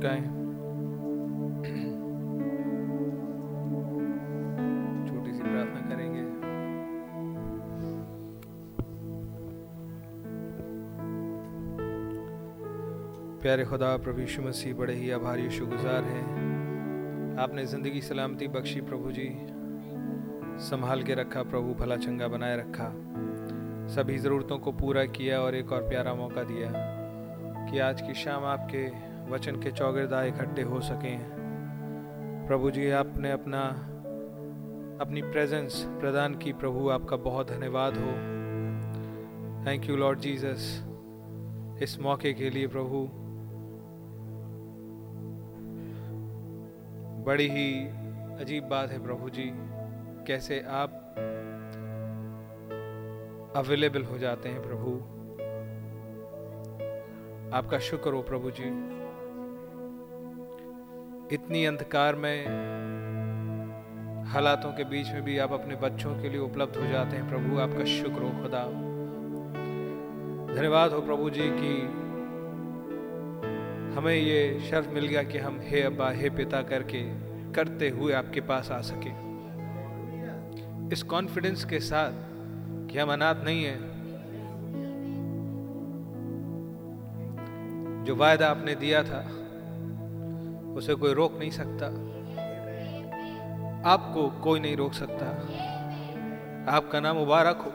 लुढ़काएँ छोटी सी प्रार्थना करेंगे। प्यारे खुदा, प्रभु यीशु मसीह, बड़े ही आभारी शुगुजार हैं। आपने ज़िंदगी सलामती बख्शी प्रभु जी। संभाल के रखा प्रभु, भला चंगा बनाए रखा। सभी ज़रूरतों को पूरा किया और एक और प्यारा मौका दिया कि आज की शाम आपके वचन के चौगिरदा इकट्ठे हो सकें। प्रभु जी, आपने अपना, अपनी प्रेजेंस प्रदान की। प्रभु, आपका बहुत धन्यवाद हो। थैंक यू लॉर्ड जीसस इस मौके के लिए प्रभु। बड़ी ही अजीब बात है प्रभु जी, कैसे आप अवेलेबल हो जाते हैं प्रभु। आपका शुक्र हो प्रभु जी। इतनी अंधकार में हालातों के बीच में भी आप अपने बच्चों के लिए उपलब्ध हो जाते हैं। प्रभु, आपका शुक्र हो, खुदा। धन्यवाद हो प्रभु जी की हमें ये शर्त मिल गया कि हम हे अब्बा, हे पिता करके, करते हुए आपके पास आ सके। इस कॉन्फिडेंस के साथ कि हम अनाथ नहीं हैं, जो वायदा आपने दिया था उसे कोई रोक नहीं सकता। आपको कोई नहीं रोक सकता। आपका नाम मुबारक हो।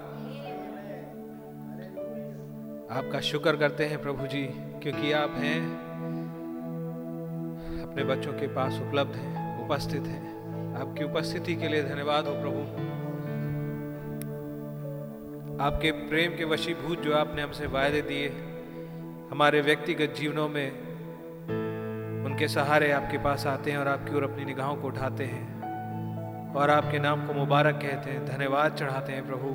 आपका शुक्र करते हैं प्रभु जी, क्योंकि आप हैं। अपने बच्चों के पास उपलब्ध हैं, उपस्थित हैं। आपकी उपस्थिति के लिए धन्यवाद हो प्रभु। आपके प्रेम के वशीभूत जो आपने हमसे वायदे दिए, हमारे व्यक्तिगत जीवनों में उनके सहारे आपके पास आते हैं और आपकी ओर अपनी निगाहों को उठाते हैं और आपके नाम को मुबारक कहते हैं, धन्यवाद चढ़ाते हैं प्रभु।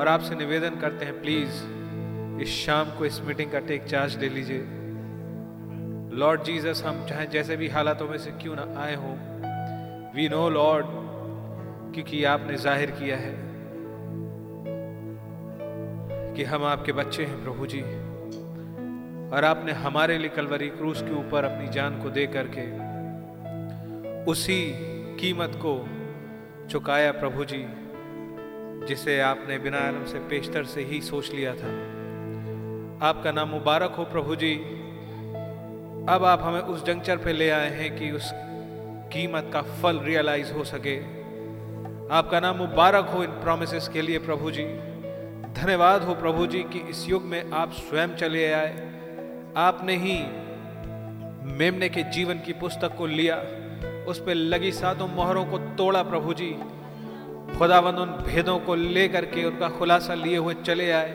और आपसे निवेदन करते हैं, प्लीज़ इस शाम को इस मीटिंग का टेक चार्ज ले लीजिए। लॉर्ड जीसस हम चाहे जैसे भी हालातों में से क्यों ना आए हों वी नो लॉर्ड क्योंकि आपने ज़ाहिर किया है कि हम आपके बच्चे हैं प्रभु जी। और आपने हमारे लिए कलवरी क्रूस के ऊपर अपनी जान को दे करके उसी कीमत को चुकाया प्रभु जी, जिसे आपने बिना आलम से, पेशतर से ही सोच लिया था। आपका नाम मुबारक हो प्रभु जी। अब आप हमें उस जंक्चर पे ले आए हैं कि उस कीमत का फल रियलाइज़ हो सके। आपका नाम मुबारक हो इन प्रोमिस के लिए प्रभु जी। धन्यवाद हो प्रभु जी कि इस युग में आप स्वयं चले आए। आपने ही मेमने के जीवन की पुस्तक को लिया, उस पर लगी सातों मोहरों को तोड़ा प्रभु जी। खुदावन उन भेदों को लेकर के उनका खुलासा लिए हुए चले आए।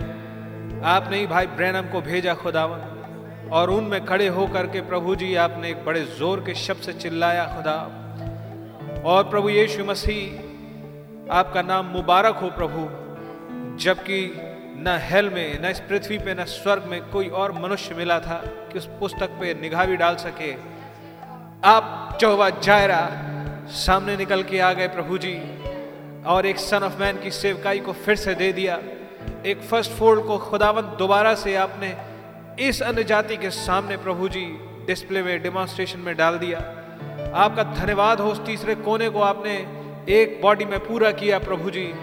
आपने ही भाई ब्रैनम को भेजा खुदावन और उनमें खड़े होकर के प्रभु जी आपने एक बड़े ज़ोर के शब्द से चिल्लाया, खुदा। और प्रभु यीशु मसीह, आपका नाम मुबारक हो प्रभु, जबकि न हेल में, न इस पृथ्वी पे, न स्वर्ग में कोई और मनुष्य मिला था कि उस पुस्तक पे निगाह भी डाल सके। आप चौवा जायरा सामने निकल के आ गए प्रभु जी, और एक सन ऑफ़ मैन की सेवकाई को फिर से दे दिया। एक फ़र्स्ट फोल्ड को खुदावंत दोबारा से आपने इस अन्य जाति के सामने प्रभु जी डिस्प्ले में डेमोन्स्ट्रेशन में डाल दिया। आपका धन्यवाद हो उस तीसरे कोने को आपने एक बॉडी में पूरा किया प्रभु जी।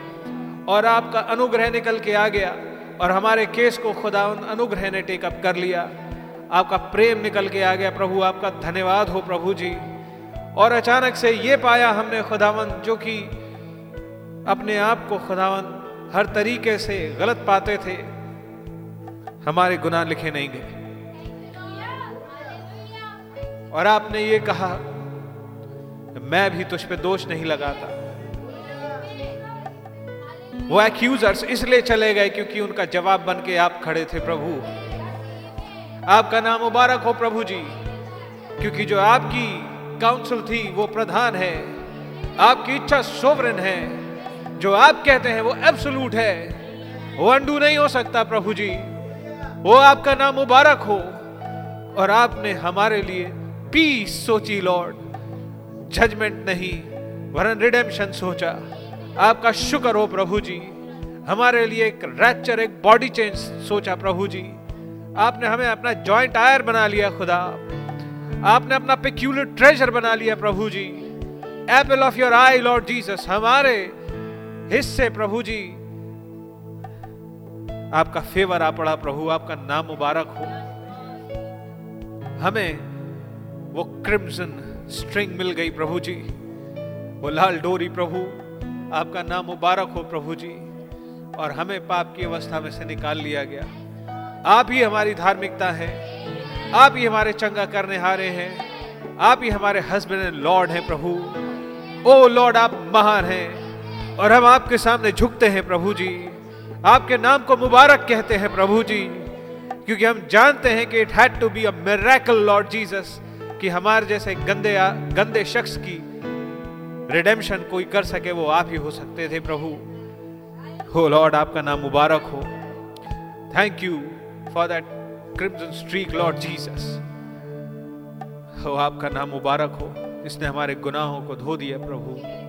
और आपका अनुग्रह निकल के आ गया और हमारे केस को खुदा उन अनुग्रह ने टेकअप कर लिया। आपका प्रेम निकल के आ गया प्रभु, आपका धन्यवाद हो प्रभु जी। और अचानक से ये पाया हमने खुदावन, जो कि अपने आप को खुदावन हर तरीके से गलत पाते थे, हमारे गुनाह लिखे नहीं गए। और आपने ये कहा, मैं भी तुझ पे दोष नहीं लगाता। वो एक्यूजर्स इसलिए चले गए क्योंकि उनका जवाब बन के आप खड़े थे प्रभु। आपका नाम मुबारक हो प्रभु जी, क्योंकि जो आपकी काउंसिल थी वो प्रधान है, आपकी इच्छा सोवरन है, जो आप कहते हैं वो एब्सोलूट है, वो अंडू नहीं हो सकता प्रभु जी। वो आपका नाम मुबारक हो, और आपने हमारे लिए पीस सोची लॉर्ड जजमेंट नहीं, वरन रिडेम्पशन सोचा। आपका शुक्र हो प्रभु जी। हमारे लिए एक रैप्चर एक बॉडी चेंज सोचा प्रभु जी। आपने हमें अपना जॉइंट आयर बना लिया खुदा। आपने अपना पेक्यूलर ट्रेजर बना लिया प्रभु जी। Apple of your eye Lord Jesus हमारे हिस्से प्रभु जी। आपका फेवर आ पड़ा प्रभु, आपका नाम मुबारक हो। हमें वो क्रिम्सन स्ट्रिंग मिल गई प्रभु जी। वो लाल डोरी प्रभु। आपका नाम मुबारक हो प्रभु जी। और हमें पाप की अवस्था में से निकाल लिया गया। आप ही हमारी धार्मिकता है। आप ही हमारे चंगा करने हारे हैं। आप ही हमारे हस्बैंड एंड लॉर्ड हैं प्रभु। ओ लॉर्ड, आप महान हैं। और हम आपके सामने झुकते हैं प्रभु जी। आपके नाम को मुबारक कहते हैं प्रभु जी। क्योंकि हम जानते हैं कि it had to be a miracle Lord Jesus कि हमारे जैसे गंदे गंदे शख्स की रिडेम्शन कोई कर सके, वो आप ही हो सकते थे प्रभु। हो लॉर्ड आपका नाम मुबारक हो। Thank you for that crimson streak Lord Jesus हो, आपका नाम मुबारक हो। इसने हमारे गुनाहों को धो दिया, प्रभु।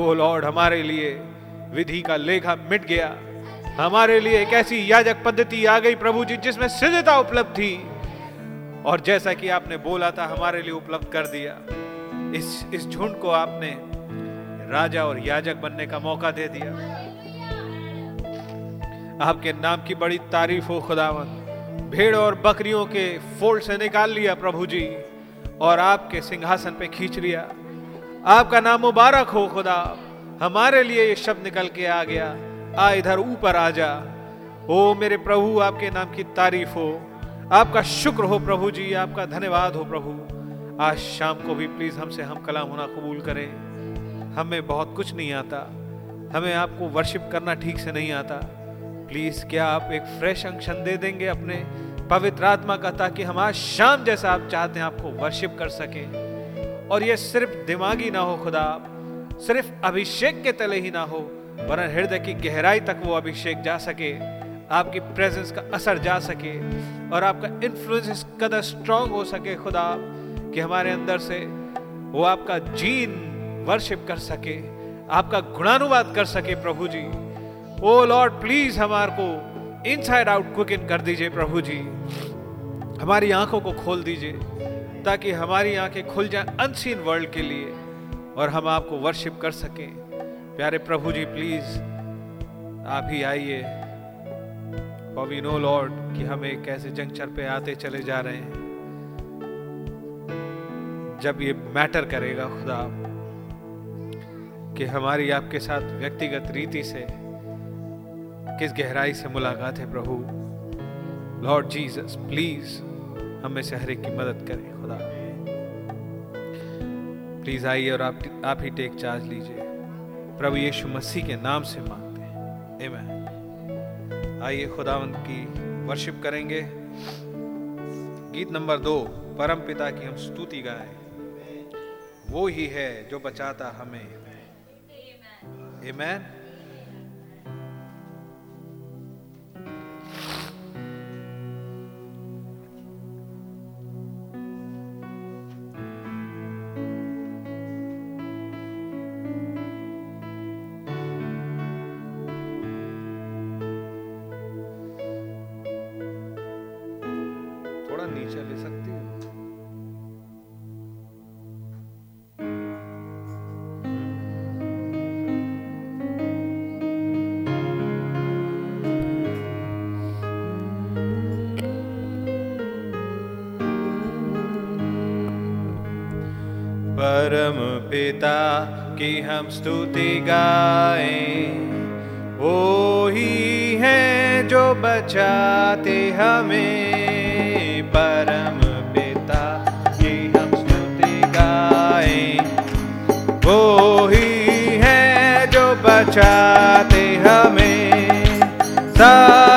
हो लॉर्ड हमारे लिए विधि का लेखा मिट गया। हमारे लिए एक ऐसी याजक पद्धति आ गई, प्रभु जी, जिसमें सिद्धता उपलब्ध थी। और जैसा कि आपने बोला था, हमारे लिए उपलब्ध कर दिया। इस इस झुंड को आपने राजा और याजक बनने का मौका दे दिया। आपके नाम की बड़ी तारीफ़ हो खुदावन भेड़ और बकरियों के फोल्ड से निकाल लिया प्रभु जी और आपके सिंहासन पे खींच लिया। आपका नाम मुबारक हो खुदा। हमारे लिए ये शब्द निकल के आ गया। आ इधर ऊपर आ जा। ओ मेरे प्रभु, आपके नाम की तारीफ़ हो। आपका शुक्र हो प्रभु जी। आपका धन्यवाद हो प्रभु। आज शाम को भी प्लीज़ हमसे हम कलाम होना कबूल करें। हमें बहुत कुछ नहीं आता। हमें आपको वर्शिप करना ठीक से नहीं आता। प्लीज़ क्या आप एक फ्रेश अंशन दे देंगे अपने पवित्र आत्मा का ताकि हम आज शाम जैसा आप चाहते हैं आपको वर्शिप कर सके? और ये सिर्फ़ दिमागी ना हो खुदा, सिर्फ़ अभिषेक के तले ही ना हो, वरन हृदय की गहराई तक वो अभिषेक जा सके, आपकी प्रेजेंस का असर जा सके और आपका इन्फ्लुएंस कदर स्ट्रांग हो सके खुदा। कि हमारे अंदर से वो आपका जीन वर्शिप कर सके, आपका गुणानुवाद कर सके प्रभु जी। ओ लॉर्ड प्लीज़ हमारे को इनसाइड आउट क्विकन कर दीजिए प्रभु जी। हमारी आँखों को खोल दीजिए, ताकि हमारी आँखें खुल जाए अनसीन वर्ल्ड के लिए, और हम आपको वर्शिप कर सकें। प्यारे प्रभु जी प्लीज़ आप ही आइए। वी नो लॉर्ड कि हम एक ऐसे जंक्चर पे आते चले जा रहे हैं। जब ये मैटर करेगा खुदा, कि हमारी आपके साथ व्यक्तिगत रीति से किस गहराई से मुलाकात है प्रभु। लॉर्ड जीसस प्लीज़ हमें से हर एक की मदद करें, खुदा। प्लीज़ आइए और आप आप ही टेक चार्ज लीजिए। प्रभु यीशु मसीह के नाम से मांगते हैं। आइए खुदावंत की वर्शिप करेंगे। गीत नंबर दो, परम पिता की हम स्तुति गाएँ। वो ही है जो बचाता हमें Amen. पिता की हम स्तुति गाएँ। वो ही है जो बचाते हमें। परम पिता की हम स्तुति गाएँ। वो ही है जो बचाते हमें। सारे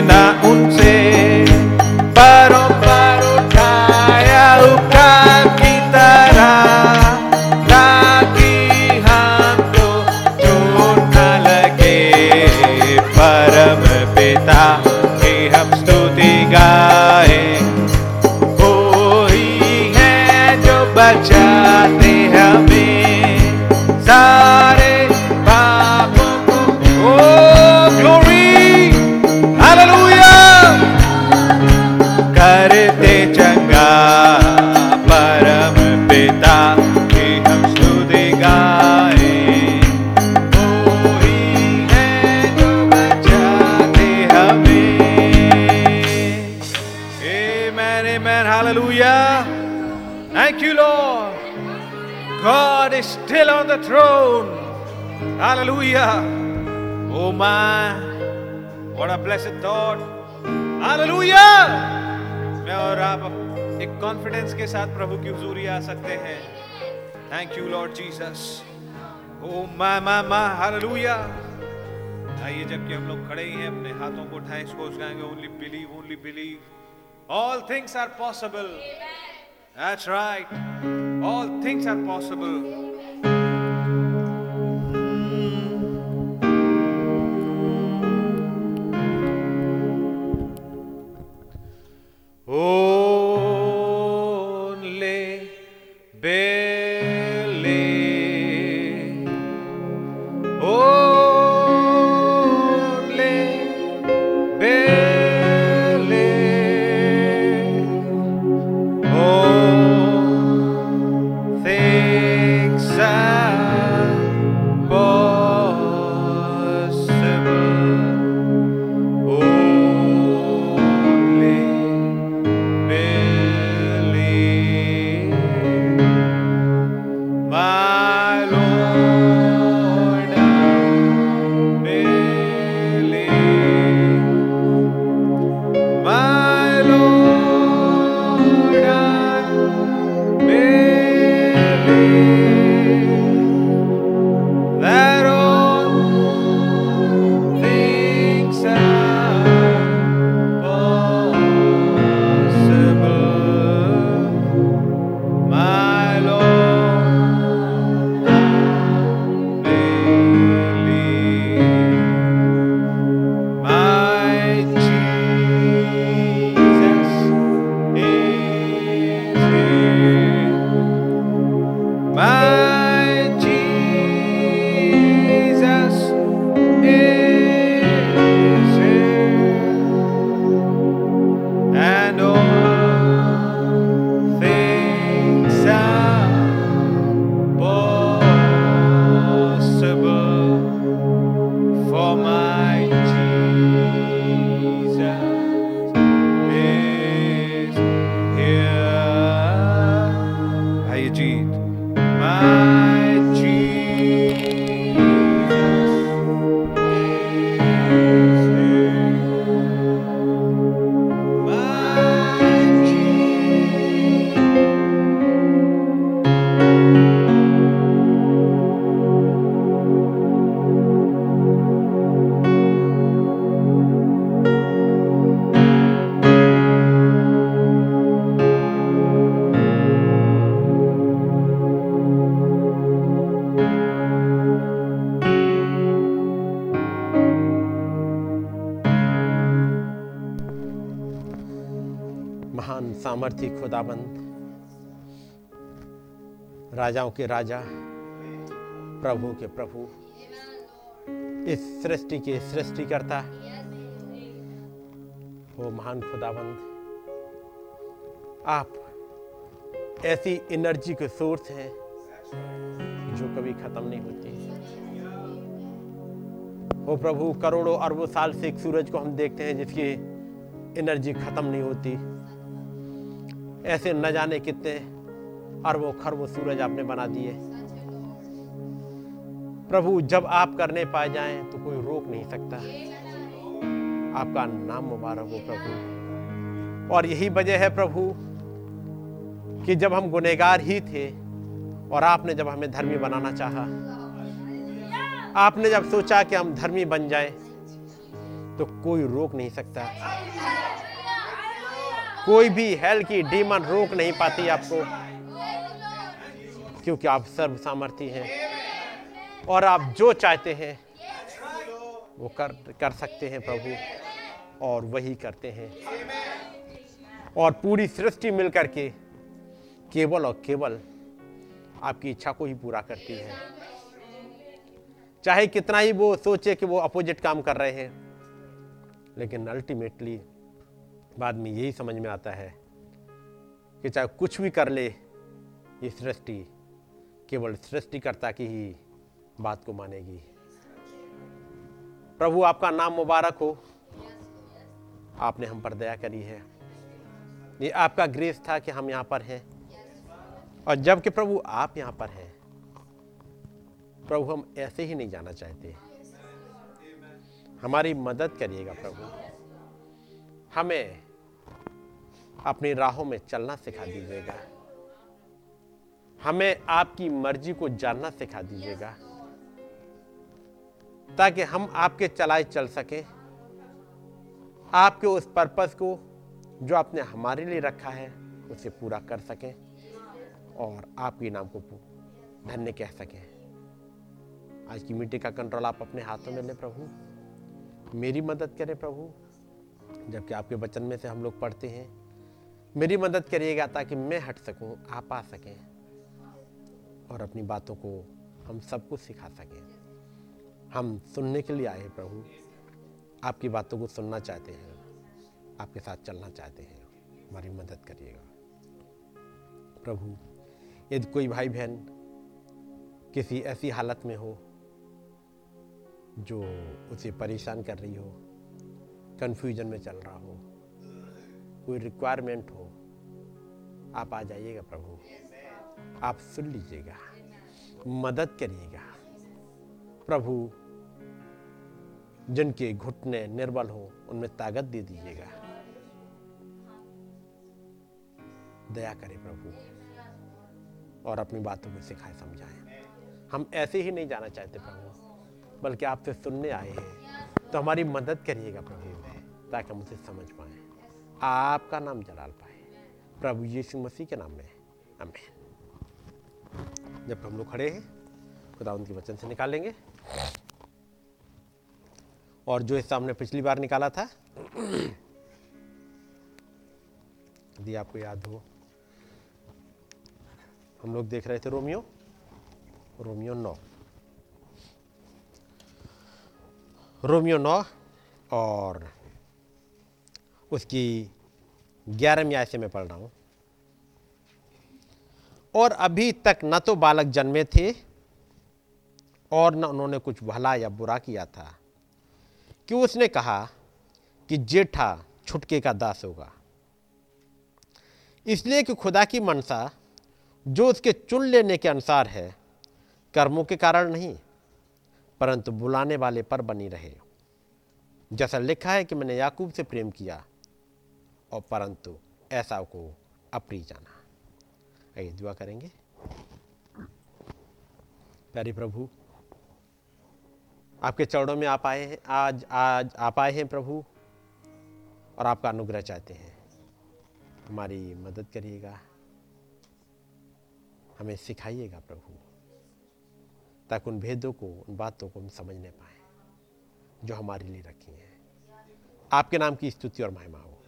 llena Hallelujah. Oh my, what a blessed thought. Hallelujah. मैं और आप एक कॉन्फिडेंस के साथ प्रभु की हजूरी आ सकते हैं. Thank you Lord Jesus O मा मा मा हालेलुया आइए जबकि हम लोग खड़े ही हैं अपने हाथों को उठाएँ इसको उठाएँगे only believe only believe all things are possible that's right all things are possible राजाओं के राजा प्रभु के प्रभु। इस सृष्टि के सृष्टिकर्ता हो महान खुदाबंद आप ऐसी एनर्जी के सोर्स हैं जो कभी खत्म नहीं होती। हो प्रभु, करोड़ों अरबों साल से एक सूरज को हम देखते हैं जिसकी एनर्जी खत्म नहीं होती। ऐसे न जाने कितने अरबों खरबों सूरज आपने बना दिए। प्रभु, जब आप करने पाए जाएँ तो कोई रोक नहीं सकता। आपका नाम मुबारक हो प्रभु। और यही वजह है प्रभु, कि जब हम गुनेगार ही थे, और आपने जब हमें धर्मी बनाना चाहा, आपने जब सोचा कि हम धर्मी बन जाएँ तो कोई रोक नहीं सकता। कोई भी हेल की डीमन रोक नहीं पाती आपको। क्योंकि आप सर्व सामर्थ्य हैं। और आप जो चाहते हैं, वो कर कर सकते हैं प्रभु, और वही करते हैं। और पूरी सृष्टि मिलकर के केवल और केवल आपकी इच्छा को ही पूरा करती है। चाहे कितना ही वो सोचे कि वो अपोजिट काम कर रहे हैं, लेकिन अल्टीमेटली बाद में यही समझ में आता है कि चाहे कुछ भी कर ले, ये सृष्टि केवल सृष्टिकर्ता की ही बात को मानेगी। प्रभु, आपका नाम मुबारक हो। आपने हम पर दया करी है। ये आपका ग्रेस था कि हम यहाँ पर हैं। और जबकि प्रभु, आप यहाँ पर हैं। प्रभु, हम ऐसे ही नहीं जाना चाहते। हमारी मदद करिएगा प्रभु। हमें अपनी राहों में चलना सिखा दीजिएगा। हमें आपकी मर्ज़ी को जानना सिखा दीजिएगा। ताकि हम आपके चलाए चल सके। आपके उस पर्पस को जो आपने हमारे लिए रखा है उसे पूरा कर सकें और आपके नाम को धन्य कह सकें। आज की मीटिंग का कंट्रोल आप अपने हाथों में लें प्रभु। मेरी मदद करें प्रभु। जबकि आपके वचन में से हम लोग पढ़ते हैं। मेरी मदद करिएगा ताकि मैं हट सकूँ आप आ सकें। और अपनी बातों को हम सबको सिखा सकें। हम सुनने के लिए आए हैं प्रभु। आपकी बातों को सुनना चाहते हैं। आपके साथ चलना चाहते हैं। हमारी मदद करिएगा। प्रभु, यदि कोई भाई बहन किसी ऐसी हालत में हो जो उसे परेशान कर रही हो कंफ्यूजन में चल रहा हो, कोई रिक्वायरमेंट हो, आप आ जाइएगा प्रभु। आप सुन लीजिएगा। मदद करिएगा। प्रभु, जिनके घुटने निर्बल हो, उनमें ताकत दे दीजिएगा। दया करें प्रभु, और अपनी बातों को सिखाए, समझाएँ। हम ऐसे ही नहीं जाना चाहते प्रभु, बल्कि आपसे सुनने आए हैं। तो हमारी मदद करिएगा प्रभु ताकि हम उसे समझ पाए। आपका नाम जलाल पाए। प्रभु यीशु मसीह के नाम में अमेन जब हम लोग खड़े हैं खुदा उनके वचन से निकालेंगे। और जो हिस्सा हमने पिछली बार निकाला था, यदि आपको याद हो, हम लोग देख रहे थे रोमियो रोमियो नौ। रोमियो नौ और उसकी ग्यारहवीं आय से मैं पढ़ रहा हूँ। और अभी तक न तो बालक जन्मे थे और न उन्होंने कुछ भला या बुरा किया था। कि उसने कहा कि जेठा छुटके का दास होगा? इसलिए कि खुदा की मनसा जो उसके चुन लेने के अनुसार है, कर्मों के कारण नहीं, परंतु बुलाने वाले पर बनी रहे। जैसा लिखा है कि मैंने याकूब से प्रेम किया, और परंतु ऐसा को अप्रिय जाना। आइए, दुआ करेंगे। प्यारे प्रभु, आपके चरणों में आप आए हैं, आज आज आप आए हैं प्रभु, और आपका अनुग्रह चाहते हैं। हमारी मदद करिएगा, हमें सिखाइएगा प्रभु, ताकि उन भेदों को, उन बातों को हम समझने पाए, जो हमारे लिए रखी हैं। आपके नाम की स्तुति और महिमा हो।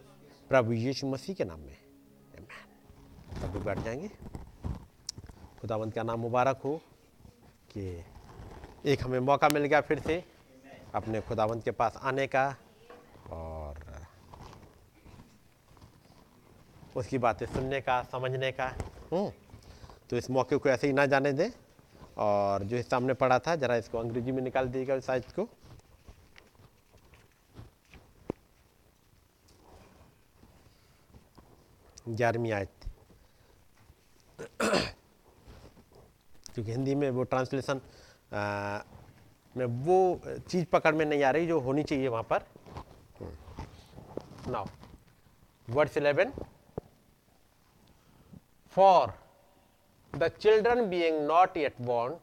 प्रभु यीशु मसीह के नाम में आप लोग बैठ जाएँगे। खुदावंत का नाम मुबारक हो कि एक हमें मौका मिल गया फिर से अपने खुदावंत के पास आने का और उसकी बातें सुनने का समझने का। हम्म, तो इस मौके को ऐसे ही ना जाने दें और जो इस सामने पढ़ा था जरा इसको अंग्रेज़ी में निकाल दीजिएगा साइज़ को। ग्यारहवीं आयत। क्योंकि हिंदी में वो ट्रांसलेशन में वो चीज़ पकड़ में नहीं आ रही जो होनी चाहिए वहाँ पर। Now words eleven for the children being not yet born,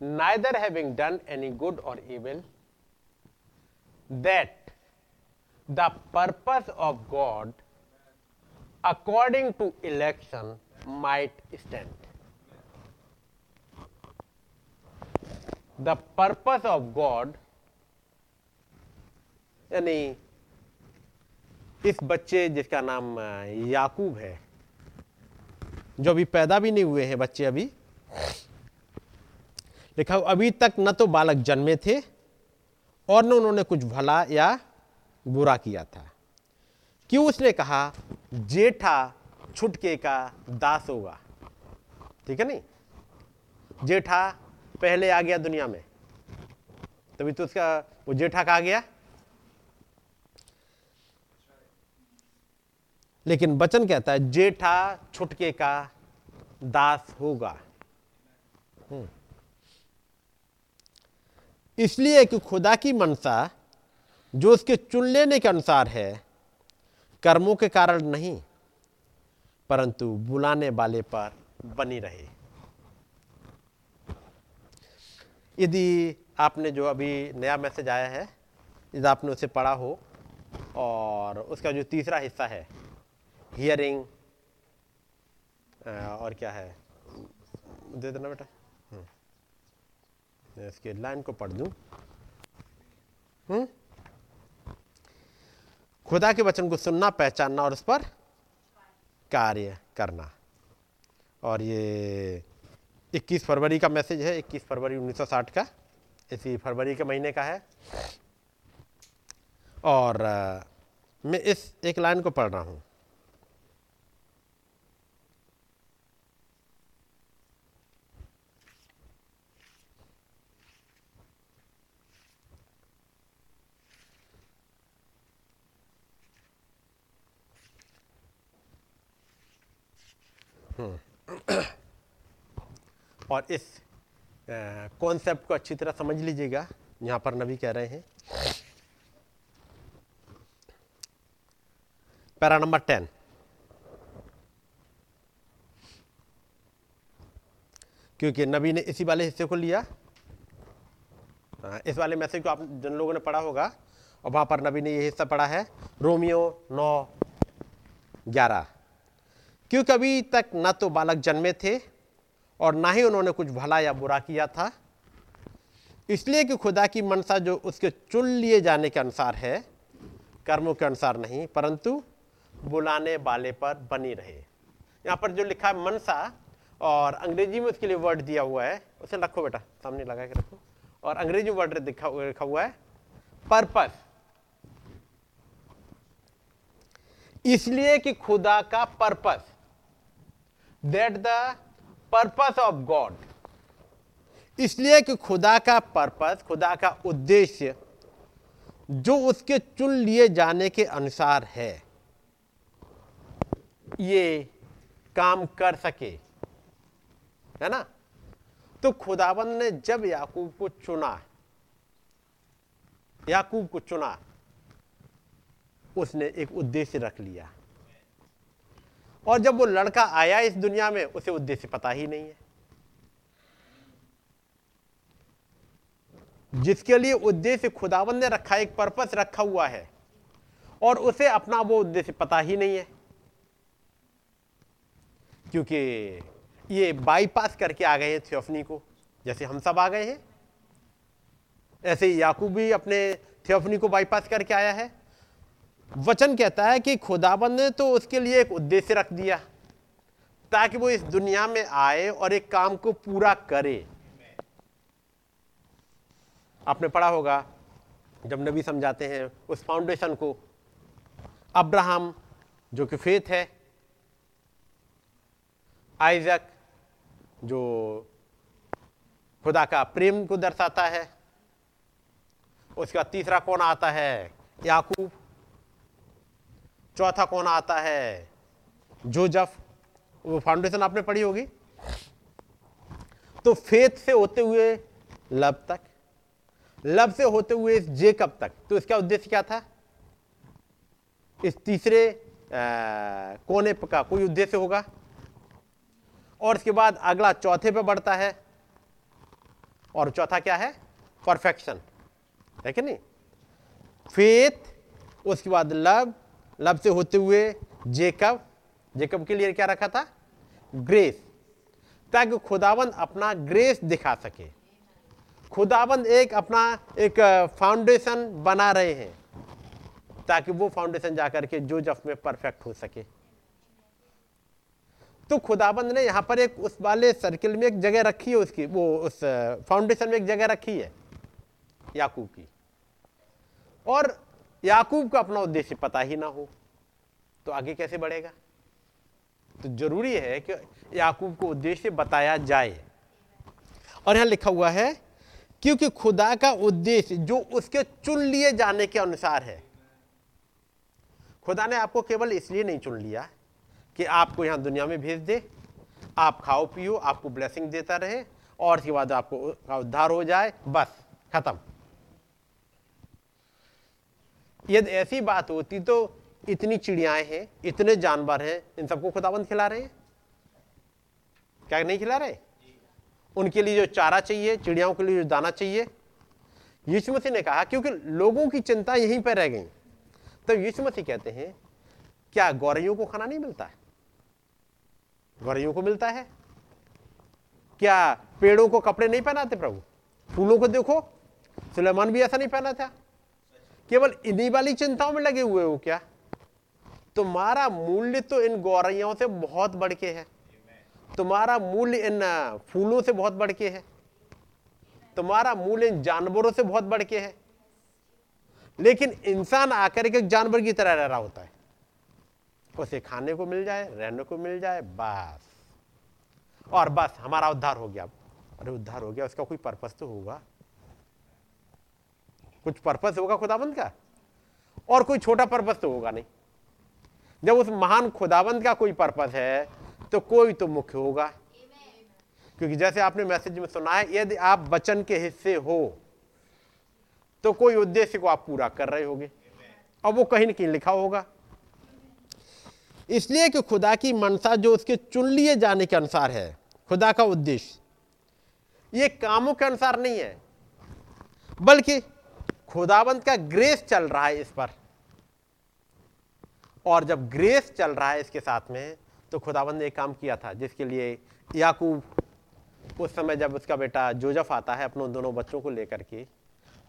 neither having done any good or evil, that the purpose of god according to election might stand. The purpose of god, यानी इस बच्चे जिसका नाम याकूब है, जो अभी पैदा भी नहीं हुए हैं बच्चे अभी, लिखा अभी तक न तो बालक जन्मे थे और न उन्होंने कुछ भला या बुरा किया था। क्यों उसने कहा? जेठा छुटके का दास होगा। ठीक है नहीं? जेठा पहले आ गया दुनिया में। तभी तो उसका, वो जेठा कहा गया। लेकिन बचन कहता है, जेठा छुटके का दास होगा। हम्म। इसलिए कि खुदा की मनसा, जो उसके चुन लेने के अनुसार है कर्मों के कारण नहीं, परंतु बुलाने वाले पर बनी रहे यदि आपने जो अभी नया मैसेज आया है, यदि आपने उसे पढ़ा हो, और उसका जो तीसरा हिस्सा है हियरिंग और क्या है दे देना बेटा हम्म। मैं इसके लाइन को पढ़ दूँ हम्म? खुदा के वचन को सुनना, पहचानना और उस पर कार्य करना। और ये 21 फरवरी का मैसेज है 21 फरवरी 1960 का। इसी फरवरी के महीने का है। और मैं इस एक लाइन को पढ़ रहा हूँ। और इस कॉन्सेप्ट को अच्छी तरह समझ लीजिएगा। यहाँ पर नबी कह रहे हैं। Para number ten. क्योंकि नबी ने इसी वाले हिस्से को लिया। इस वाले मैसेज को आप जिन लोगों ने पढ़ा होगा, और वहाँ पर नबी ने ये हिस्सा पढ़ा है। रोमियो नौ ग्यारह। क्योंकि अभी तक न तो बालक जन्मे थे और ना ही उन्होंने कुछ भला या बुरा किया था। इसलिए कि खुदा की मनसा जो उसके चुन लिए जाने के अनुसार है, कर्मों के अनुसार नहीं, परंतु बुलाने वाले पर बनी रहे। यहाँ पर जो लिखा है मनसा, और अंग्रेज़ी में उसके लिए वर्ड दिया हुआ है, उसे रखो बेटा, सामने लगा के रखो। और अंग्रेज़ी वर्ड लिखा लिखा हुआ है पर्पस इसलिए कि खुदा का purpose that the purpose of God इसलिए कि खुदा का पर्पस खुदा का उद्देश्य, जो उसके चुन लिए जाने के अनुसार है, ये काम कर सके। है ना? तो खुदाबंद ने जब याकूब को चुना, याकूब को चुना, उसने एक उद्देश्य रख लिया। और जब वो लड़का आया इस दुनिया में, उसे उद्देश्य पता ही नहीं है। जिसके लिए उद्देश्य खुदावन ने रखा, एक पर्पस रखा हुआ है, और उसे अपना वो उद्देश्य पता ही नहीं है। क्योंकि ये बाईपास करके आ गए हैं थियोफनी को, जैसे हम सब आ गए हैं। ऐसे याकूब भी अपने थियोफनी को बाईपास करके आया है। वचन कहता है कि खुदाबंद ने तो उसके लिए एक उद्देश्य रख दिया, ताकि वो इस दुनिया में आए और एक काम को पूरा करे। आपने पढ़ा होगा, जब नबी समझाते हैं उस फाउंडेशन को, अब्राहम, जो कि फेथ है, आइजक, जो खुदा का प्रेम को दर्शाता है, उसका तीसरा कौन आता है? याकूब। चौथा कौन आता है? जोजफ वो फाउंडेशन आपने पढ़ी होगी। तो फेथ से होते हुए लब तक लब से होते हुए इस जेकब तक। तो इसका उद्देश्य क्या था? इस तीसरे आ, कोने का कोई उद्देश्य होगा? और इसके बाद अगला चौथे पे बढ़ता है। और चौथा क्या है? परफेक्शन है कि नहीं? फेथ उसके बाद लब लब से होते हुए जेकब जेकब के लिए क्या रखा था? ग्रेस। ताकि खुदाबंद अपना ग्रेस दिखा सके। खुदाबंद एक अपना एक फाउंडेशन बना रहे हैं। ताकि वो फाउंडेशन जाकर के जो जफ में परफेक्ट हो सके। तो खुदाबंद ने यहाँ पर एक उस वाले सर्किल में एक जगह रखी है उसकी, वो उस फाउंडेशन में एक जगह रखी है, याकूब की। और याकूब का अपना उद्देश्य पता ही ना हो तो आगे कैसे बढ़ेगा? तो ज़रूरी है कि याकूब को उद्देश्य बताया जाए। और यहाँ लिखा हुआ है, क्योंकि खुदा का उद्देश्य जो उसके चुन लिए जाने के अनुसार है। खुदा ने आपको केवल इसलिए नहीं चुन लिया कि आपको यहाँ दुनिया में भेज दे, आप खाओ पियो, आपको ब्लेसिंग देता रहे, और उसके बाद आपको उद्धार हो जाए, बस, खत्म। यदि ऐसी बात होती तो इतनी चिड़ियाएँ हैं, इतने जानवर हैं, इन सबको खुदाबंद खिला रहे हैं? क्या नहीं खिला रहे? उनके लिए जो चारा चाहिए, चिड़ियाओं के लिए जो दाना चाहिए। यीशु मसीह ने कहा, क्योंकि लोगों की चिंता यहीं पर रह गई। तो यीशु मसीह कहते हैं, क्या गौरैयों को खाना नहीं मिलता है? गौरैयों को मिलता है? क्या पेड़ों को कपड़े नहीं पहनाते प्रभु? फूलों को देखो, सुलेमान भी ऐसा नहीं पहना था। केवल इन्हीं वाली चिंताओं में लगे हुए हो क्या? तुम्हारा मूल्य तो इन गौरैयों से बहुत बढ़ के है। तुम्हारा मूल्य इन फूलों से बहुत बढ़ के है। तुम्हारा मूल्य इन जानवरों से बहुत बढ़ के है। लेकिन इंसान आकर के जानवर की तरह रह रहा होता है। उसे खाने को मिल जाए, रहने को मिल जाए, बस। और बस, हमारा उद्धार हो गया। अरे, उद्धार हो गया, उसका कोई पर्पस तो होगा। कुछ पर्पस होगा खुदाबंद का, और कोई छोटा पर्पस तो होगा नहीं। जब उस महान खुदाबंद का कोई पर्पस है तो कोई तो मुख्य होगा। क्योंकि जैसे आपने मैसेज में सुना है, यदि आप वचन के हिस्से हो तो कोई उद्देश्य को आप पूरा कर रहे होगे, और वो कहीं ना कहीं लिखा होगा। इसलिए कि खुदा की मनसा जो उसके चुन लिए जाने के अनुसार है, खुदा का उद्देश्य, ये कामों के अनुसार नहीं है, बल्कि खुदाबंद का ग्रेस चल रहा है इस पर। और जब ग्रेस चल रहा है इसके साथ में तो खुदाबंद ने एक काम किया था जिसके लिए याकूब उस समय जब उसका बेटा जोजफ आता है अपनों दोनों बच्चों को लेकर के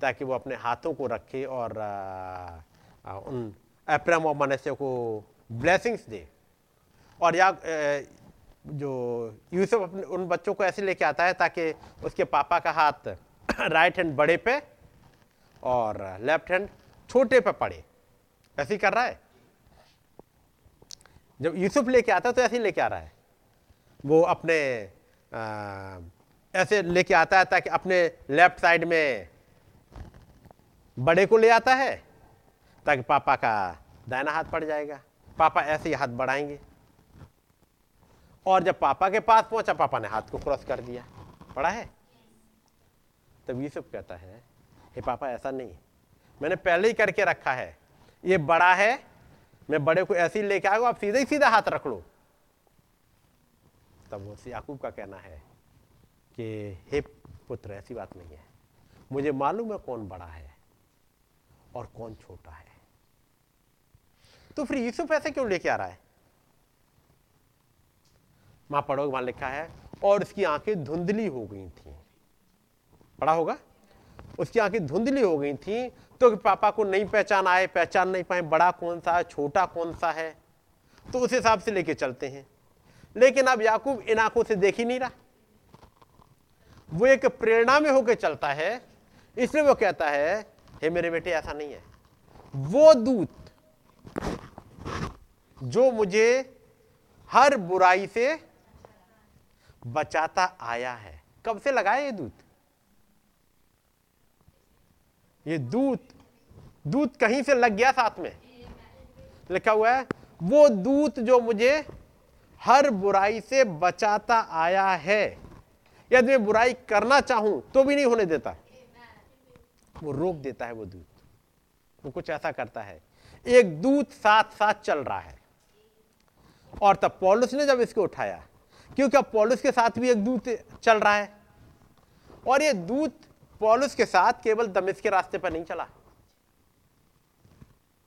ताकि वो अपने हाथों को रखे और आ, उन अप्रम और मनस्य को ब्लेसिंग्स दे। और या जो यूसुफ अपने उन बच्चों को ऐसे लेके आता है ताकि उसके पापा का हाथ राइट हैंड बड़े पे और लेफ़्ट हैंड छोटे पे पड़े। ऐसे ही कर रहा है? जब यूसुफ लेके आता है तो ऐसे ही लेके आ रहा है। वो अपने ऐसे लेके आता है ताकि अपने लेफ़्ट साइड में बड़े को ले आता है ताकि पापा का दायना हाथ पड़ जाएगा। पापा ऐसे ही हाथ बढ़ाएँगे। और जब पापा के पास पहुँचा, पापा ने हाथ को क्रॉस कर दिया। पड़ा है? तब यूसुफ कहता है हे पापा, ऐसा नहीं। मैंने पहले ही करके रखा है। ये बड़ा है, मैं बड़े को ऐसे ही लेके आऊँ आप सीधे ही सीधा हाथ रख लो। तब वो याकूब का कहना है कि, हे पुत्र, ऐसी बात नहीं है। मुझे मालूम है कौन बड़ा है और कौन छोटा है। तो फिर यूसुफ ऐसे क्यों लेके आ रहा है? माँ पढ़ोगे वहाँ लिखा है, और उसकी आँखें धुंधली हो गई थी। पढ़ा होगा? उसकी आँखें धुंधली हो गई थी तो पापा को नहीं पहचान आए, पहचान नहीं पाए, बड़ा कौन सा है, छोटा कौन सा है तो उस हिसाब से लेके चलते हैं। लेकिन अब याकूब इन आँखों से देख ही नहीं रहा। वो एक प्रेरणा में होकर चलता है, इसलिए वो कहता है, हे मेरे बेटे, ऐसा नहीं है। वो दूत जो मुझे हर बुराई से बचाता आया है। कब से लगाया ये दूत? ये दूत दूत कहीं से लग गया साथ में? लिखा हुआ है, वो दूत जो मुझे हर बुराई से बचाता आया है। यदि मैं बुराई करना चाहूँ तो भी नहीं होने देता। वो रोक देता है वो दूत। वो कुछ ऐसा करता है। एक दूत साथ साथ चल रहा है। और तब पॉलिस ने जब इसको उठाया, क्योंकि अब पॉलिस के साथ भी एक दूत चल रहा है। और ये दूत पॉलिस के साथ केवल दमिश के रास्ते पर नहीं चला।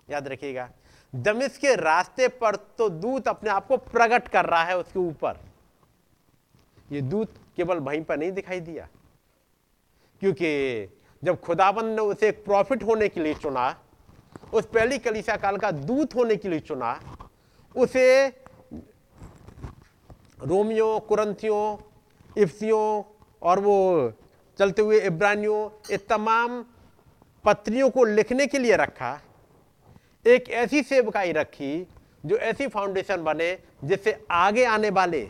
याद रखिएगा दमिश के रास्ते पर तो दूत अपने आप को प्रकट कर रहा है उसके ऊपर। ये दूत केवल वहीं पर नहीं दिखाई दिया, क्योंकि जब खुदाबंद ने उसे एक प्रॉफिट होने के लिए चुना, उस पहली कलिसा काल का दूत होने के लिए चुना, उसे रोमियो, कुरंथियों, इफ्सियों और वो चलते हुए इब्रानियों ये तमाम पत्रियों को लिखने के लिए रखा। एक ऐसी सेवकाई रखी जो ऐसी फाउंडेशन बने जिससे आगे आने वाले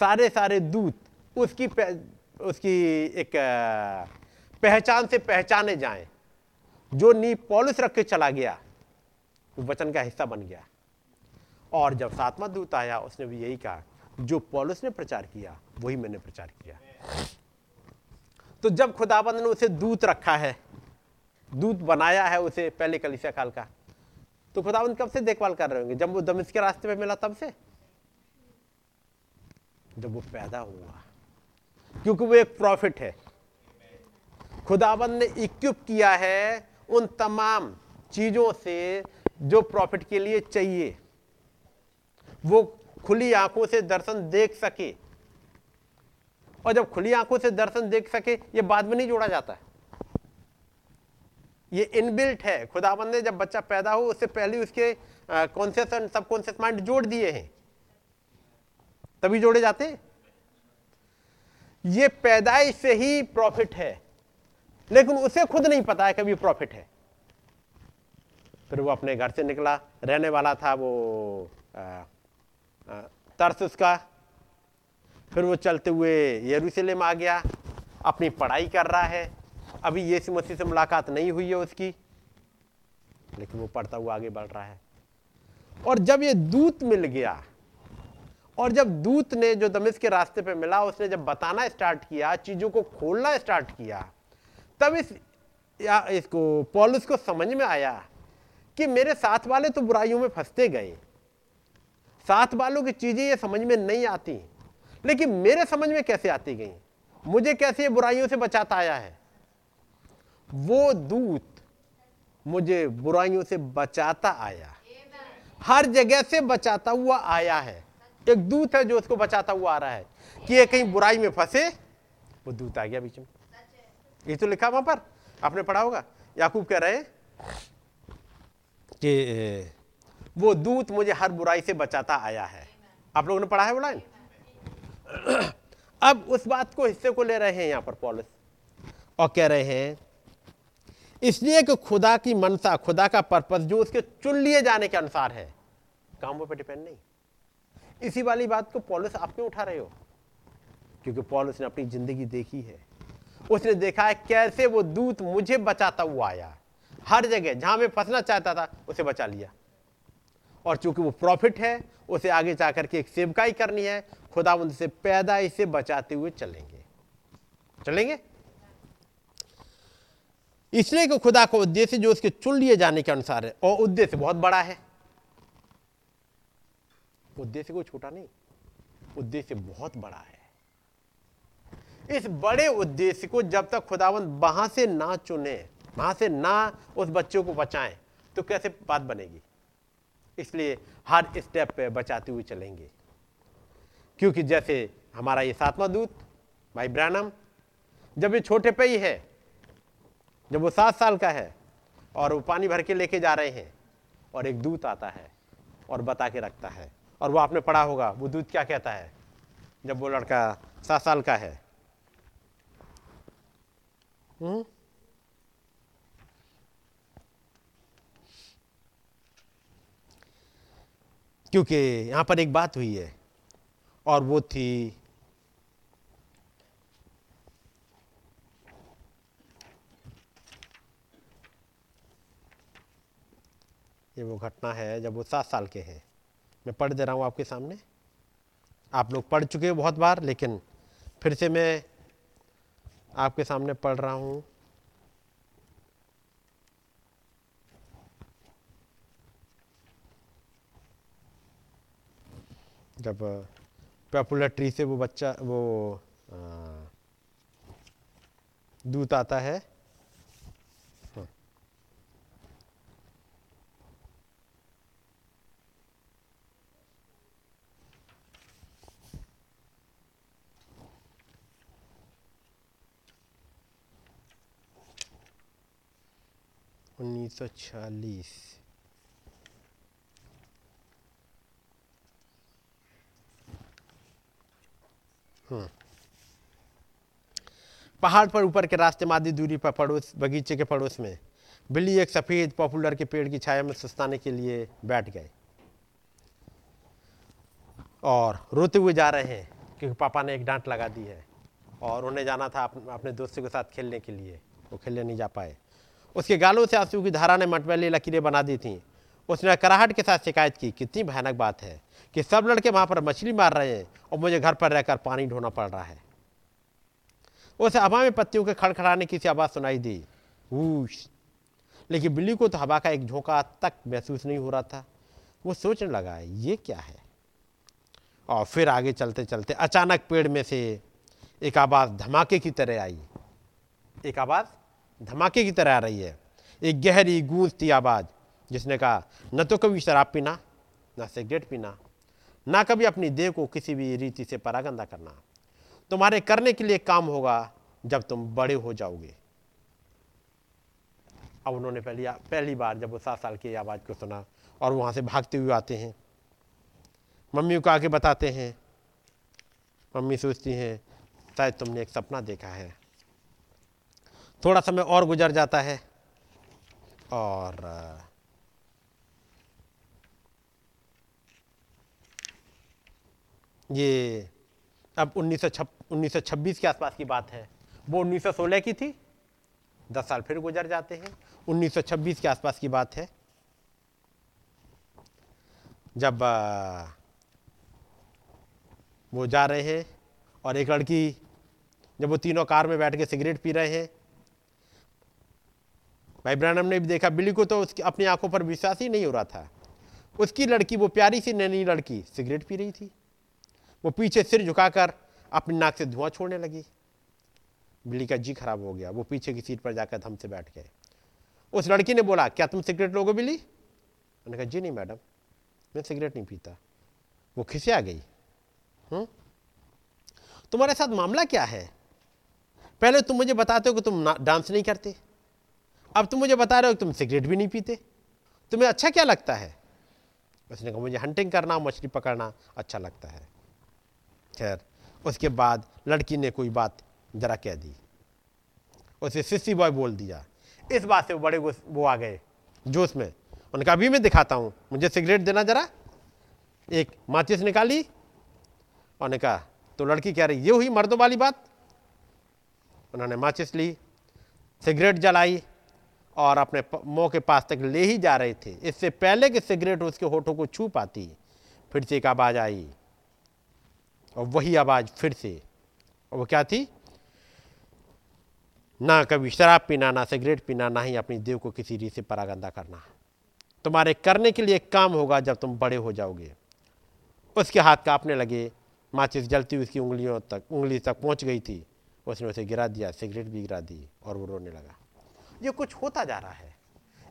सारे सारे दूत उसकी उसकी एक पहचान से पहचाने जाएँ। जो नी पॉलिस रख के चला गया, वो वचन का हिस्सा बन गया। और जब सातवां दूत आया, उसने भी यही कहा, जो पॉलिस ने प्रचार किया, वही मैंने प्रचार किया। तो जब खुदाबंद ने उसे दूत रखा है, दूत बनाया है उसे पहले कलिसिया काल का तो खुदाबंद कब से देखभाल कर रहे होंगे? जब वो दमिश के रास्ते पे मिला तब से? जब वो पैदा हुआ। क्योंकि वो एक प्रॉफिट है। खुदाबंद ने इक्विप किया है उन तमाम चीज़ों से जो प्रॉफिट के लिए चाहिए। वो खुली आँखों से दर्शन देख सके। और जब खुली आँखों से दर्शन देख सके ये बाद में नहीं जोड़ा जाता है। ये इनबिल्ट है। खुदाबंद ने जब बच्चा पैदा हो उससे पहले उसके कॉन्सियस सब कॉन्सियस माइंड जोड़ दिए हैं। तभी जोड़े जाते ये पैदाइश से ही प्रॉफिट है। लेकिन उसे खुद नहीं पता है कभी प्रॉफिट है। फिर वो अपने घर से निकला। रहने वाला था वो आ, आ, तर्स उसका। फिर वो चलते हुए यरूशलेम आ गया, अपनी पढ़ाई कर रहा है। अभी यीशु मसीह से मुलाकात नहीं हुई है उसकी, लेकिन वो पढ़ता हुआ आगे बढ़ रहा है। और जब ये दूत मिल गया, और जब दूत ने जो दमिश के रास्ते पे मिला, उसने जब बताना स्टार्ट किया, चीज़ों को खोलना स्टार्ट किया, तब इस, या इसको, पॉलिस को समझ में आया कि मेरे साथ वाले तो बुराइयों में फंसते गए। साथ वालों की चीज़ें ये समझ में नहीं आती। लेकिन मेरे समझ में कैसे आती गई? मुझे कैसे बुराइयों से बचाता आया है? वो दूत मुझे बुराइयों से बचाता आया। हर जगह से बचाता हुआ आया है। एक दूत है जो उसको बचाता हुआ आ रहा है कि ये कहीं बुराई में फंसे, वो दूत आ गया बीच में। ये तो लिखा वहाँ पर, आपने पढ़ा होगा। याकूब कह रहे हैं कि वो दूत मुझे हर बुराई से बचाता आया है। आप लोगों ने पढ़ा है वो लाइन? अब उस बात को हिस्से को ले रहे हैं यहाँ पर पॉलिस और कह रहे हैं, इसलिए कि खुदा की मनसा, खुदा का पर्पस जो उसके चुन लिए जाने के अनुसार है, कामों पर डिपेंड नहीं। इसी वाली बात को पॉलिस आप क्यों उठा रहे हो? क्योंकि पॉलिस ने अपनी ज़िंदगी देखी है। उसने देखा है कैसे वो दूत मुझे बचाता हुआ आया। हर जगह जहाँ मैं फंसना चाहता था, उसे बचा लिया। और चूँकि वो प्रॉफिट है, उसे आगे जाकर के एक सेवकाई करनी है खुदा उनसे पैदा इसे बचाते हुए चलेंगे। चलेंगे? इसलिए कि खुदा का उद्देश्य जो उसके चुन लिए जाने के अनुसार है, और उद्देश्य बहुत बड़ा है। उद्देश्य कोई छोटा नहीं, उद्देश्य बहुत बड़ा है। इस बड़े उद्देश्य को जब तक खुदावंत वहाँ से ना चुने, वहाँ से ना उस बच्चों को बचाएँ तो कैसे बात बनेगी? इसलिए हर स्टेप पे बचाते हुए चलेंगे। क्योंकि जैसे हमारा ये सातवां दूत, भाई ब्रानम, जब ये छोटे पे ही है, जब वो सात साल का है, और वो पानी भर के लेके जा रहे हैं, और एक दूत आता है, और बता के रखता है, और वो आपने पढ़ा होगा, वो दूत क्या कहता है, जब वो लड़का सात साल का है हुँ? क्योंकि यहाँ पर एक बात हुई है और वो थी ये वो घटना है जब वो सात साल के हैं। मैं पढ़ दे रहा हूँ आपके सामने। आप लोग पढ़ चुके हो बहुत बार, लेकिन फिर से मैं आपके सामने पढ़ रहा हूँ। जब पॉपुलर ट्री से वो बच्चा वो दूत आता है। उन्नीस सौ छियालीस। पहाड़ पर ऊपर के रास्ते में आधी दूरी पर पड़ोस, बगीचे के पड़ोस में बिल्ली एक सफ़ेद पॉपुलर के पेड़ की छाया में सुस्ताने के लिए बैठ गए। और रोते हुए जा रहे हैं क्योंकि पापा ने एक डांट लगा दी है और उन्हें जाना था अपने दोस्तों के साथ खेलने के लिए। वो खेलने नहीं जा पाए। उसके गालों से आँसू की धारा ने मटमैली लकीरें बना दी थी। उसने कराहट के साथ शिकायत की, कितनी भयानक बात है। कि सब लड़के वहाँ पर मछली मार रहे हैं और मुझे घर पर रहकर पानी ढोना पड़ रहा है। उसे हवा में पत्तियों के खड़खड़ाने की सी आवाज़ सुनाई दी ऊश लेकिन बिल्ली को तो हवा का एक झोंका तक महसूस नहीं हो रहा था। वो सोचने लगा, ये क्या है? और फिर आगे चलते चलते अचानक पेड़ में से एक आवाज़ धमाके की तरह आई। एक आवाज़ धमाके की तरह आ रही है। एक गहरी गूंजती आवाज़, जिसने कहा, न तो कभी शराब पीना, न सिगरेट पीना। ना कभी अपनी देह को किसी भी रीति से परागंदा करना। तुम्हारे करने के लिए काम होगा जब तुम बड़े हो जाओगे। अब उन्होंने पहली पहली बार जब वो सात साल की आवाज़ को सुना और वहाँ से भागते हुए आते हैं। मम्मी को आके बताते हैं। मम्मी सोचती हैं, शायद तुमने एक सपना देखा है। थोड़ा समय और गुजर जाता है। और ये अब उन्नीस सौ छब्बीस के आसपास की बात है। वो 1916 की थी। दस साल फिर गुजर जाते हैं। 1926 के आसपास की बात है। जब वो जा रहे हैं और एक लड़की, जब वो तीनों कार में बैठ के सिगरेट पी रहे हैं। भाई ब्रैनम ने भी देखा, बिल्ली को तो उसकी, अपनी आँखों पर विश्वास ही नहीं हो रहा था। उसकी लड़की, वो प्यारी सी नैनी लड़की, सिगरेट पी रही थी। वो पीछे सिर झुकाकर अपनी नाक से धुआँ छोड़ने लगी। बिल्ली का जी खराब हो गया। वो पीछे की सीट पर जाकर थम से बैठ गए। उस लड़की ने बोला, क्या तुम सिगरेट लोगे बिल्ली? उन्होंने कहा, जी नहीं मैडम, मैं सिगरेट नहीं पीता। वो खिसे आ गई। हम्म तुम्हारे साथ मामला क्या है? पहले तुम मुझे बताते हो कि तुम डांस नहीं करते। अब तुम मुझे बता रहे हो कि तुम सिगरेट भी नहीं पीते। तुम्हें अच्छा क्या लगता है? उसने कहा, मुझे हंटिंग करना मछली पकड़ना अच्छा लगता है। खैर, उसके बाद लड़की ने कोई बात जरा कह दी। उसे सिस्सी बॉय बोल दिया। इस बात से वो बड़े वो आ गए जोश में। उन्होंने कहा अभी मैं दिखाता हूँ। मुझे सिगरेट देना जरा। एक माचिस निकाली। उन्होंने कहा तो लड़की कह रही, ये हुई मर्दों वाली बात? उन्होंने माचिस ली, सिगरेट जलाई और अपने मुँह के पास तक ले ही जा रहे थे। इससे पहले कि सिगरेट उसके होठों को छू पाती, फिर से एक आवाज़ आई। और वही आवाज़ फिर से। और वो क्या थी? ना कभी शराब पीना, ना सिगरेट पीना, ना ही अपनी देव को किसी रीत से परागंदा करना। तुम्हारे करने के लिए एक काम होगा जब तुम बड़े हो जाओगे। उसके हाथ कांपने लगे, माचिस जलती हुई उसकी उंगलियों तक, उंगली तक पहुँच गई थी। उसने उसे गिरा दिया, सिगरेट भी गिरा दी और वो रोने लगा। ये कुछ होता जा रहा है।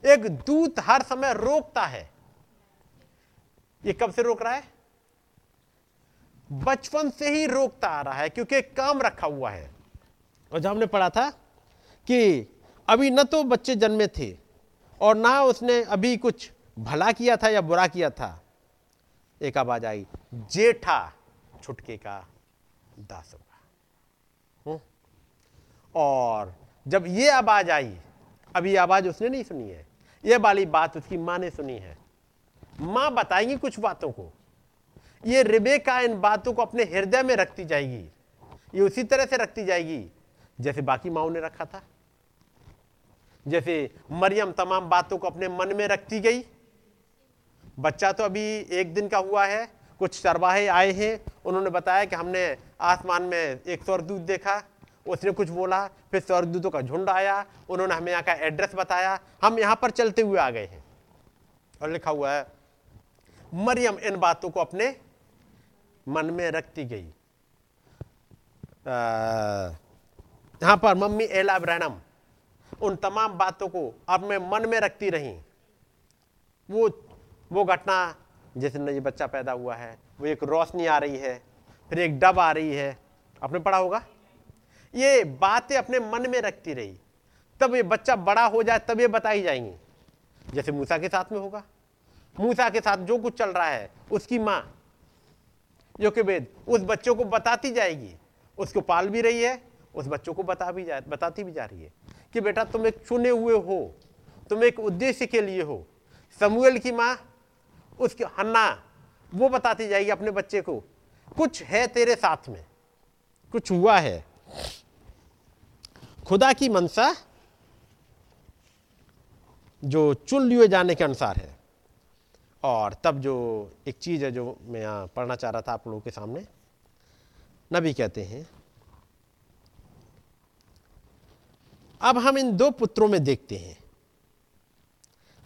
एक दूत हर समय रोकता है। ये कब से रोक रहा है? बचपन से ही रोकता आ रहा है, क्योंकि काम रखा हुआ है। और जब हमने पढ़ा था कि अभी न तो बच्चे जन्मे थे, और ना उसने अभी कुछ भला किया था या बुरा किया था। एक आवाज़ आई, जेठा छुटके का दास होगा हम्म? और जब ये आवाज़ आई अभी आवाज़ उसने नहीं सुनी है। ये वाली बात उसकी माँ ने सुनी है। माँ बताएँगी कुछ बातों को। ये रिबेका इन बातों को अपने हृदय में रखती जाएगी। ये उसी तरह से रखती जाएगी, जैसे बाकी माओ ने रखा था। जैसे मरियम तमाम बातों को अपने मन में रखती गई। बच्चा तो अभी एक दिन का हुआ है, कुछ चरवाहे आए हैं। उन्होंने बताया कि हमने आसमान में एक स्वर्गदूत देखा, उसने कुछ बोला, फिर स्वर्गदूतों का झुंड आया, उन्होंने हमें यहाँ का एड्रेस बताया। हम यहाँ पर चलते हुए आ गए हैं। और लिखा हुआ है, मरियम इन बातों को अपने मन में रखती गई। यहाँ पर मम्मी एला ब्रैनम उन तमाम बातों को अपने मन में रखती रही। वो वो घटना, जैसे न ये बच्चा पैदा हुआ है, वो एक रोशनी आ रही है, फिर एक डब आ रही है। आपने पढ़ा होगा? ये बातें अपने मन में रखती रही। तब ये बच्चा बड़ा हो जाए, तब ये बताई जाएँगी। जैसे मूसा के साथ में होगा। मूसा के साथ जो कुछ चल रहा है, उसकी माँ जो कि वेद, उस बच्चों को बताती जाएगी। उसको पाल भी रही है, उस बच्चों को बता भी जा, बताती भी जा रही है कि बेटा तुम एक चुने हुए हो, तुम एक उद्देश्य के लिए हो। समूएल की माँ, उसकी हन्ना, वो बताती जाएगी अपने बच्चे को, कुछ है तेरे साथ में? कुछ हुआ है? खुदा की मनसा जो चुन लिए जाने के अनुसार है। और तब जो एक चीज़ है जो मैं यहाँ पढ़ना चाह रहा था आप लोगों के सामने, नबी कहते हैं, अब हम इन दो पुत्रों में देखते हैं।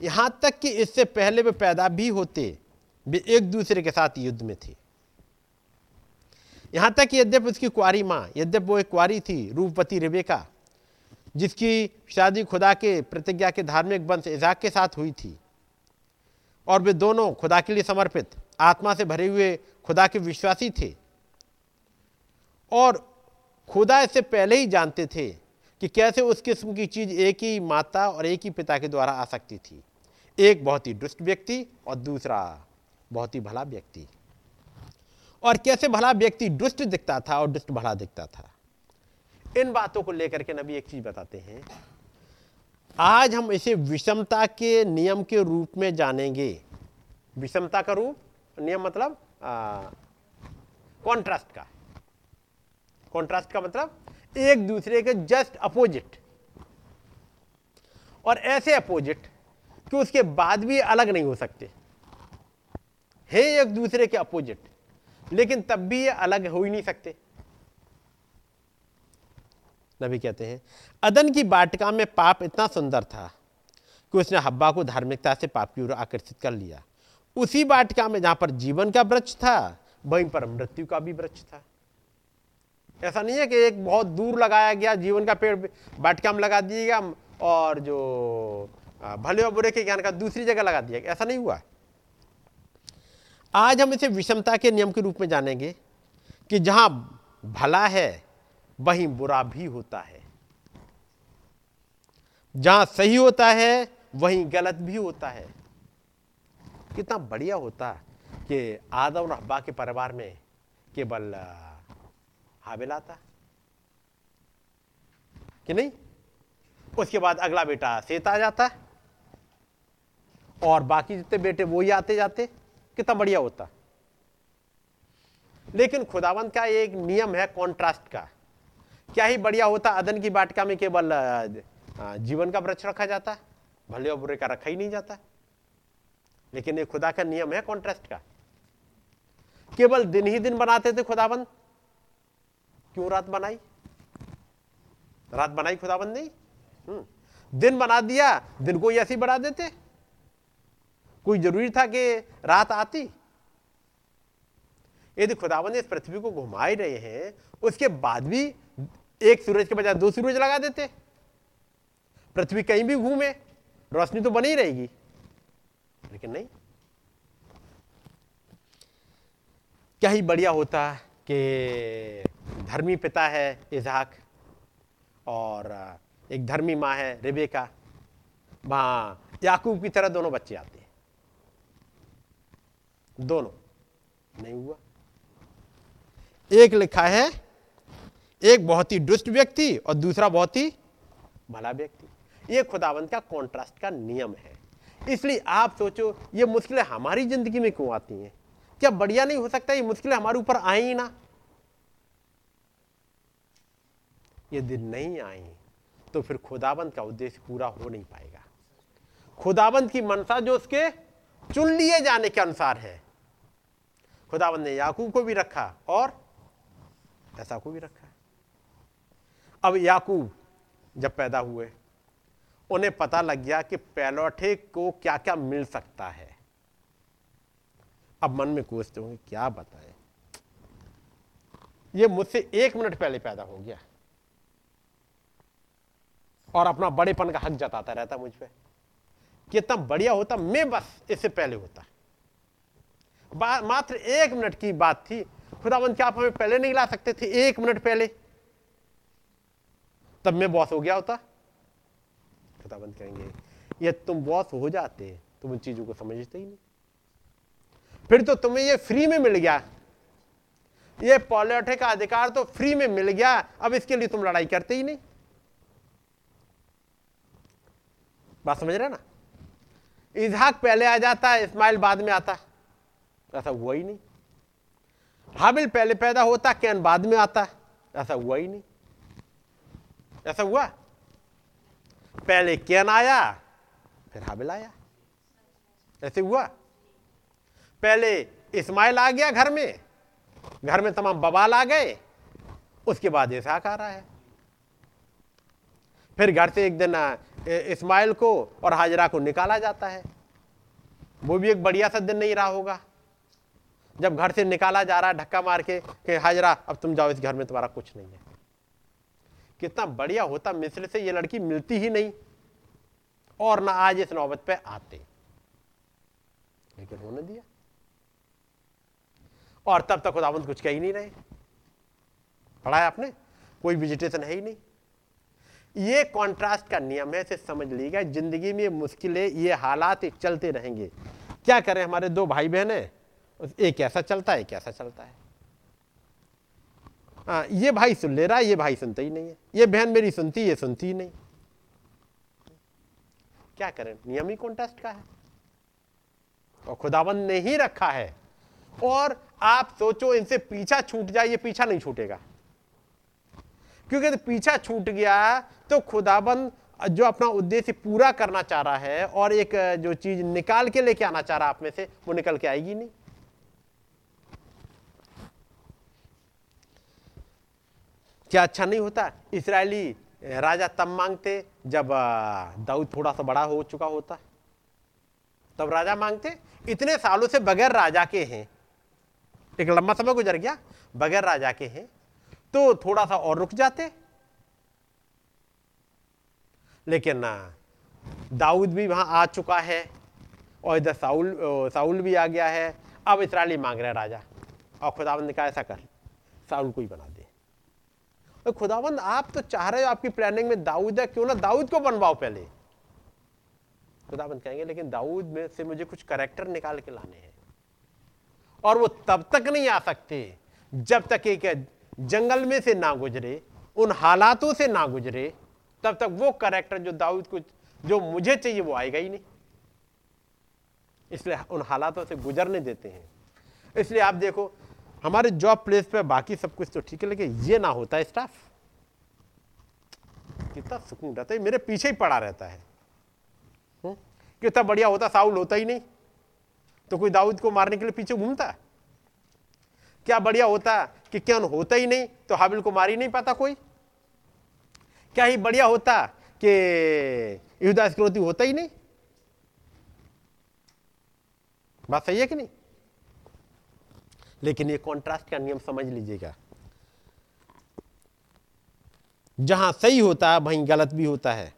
यहाँ तक कि इससे पहले वे पैदा भी होते, वे एक दूसरे के साथ युद्ध में थे। यहाँ तक कि यद्यप उसकी कुआरी माँ, यद्यप वो एक कुआरी थी, रूपवती रेबेका, जिसकी शादी खुदा के प्रतिज्ञा के धार्मिक वंश इजाक के साथ हुई थी। और वे दोनों खुदा के लिए समर्पित, आत्मा से भरे हुए खुदा के विश्वासी थे। और खुदा इससे पहले ही जानते थे कि कैसे उस किस्म की चीज़ एक ही माता और एक ही पिता के द्वारा आ सकती थी। एक बहुत ही दुष्ट व्यक्ति और दूसरा बहुत ही भला व्यक्ति। और कैसे भला व्यक्ति दुष्ट दिखता था और दुष्ट भला दिखता था। इन बातों को लेकर के नबी एक चीज़ बताते हैं आज हम इसे विषमता के नियम के रूप में जानेंगे। विषमता का रूप, नियम मतलब कॉन्ट्रास्ट का। कॉन्ट्रास्ट का मतलब एक दूसरे के जस्ट अपोजिट और ऐसे अपोजिट कि उसके बाद भी अलग नहीं हो सकते। है एक दूसरे के अपोजिट लेकिन तब भी ये अलग हो ही नहीं सकते। नबी कहते हैं, अदन की बाटिका में पाप इतना सुंदर था कि उसने हब्बा को धार्मिकता से पाप की ओर आकर्षित कर लिया। उसी बाटिका में जहाँ पर जीवन का वृक्ष था, वहीं पर मृत्यु का भी वृक्ष था। ऐसा नहीं है कि एक बहुत दूर लगाया गया जीवन का पेड़ बाटिका में लगा दिएगा और जो भले और बुरे के ज्ञान का दूसरी जगह लगा दिया ऐसा नहीं हुआ। आज हम इसे विषमता के नियम के रूप में जानेंगे कि जहाँ भला है वहीं बुरा भी होता है। जहाँ सही होता है, वहीं गलत भी होता है। कितना बढ़िया होता कि आदम और हब्बा के परिवार में केवल हाबिल आता। कि नहीं? उसके बाद अगला बेटा सेत आ जाता। और बाकी जितने बेटे वो ही आते जाते। कितना बढ़िया होता। लेकिन खुदावंत का एक नियम है कॉन्ट्रास्ट का। क्या ही बढ़िया होता अदन की बाटका में केवल जीवन का वृक्ष रखा जाता? भले और बुरे का रखा ही नहीं जाता। लेकिन ये खुदा का नियम है कॉन्ट्रास्ट का। केवल दिन ही दिन बनाते थे खुदाबंद। क्यों रात बनाई? रात बनाई खुदाबंद नहीं हम्म। दिन बना दिया, दिन को ऐसे ही बढ़ा देते। कोई ज़रूरी था कि रात आती? यदि खुदाबंद इस पृथ्वी को घुमा ही रहे हैं, उसके बाद भी एक सूरज के बजाय दो सूरज लगा देते। पृथ्वी कहीं भी घूमे, रोशनी तो बनी रहेगी। लेकिन नहीं। क्या ही बढ़िया होता कि धर्मी पिता है इजहाक और एक धर्मी माँ है रेबेका। वहाँ याकूब की तरह दोनों बच्चे आते हैं। दोनों। नहीं हुआ। एक लिखा है एक बहुत ही दुष्ट व्यक्ति और दूसरा बहुत ही भला व्यक्ति। ये खुदावंत का कॉन्ट्रास्ट का नियम है। इसलिए आप सोचो, ये मुश्किलें हमारी ज़िंदगी में क्यों आती हैं? क्या बढ़िया नहीं हो सकता ये मुश्किलें हमारे ऊपर आए ही ना? ये दिन नहीं आई तो फिर खुदाबंद का उद्देश्य पूरा हो नहीं पाएगा। खुदाबंद की मनसा जो उसके चुन लिए जाने के अनुसार है। खुदाबंद ने याकूब को भी रखा और ऐसा को भी रखा। अब याकूब जब पैदा हुए, उन्हें पता लग गया कि पैलौठे को क्या क्या मिल सकता है। अब मन में कोसते होंगे, क्या बताएँ? ये मुझसे एक मिनट पहले पैदा हो गया। और अपना बड़ेपन का हक जताता रहता मुझ पर कितना बढ़िया होता, मैं बस इससे पहले होता। मात्र एक मिनट की बात थी। खुदावंत, क्या आप हमें पहले नहीं ला सकते थे? एक मिनट पहले। तब मैं बॉस हो गया होता। खुदावंत कहेंगे ये तुम बॉस हो जाते, तुम उन चीज़ों को समझते ही नहीं। फिर तो तुम्हें ये फ्री में मिल गया। ये पॉलिटिक का अधिकार तो फ्री में मिल गया। अब इसके लिए तुम लड़ाई करते ही नहीं। बात समझ रहे ना? इजहाक पहले आ जाता है इस्माइल बाद में आता। ऐसा हुआ ही नहीं। हाबिल पहले पैदा होता, कैन बाद में आता। ऐसा हुआ ही नहीं। ऐसा हुआ पहले कैन आया फिर हाबिल आया ऐसे हुआ पहले इस्माइल आ गया घर में घर में तमाम बवाल आ गए उसके बाद इसहाक आ रहा है फिर घर से एक दिन इस्माइल को और हाजरा को निकाला जाता है वो भी एक बढ़िया सा दिन नहीं रहा होगा जब घर से निकाला जा रहा है धक्का मार के कि हाजरा अब तुम जाओ इस घर में तुम्हारा कुछ नहीं है कितना बढ़िया होता, मिस्र से ये लड़की मिलती ही नहीं। और ना आज इस नौबत पे आते। लेकिन होने दिया। और तब तक खुदावंत कुछ कह ही नहीं रहे। पढ़ा है आपने? कोई विजिटेशन है ही नहीं। ये कॉन्ट्रास्ट का नियम है, इसे समझ लीजिएगा। ज़िंदगी में मुश्किलें, ये हालात चलते रहेंगे। क्या करें हमारे दो भाई बहन है? एक ऐसा चलता है, एक ऐसा चलता है। आ, ये भाई सुन ले रहा है ये भाई सुनता ही नहीं है। ये बहन मेरी सुनती ये सुनती ही नहीं। क्या करें? नियम ही कॉन्टेस्ट का है। और खुदाबंद ने ही रखा है। और आप सोचो इनसे पीछा छूट जाए ये पीछा नहीं छूटेगा। क्योंकि तो पीछा छूट गया तो खुदाबंद जो अपना उद्देश्य पूरा करना चाह रहा है और एक जो चीज़ निकाल के लेके आना चाह रहा है आप में से वो निकल के आएगी नहीं। क्या अच्छा नहीं होता? इसराइली राजा तब मांगते जब दाऊद थोड़ा सा बड़ा हो चुका होता। तब राजा मांगते, इतने सालों से बगैर राजा के हैं। एक लंबा समय गुजर गया, बगैर राजा के हैं तो थोड़ा सा और रुक जाते। लेकिन दाऊद भी वहाँ आ चुका है और इधर साउल साउल भी आ गया है। अब इसराइली मांग रहे राजा। और खुदावंद ने कहा, ऐसा कर, साउल को ही बना दे। खुदावंद, आप तो चाह रहे हो आपकी प्लानिंग में दाऊद है, क्यों ना दाऊद को बनवाओ पहले? खुदावंद कहेंगे, लेकिन दाऊद में से मुझे कुछ करेक्टर निकाल के लाने हैं। और वो तब तक नहीं आ सकते, जब तक एक जंगल में से ना गुजरे, उन हालातों से ना गुजरे, तब तक वो करेक्टर जो दाऊद को, जो मुझे चाहिए, वो आएगा ही नहीं। इसलिए उन हालातों से गुजरने देते हैं। इसलिए आप देखो हमारे जॉब प्लेस पे बाकी सब कुछ तो ठीक है, लेकिन ये ना होता है स्टाफ कितना सुकून रहता है मेरे पीछे ही पड़ा रहता है। हम्म? कितना बढ़िया होता, साउल होता ही नहीं। तो कोई दाऊद को मारने के लिए पीछे घूमता? क्या बढ़िया होता कि क्या होता ही नहीं तो हाबिल को मार ही नहीं पाता कोई? क्या ही बढ़िया होता कि स्क्रोति होता ही नहीं? बात सही है कि नहीं? लेकिन ये कॉन्ट्रास्ट का नियम समझ लीजिएगा। जहाँ सही होता है, वहीं गलत भी होता है।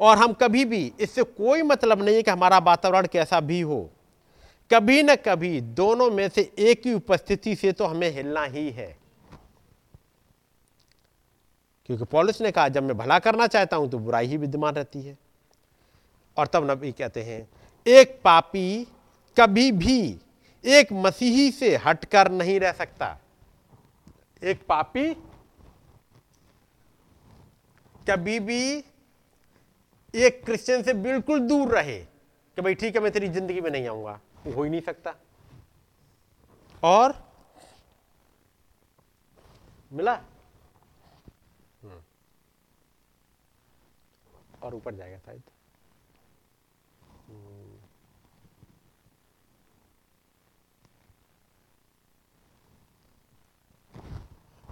और हम कभी भी, इससे कोई मतलब नहीं है कि हमारा वातावरण कैसा भी हो। कभी न कभी, दोनों में से एक ही उपस्थिति से तो हमें हिलना ही है। क्योंकि पॉलिस ने कहा, जब मैं भला करना चाहता हूँ तो बुराई ही विद्यमान रहती है। और तब नबी कहते हैं, एक पापी कभी भी एक मसीही से हटकर नहीं रह सकता। एक पापी कभी भी एक क्रिश्चियन से बिल्कुल दूर रहे कि भाई ठीक है, मैं तेरी ज़िंदगी में नहीं आऊँगा हो ही नहीं सकता। और मिला। हम्म। और ऊपर जाएगा शायद।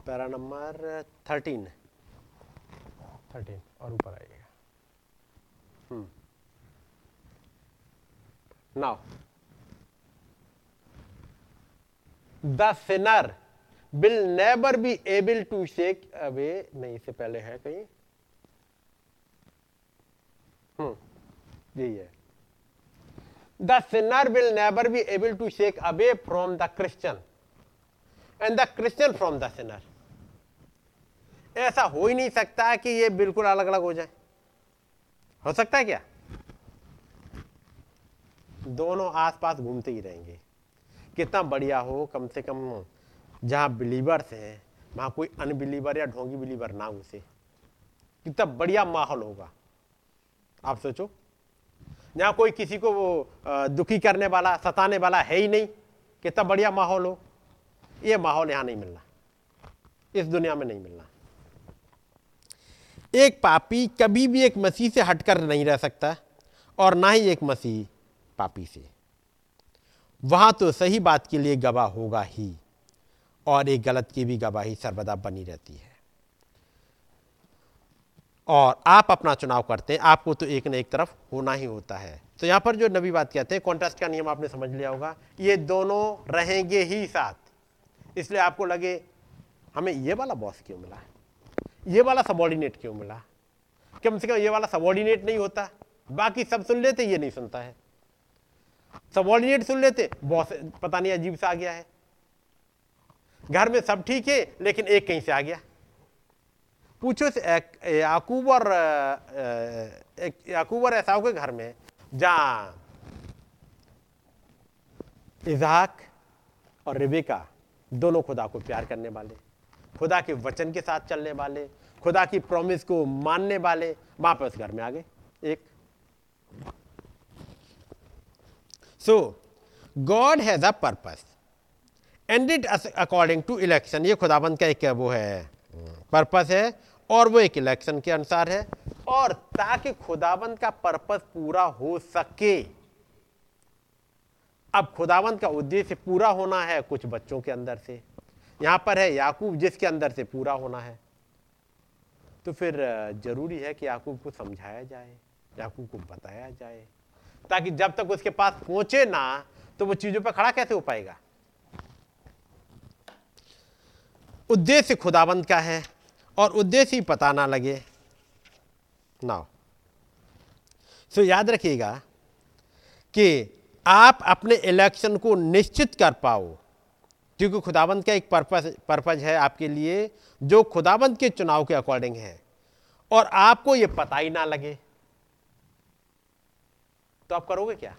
Para number thirteen. थर्टीन और ऊपर आइएगा now. The sinner will never be able to shake away. नहीं इससे पहले है कहीं। हम्म यही है। The sinner will never be able to shake away from the Christian. And the Christian from the sinner. ऐसा हो ही नहीं सकता कि ये बिल्कुल अलग अलग हो जाए। हो सकता है क्या? दोनों आसपास घूमते ही रहेंगे। कितना बढ़िया हो कम से कम जहाँ बिलीवर्स हैं, वहाँ कोई अनबिलीवर या ढोंगी बिलीवर ना घुसे। कितना बढ़िया माहौल होगा। आप सोचो। जहाँ कोई किसी को वो दुखी करने वाला, सताने वाला है ही नहीं। कितना बढ़िया माहौल हो। ये माहौल यहाँ नहीं मिलना। इस दुनिया में नहीं मिलना। एक पापी कभी भी एक मसीह से हटकर नहीं रह सकता और ना ही एक मसीह पापी से। वहाँ तो सही बात के लिए गवाह होगा ही और एक गलत की भी गवाही सर्वदा बनी रहती है। और आप अपना चुनाव करते हैं, आपको तो एक न एक तरफ़ होना ही होता है। तो यहाँ पर जो नबी बात कहते हैं कॉन्ट्रास्ट का नियम आपने समझ लिया होगा, ये दोनों रहेंगे ही साथ। इसलिए आपको लगे, हमें ये वाला बॉस क्यों मिला? ये वाला सबॉर्डिनेट क्यों मिला? कम से कम ये वाला सबॉर्डिनेट नहीं होता। बाकी सब सुन लेते, ये नहीं सुनता है। सबॉर्डिनेट सुन लेते बॉस पता नहीं, अजीब सा आ गया है। घर में सब ठीक है, लेकिन एक कहीं से आ गया। पूछो याकूब और याकूब और ऐसा के घर में जहाँ इजहाक और रिबिका दोनों खुदा को प्यार करने वाले। खुदा के वचन के साथ चलने वाले, खुदा की प्रॉमिस को मानने वाले, वापस घर में आ गए। एक। So God has a purpose and it according to election ये खुदाबंद का एक वो है? पर्पस है, और वो एक इलेक्शन के अनुसार है। और ताकि खुदाबंद का पर्पस पूरा हो सके। अब खुदाबंद का उद्देश्य पूरा होना है कुछ बच्चों के अंदर से। यहाँ पर है, याकूब जिसके अंदर से पूरा होना है। तो फिर ज़रूरी है कि याकूब को समझाया जाए, याकूब को बताया जाए, ताकि जब तक उसके पास पहुँचे ना तो वो चीज़ों पर खड़ा कैसे हो पाएगा? उद्देश्य खुदाबंद का है, और उद्देश्य ही पता ना लगे। ना सो याद रखिएगा कि आप अपने इलेक्शन को निश्चित कर पाओ। क्योंकि खुदाबंद का एक पर्पज पर्पज है आपके लिए, जो खुदाबंद के चुनाव के अकॉर्डिंग है। और आपको यह पता ही ना लगे। तो आप करोगे क्या?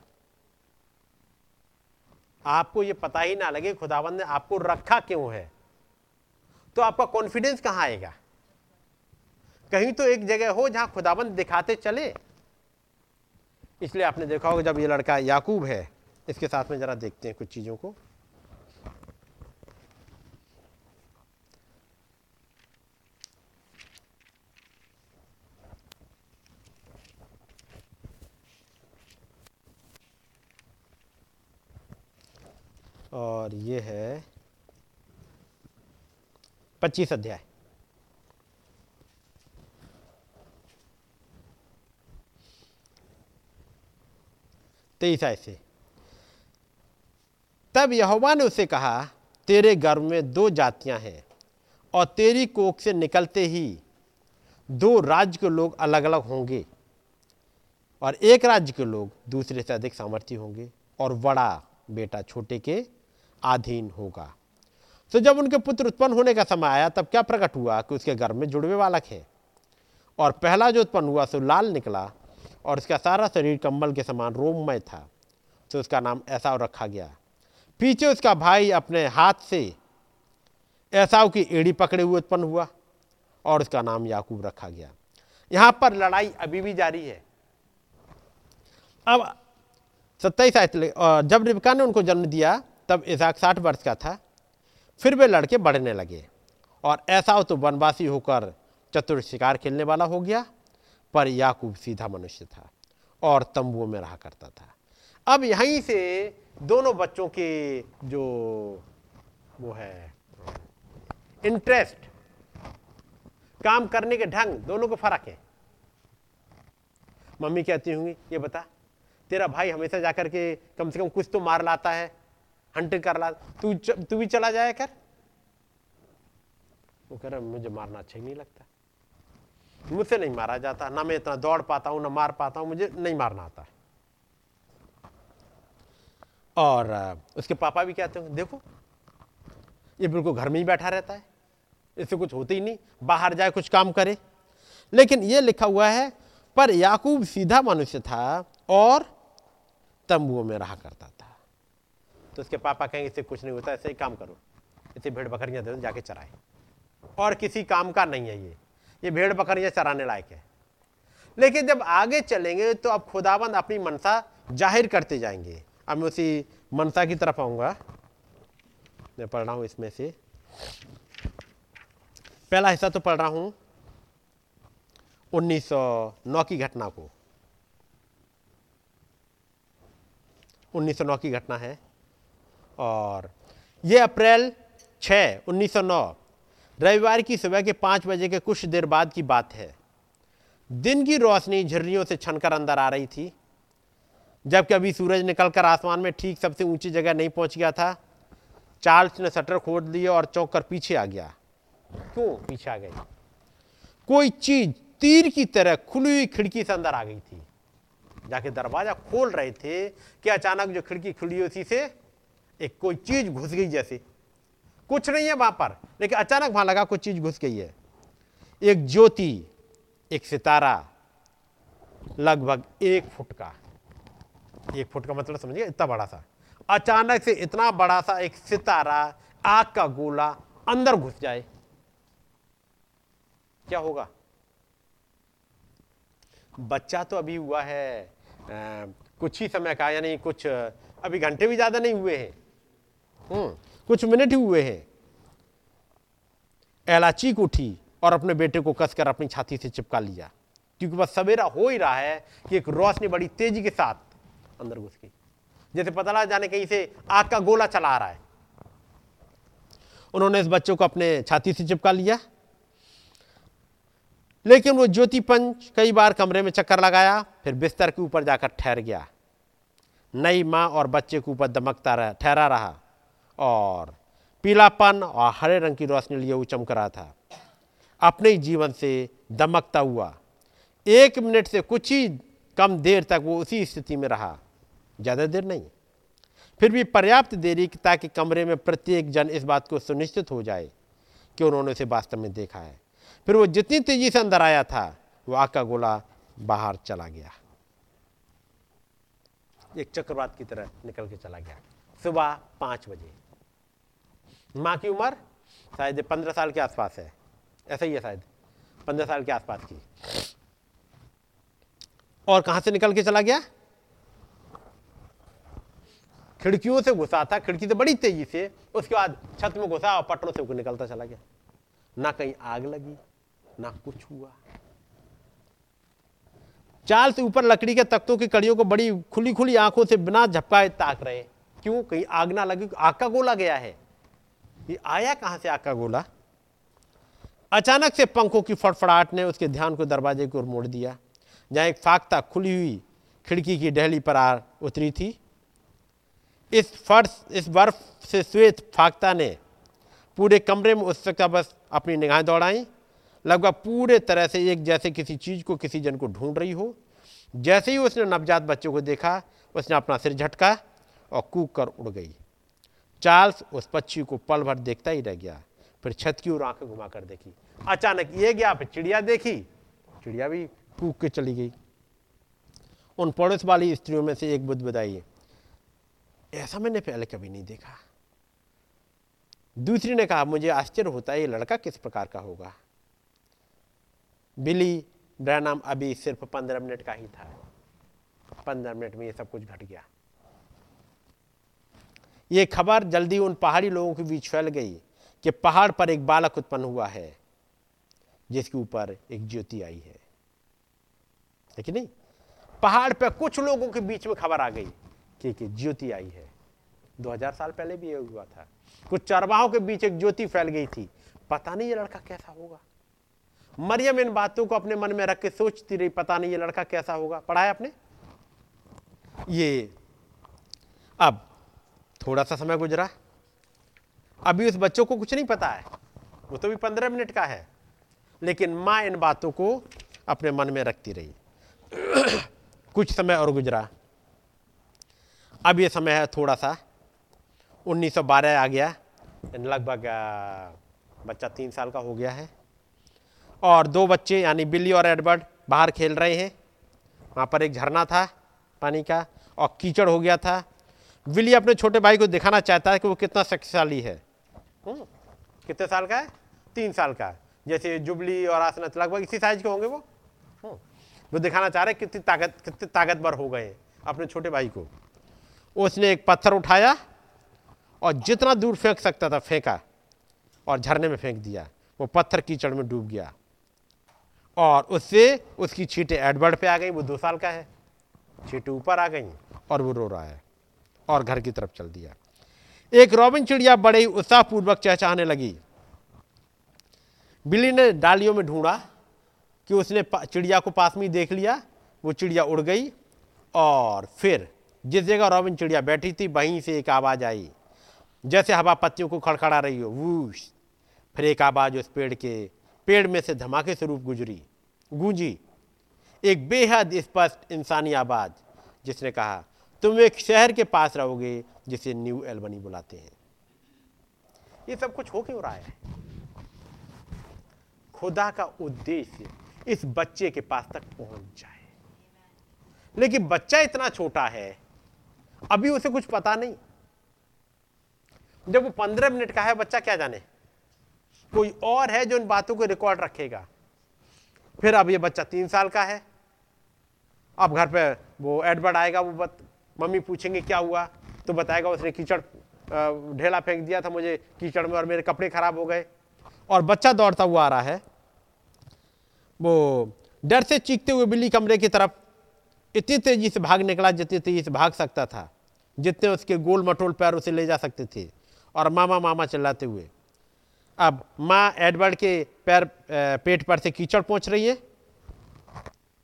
आपको यह पता ही ना लगे खुदाबंद ने आपको रखा क्यों है। तो आपका कॉन्फिडेंस कहाँ आएगा? कहीं तो एक जगह हो जहाँ खुदाबंद दिखाते चले। इसलिए आपने देखा होगा जब ये लड़का याकूब है, इसके साथ में जरा देखते हैं कुछ चीज़ों को। और ये है पच्चीस अध्याय। तेईस ऐसे तब यहोवा ने उसे कहा, तेरे गर्भ में दो जातियाँ हैं और तेरी कोख से निकलते ही दो राज्य के लोग अलग अलग होंगे और एक राज्य के लोग दूसरे से अधिक सामर्थ्य होंगे और बड़ा बेटा छोटे के अधीन होगा। तो जब उनके पुत्र उत्पन्न होने का समय आया, तब क्या प्रकट हुआ कि उसके गर्भ में जुड़वे बालक है? और पहला जो उत्पन्न हुआ, सो लाल निकला और उसका सारा शरीर कंबल के समान रोममय था। तो उसका नाम ऐसा रखा गया। पीछे उसका भाई अपने हाथ से ऐसाव की एड़ी पकड़े हुए उत्पन्न हुआ और उसका नाम याकूब रखा गया। यहाँ पर लड़ाई अभी भी जारी है। अब सत्ताईस जब रिबका ने उनको जन्म दिया तब इसाक साठ वर्ष का था। फिर वे लड़के बढ़ने लगे और ऐसा हो तो वनवासी होकर चतुर शिकार खेलने वाला हो गया, पर याकूब सीधा मनुष्य था और तंबुओं में रहा करता था। अब यहीं से दोनों बच्चों के जो वो है इंटरेस्ट काम करने के ढंग दोनों को फ़र्क है। मम्मी कहती होंगी, ये बता, तेरा भाई हमेशा जाकर के कम से कम कुछ तो मार लाता है हंटिंग कर ला। तू तू भी चला जाया कर। वो कह रहा, मुझे मारना अच्छा ही नहीं लगता। मुझसे नहीं मारा जाता। ना मैं इतना दौड़ पाता हूँ, ना मार पाता हूँ, मुझे नहीं मारना आता। और उसके पापा भी कहते हैं, देखो, ये बिल्कुल घर में ही बैठा रहता है। इससे कुछ होते ही नहीं। बाहर जाए, कुछ काम करे। लेकिन ये लिखा हुआ है, पर याकूब सीधा मनुष्य था और तंबुओं में रहा करता था। तो उसके पापा कहेंगे, इससे कुछ नहीं होता, ऐसे ही काम करो। इसे भेड़ बकरियाँ दे दो, जाके चराए। और किसी काम का नहीं है ये। ये भेड़ बकरियाँ चराने लायक है। लेकिन जब आगे चलेंगे तो अब खुदाबंद अपनी मनसा ज़ाहिर करते जाएँगे। अब मैं उसी मनसा की तरफ़ आऊँगा। मैं पढ़ रहा हूँ इसमें से। पहला हिस्सा तो पढ़ रहा हूँ 1909 की घटना को। 1909 की घटना है। और ये अप्रैल 6 1909 रविवार की सुबह के पाँच बजे के कुछ देर बाद की बात है। दिन की रोशनी झिर्रियों से छनकर अंदर आ रही थी। जबकि अभी सूरज निकलकर आसमान में ठीक सबसे ऊँची जगह नहीं पहुँच गया था, चार्ल्स ने शटर खोद दिया और चौंक कर पीछे आ गया। क्यों पीछे आ गई? कोई चीज़ तीर की तरह खुली हुई खिड़की से अंदर आ गई थी। जाके दरवाज़ा खोल रहे थे कि अचानक जो खिड़की खुली उसी से एक कोई चीज़ घुस गई जैसे। कुछ नहीं है वहाँ पर लेकिन अचानक वहाँ लगा कोई चीज़ घुस गई है। एक ज्योति एक सितारा लगभग एक फुट का। एक फुट का मतलब समझिए इतना बड़ा सा। अचानक से इतना बड़ा सा एक सितारा आग का गोला अंदर घुस जाए। क्या होगा? बच्चा तो अभी हुआ है आ, कुछ ही समय का यानी कुछ अभी घंटे भी ज़्यादा नहीं हुए हैं। कुछ मिनट ही हुए हैं। एला चीख उठी और अपने बेटे को कसकर अपनी छाती से चिपका लिया, क्योंकि बस सवेरा हो ही रहा है कि एक रोशनी बड़ी तेज़ी के साथ अंदर घुस गई। जैसे पता लगा जाने कहीं से आग का गोला चला रहा है। उन्होंने इस बच्चों को अपने छाती से चिपका लिया। लेकिन वो ज्योति पंच कई बार कमरे में चक्कर लगाया, फिर बिस्तर के ऊपर जाकर ठहर गया। नई माँ और बच्चे के ऊपर दमकता रहा, ठहरा रहा। और पीलापन और हरे रंग की रोशनी लिए वो चमक रहा था। अपने ही जीवन से दमकता हुआ, एक मिनट से कुछ ही कम देर तक वो उसी स्थिति में रहा। ज़्यादा देर नहीं। फिर भी पर्याप्त देरी ताकि कमरे में प्रत्येक जन इस बात को सुनिश्चित हो जाए कि उन्होंने उसे वास्तव में देखा है। फिर वो जितनी तेज़ी से अंदर आया था, वो आग का गोला बाहर चला गया। एक चक्रवात की तरह निकल के चला गया। सुबह पाँच बजे। माँ की उम्र शायद पंद्रह साल के आसपास है। ऐसा ही है शायद, पंद्रह साल के आसपास की। और कहाँ से निकल के चला गया? खिड़कियों से घुसा था। खिड़की से बड़ी तेज़ी से, उसके बाद छत में घुसा और पटरों से निकलता चला गया। ना कहीं आग लगी, ना कुछ हुआ। चाल से ऊपर लकड़ी के तख्तों की कड़ियों को बड़ी खुली खुली आँखों से बिना झपकाए ताक रहे। क्यों? कहीं आग ना लगी, आग का गोला गया है। ये आया कहाँ से आका गोला? अचानक से पंखों की फड़फड़ाहट ने उसके ध्यान को दरवाजे की ओर मोड़ दिया, जहाँ एक फाख्ता खुली हुई खिड़की की डहली पर आ उतरी थी। इस फर्श, इस बर्फ़ से श्वेत फाख्ता ने पूरे कमरे में उस उत्सुकता बस अपनी निगाहें दौड़ाई। लगभग पूरे तरह से एक जैसे किसी चीज़ को किसी जन को ढूंढ रही हो। जैसे ही उसने नवजात बच्चों को देखा, उसने अपना सिर झटका और कूक कर उड़ गई। चार्ल्स उस पक्षी को पल भर देखता ही रह गया, फिर छत की ओर आँखें घुमा कर देखी। अचानक ये गया, फिर चिड़िया देखी, चिड़िया भी कूक के चली गई। उन पड़ोस वाली स्त्रियों में से एक बुद्ध बदाई ऐसा मैंने पहले कभी नहीं देखा। दूसरी ने कहा, मुझे आश्चर्य होता है, ये लड़का किस प्रकार का होगा? बिली, ब्रैनम, अभी सिर्फ़ पंद्रह मिनट का ही था। पंद्रह मिनट में ये सब कुछ घट गया। ये खबर जल्दी उन पहाड़ी लोगों के बीच फैल गई कि पहाड़ पर एक बालक उत्पन्न हुआ है जिसके ऊपर एक ज्योति आई है। लेकिन नहीं? पहाड़ पर कुछ लोगों के बीच में खबर आ गई कि, ज्योति आई है। 2000 साल पहले भी ये हुआ था। कुछ चरवाहों के बीच एक ज्योति फैल गई थी। पता नहीं ये लड़का कैसा होगा। मरियम इन बातों को अपने मन में रख के सोचती रही पता नहीं ये लड़का कैसा होगा। पढ़ाया आपने? ये अब थोड़ा सा समय गुजरा। अभी उस बच्चों को कुछ नहीं पता है। वो तो भी पंद्रह मिनट का है। लेकिन माँ इन बातों को अपने मन में रखती रही। कुछ समय और गुजरा। अब ये समय है थोड़ा सा। 1912 आ गया। लगभग बच्चा तीन साल का हो गया है। और दो बच्चे, यानी बिल्ली और एडवर्ड, बाहर खेल रहे हैं। वहाँ पर एक झरना था पानी का और कीचड़ हो गया था। विली अपने छोटे भाई को दिखाना चाहता है कि वो कितना शक्तिशाली है। हम्म, कितने साल का है? तीन साल का जैसे जुबली और आसनत लगभग इसी साइज़ के होंगे वो। हम्म, वो दिखाना चाह रहे कितनी ताकत कितने ताकतवर हो गए अपने छोटे भाई को। उसने एक पत्थर उठाया और जितना दूर फेंक सकता था फेंका और झरने में फेंक दिया। वो पत्थर कीचड़ में डूब गया। और उससे उसकी छीटें एडवर्ड पे आ गई। वो दो साल का है। छीटें ऊपर आ गई और वो रो रहा है। और घर की तरफ़ चल दिया। एक रॉबिन चिड़िया बड़े उत्साहपूर्वक चहचाने लगी। बिल्ली ने डालियों में ढूंढा कि उसने चिड़िया को पास में देख लिया, वो चिड़िया उड़ गई और फिर जिस जगह रॉबिन चिड़िया बैठी थी, वहीं से एक आवाज़ आई। जैसे हवा पत्तियों को खड़खड़ा रही हो, वूश! फिर एक आवाज़ उस पेड़ के, पेड़ में से धमाके स्वरूप गुजरी। गूंजी! एक बेहद स्पष्ट इंसानी आवाज़, जिसने कहा तुम एक शहर के पास रहोगे जिसे न्यू एल्बनी बुलाते हैं। ये सब कुछ हो क्यों रहा है। खुदा का उद्देश्य इस बच्चे के पास तक पहुँच जाए। लेकिन बच्चा इतना छोटा है अभी उसे कुछ पता नहीं। जब वो पंद्रह मिनट का है बच्चा क्या जाने? कोई और है जो इन बातों को रिकॉर्ड रखेगा। फिर अब ये बच्चा तीन साल का है। अब घर पे वो एडवर्ड आएगा वो बत, मम्मी पूछेंगे, क्या हुआ? तो बताएगा उसने, कीचड़ ढेला फेंक दिया था मुझे कीचड़ में और मेरे कपड़े खराब हो गए। और बच्चा दौड़ता हुआ आ रहा है। वो डर से चीखते हुए बिल्ली कमरे की तरफ़ इतनी तेज़ी से भाग निकला जितनी तेज़ी से भाग सकता था, जितने उसके गोल मटोल पैर उसे ले जा सकते थे और मामा मामा चिल्लाते हुए। अब माँ एडवर्ड के पैर पेट पर से कीचड़ पहुँच रही है।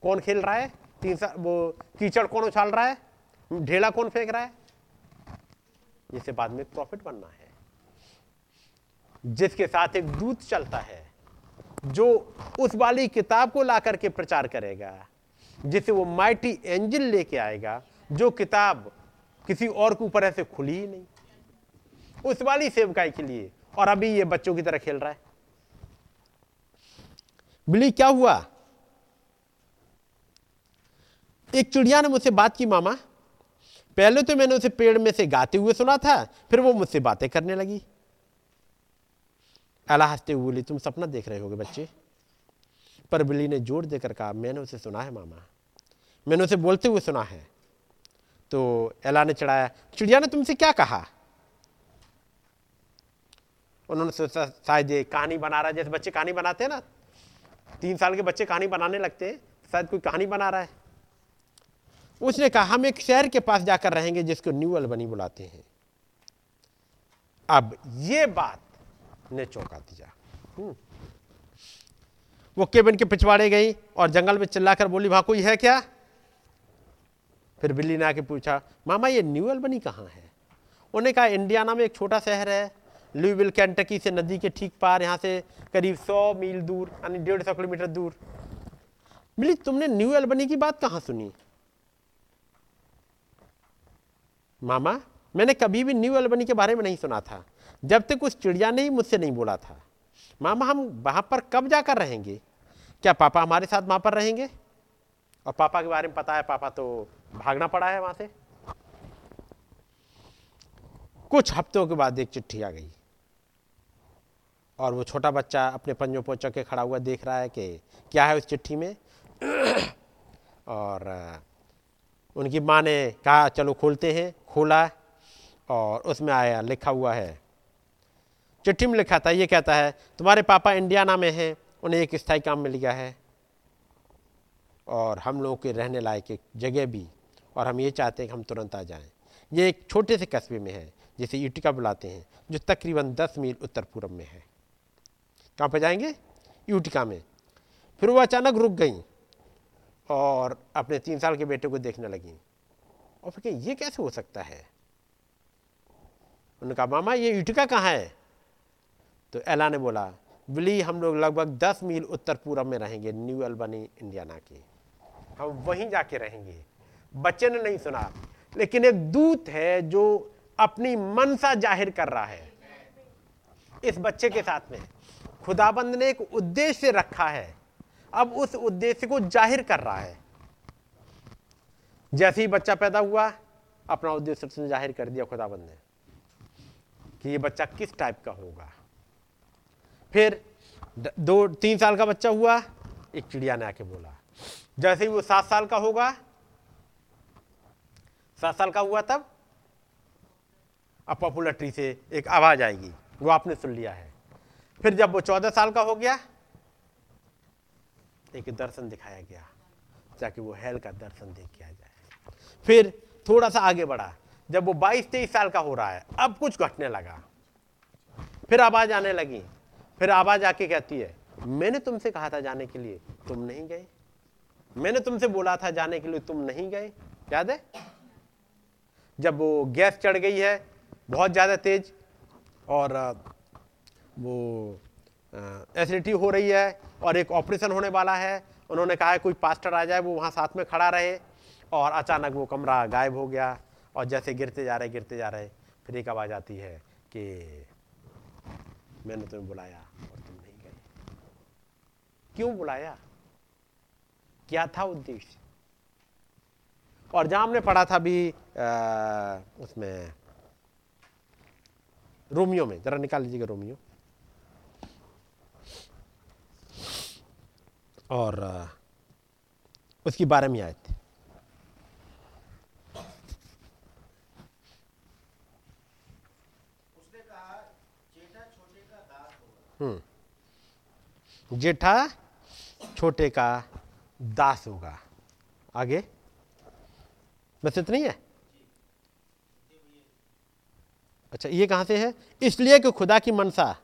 कौन खेल रहा है? तीन सा, वो कीचड़ कौन उछाल रहा है? ढेला कौन फेंक रहा है? जिसे बाद में प्रॉफिट बनना है। जिसके साथ एक दूत चलता है, जो उस वाली किताब को ला करके प्रचार करेगा, जिसे वो माइटी एंजिल लेके आएगा, जो किताब किसी और के ऊपर ऐसे खुली ही नहीं। उस वाली सेवकाई के लिए, और अभी ये बच्चों की तरह खेल रहा है। बिली, क्या हुआ? एक चिड़िया ने मुझसे बात की, मामा। पहले तो मैंने उसे पेड़ में से गाते हुए सुना था, फिर वो मुझसे बातें करने लगी। अला हँसते हुए बोली, तुम सपना देख रहे होगे बच्चे। पर बिल्ली ने ज़ोर देकर कहा, मैंने उसे सुना है मामा। मैंने उसे बोलते हुए सुना है। तो एला ने चढ़ाया, चिड़िया ने तुमसे क्या कहा? उन्होंने सोचा, शायद ये कहानी बना रहा है, जैसे बच्चे कहानी बनाते हैं ना, तीन साल के बच्चे कहानी बनाने लगते हैं, शायद कोई कहानी बना रहा है। उसने कहा, हम एक शहर के पास जाकर रहेंगे जिसको न्यू अल्बनी बुलाते हैं। अब ये बात ने चौंका दिया। हम्म। वो केबिन के पिछवाड़े गई और जंगल में चिल्लाकर बोली, वहाँ कोई है क्या? फिर बिल्ली ने आके पूछा, मामा, ये न्यू अल्बनी कहाँ है? उन्हें कहा इंडियाना में एक छोटा शहर है। लुईविल, कैंटकी से नदी के ठीक पार, यहाँ से करीब सौ मील दूर, यानी डेढ़ सौ किलोमीटर दूर। मिली, तुमने न्यू एल्बनी की बात कहाँ सुनी? मामा, मैंने कभी भी न्यू एल्बनी के बारे में नहीं सुना था। जब तक उस चिड़िया ने ही मुझसे नहीं बोला था। मामा, हम वहाँ पर कब जाकर रहेंगे? क्या पापा हमारे साथ वहाँ पर रहेंगे? और पापा के बारे में पता है, पापा तो भागना पड़ा है वहाँ से। कुछ हफ्तों के बाद एक चिट्ठी आ गई। और वो छोटा बच्चा अपने पंजों पोचों के खड़ा हुआ देख रहा है कि क्या है उस चिट्ठी में। और उनकी माँ ने कहा, चलो खोलते हैं। खोला और उसमें आया, लिखा हुआ है। चिट्ठी में लिखा था, ये कहता है, तुम्हारे पापा इंडियाना में हैं, उन्हें एक स्थायी काम मिल गया है और हम लोगों के रहने लायक एक जगह भी, और हम ये चाहते हैं कि हम तुरंत आ जाएँ। ये एक छोटे से कस्बे में है, जिसे यूटिका बुलाते हैं, जो तकरीबन दस मील उत्तर पूर्व में है। कहाँ पर जाएँगे? यूटिका में। फिर वो अचानक रुक गई। और अपने तीन साल के बेटे को देखने लगी। और फिर ये कैसे हो सकता है? उन्होंने कहा, मामा, ये यूटिका कहाँ है? तो एला ने बोला बिली हम लोग लगभग दस मील उत्तर पूर्व में रहेंगे, न्यू अल्बनी, इंडियाना के। हम वहीं जाके रहेंगे। बच्चे ने नहीं सुना, लेकिन एक दूत है जो अपनी मनसा ज़ाहिर कर रहा है। इस बच्चे के साथ में खुदाबंद ने एक उद्देश्य रखा है अब उस उद्देश्य को ज़ाहिर कर रहा है। जैसे ही बच्चा पैदा हुआ, अपना उद्देश्य ज़ाहिर कर दिया खुदाबंद ने कि ये बच्चा किस टाइप का होगा। फिर दो तीन साल का बच्चा हुआ, एक चिड़िया ने आके बोला, जैसे ही वो सात साल का होगा, सात साल का हुआ तब अब पॉपुलर ट्री से एक आवाज़ आएगी, वो आपने सुन लिया है। फिर जब वो चौदह साल का हो गया एक दर्शन दिखाया गया ताकि वो हेल का दर्शन देख के आ जाए। फिर थोड़ा सा आगे बढ़ा। जब वो बाईस तेईस साल का हो रहा है, अब कुछ घटने लगा। फिर आवाज़ आने लगी। फिर आवाज़ आके कहती है, मैंने तुमसे कहा था जाने के लिए, तुम नहीं गए। मैंने तुमसे बोला था जाने के लिए, तुम नहीं गए। याद है? जब वो गैस चढ़ गई है, बहुत ज़्यादा तेज, और वो एसिडिटी हो रही है और एक ऑपरेशन होने वाला है। उन्होंने कहा है कोई पास्टर आ जाए वो वहाँ साथ में खड़ा रहे। और अचानक वो कमरा गायब हो गया और जैसे गिरते जा रहे गिरते जा रहे फिर एक आवाज़ आती है कि मैंने तुम्हें बुलाया और तुम नहीं गए। क्यों बुलाया? क्या था उद्देश्य? और जहाँ हमने पढ़ा था भी आ, उसमें रोमियो में जरा निकाल लीजिएगा रोमियो। और उसकी बारे में आए थे। हम्म। जेठा छोटे का दास होगा। आगे? बस इतना ही? है अच्छा ये कहाँ से है? इसलिए कि खुदा की मनसा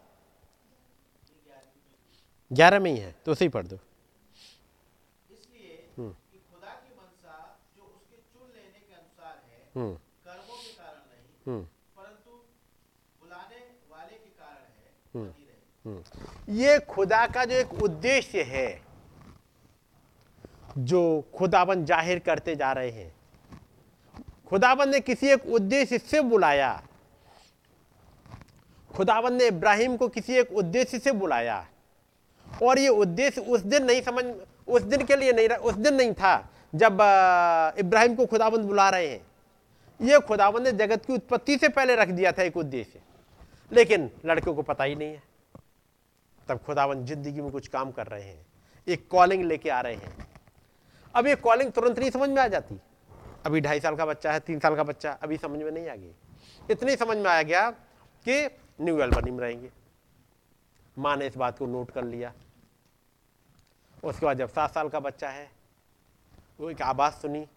ग्यारह में ही है तो उसे ही पढ़ दो इसलिए हम्म। कि खुदा की मनसा जो उसके चुन लेने के अनुसार है हम्म। कर्मों के कारण नहीं हम्म। परंतु बुलाने वाले के कारण है ये खुदा का जो एक उद्देश्य है जो खुदाबंद ज़ाहिर करते जा रहे हैं। खुदाबंद ने किसी एक उद्देश्य से बुलाया। खुदाबंद ने इब्राहिम को किसी एक उद्देश्य से बुलाया। और ये उद्देश्य उस दिन नहीं समझ उस दिन के लिए नहीं उस दिन नहीं था जब इब्राहिम को खुदाबंद बुला रहे हैं। ये खुदाबंद ने जगत की उत्पत्ति से पहले रख दिया था एक उद्देश्य। लेकिन लड़कों को पता ही नहीं है। तब खुदावन ज़िंदगी में कुछ काम कर रहे हैं। एक कॉलिंग लेके आ रहे हैं। अब ये कॉलिंग तुरंत नहीं समझ में आ जाती। अभी ढाई साल का बच्चा है, तीन साल का बच्चा, अभी समझ में नहीं आ गई इतनी समझ में आ गया कि न्यू एल्बनी में रहेंगे। माँ ने इस बात को नोट कर लिया। उसके बाद जब सात साल का बच्चा है, वो एक आवाज़ सुनी।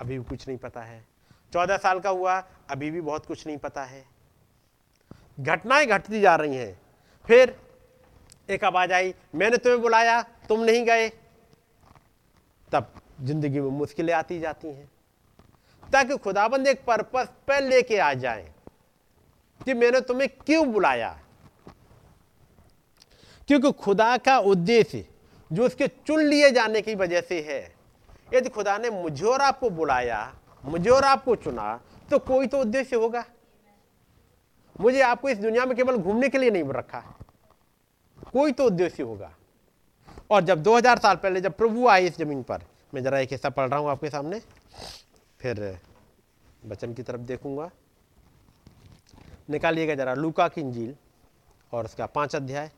अभी भी कुछ नहीं पता है। चौदह साल का हुआ, अभी भी बहुत कुछ नहीं पता है। घटनाएँ घटती जा रही हैं। फिर एक आवाज़ आई, मैंने तुम्हें बुलाया, तुम नहीं गए। तब ज़िंदगी में मुश्किलें आती जाती हैं। ताकि खुदाबंद एक पर्पस पे लेके आ जाए कि मैंने तुम्हें क्यों बुलाया? क्योंकि खुदा का उद्देश्य, जो उसके चुन लिए जाने की वजह से है यदि खुदा ने मुझे और आपको बुलाया, मुझे और आपको चुना तो कोई तो उद्देश्य होगा। मुझे आपको इस दुनिया में केवल घूमने के लिए नहीं रखा। कोई तो उद्देश्य होगा। और जब 2000 साल पहले जब प्रभु आए इस ज़मीन पर, मैं जरा एक हिस्सा पढ़ रहा हूँ आपके सामने, फिर बचन की तरफ़ देखूँगा। निकालिएगा जरा लूका की इंजील और उसका पाँच अध्याय।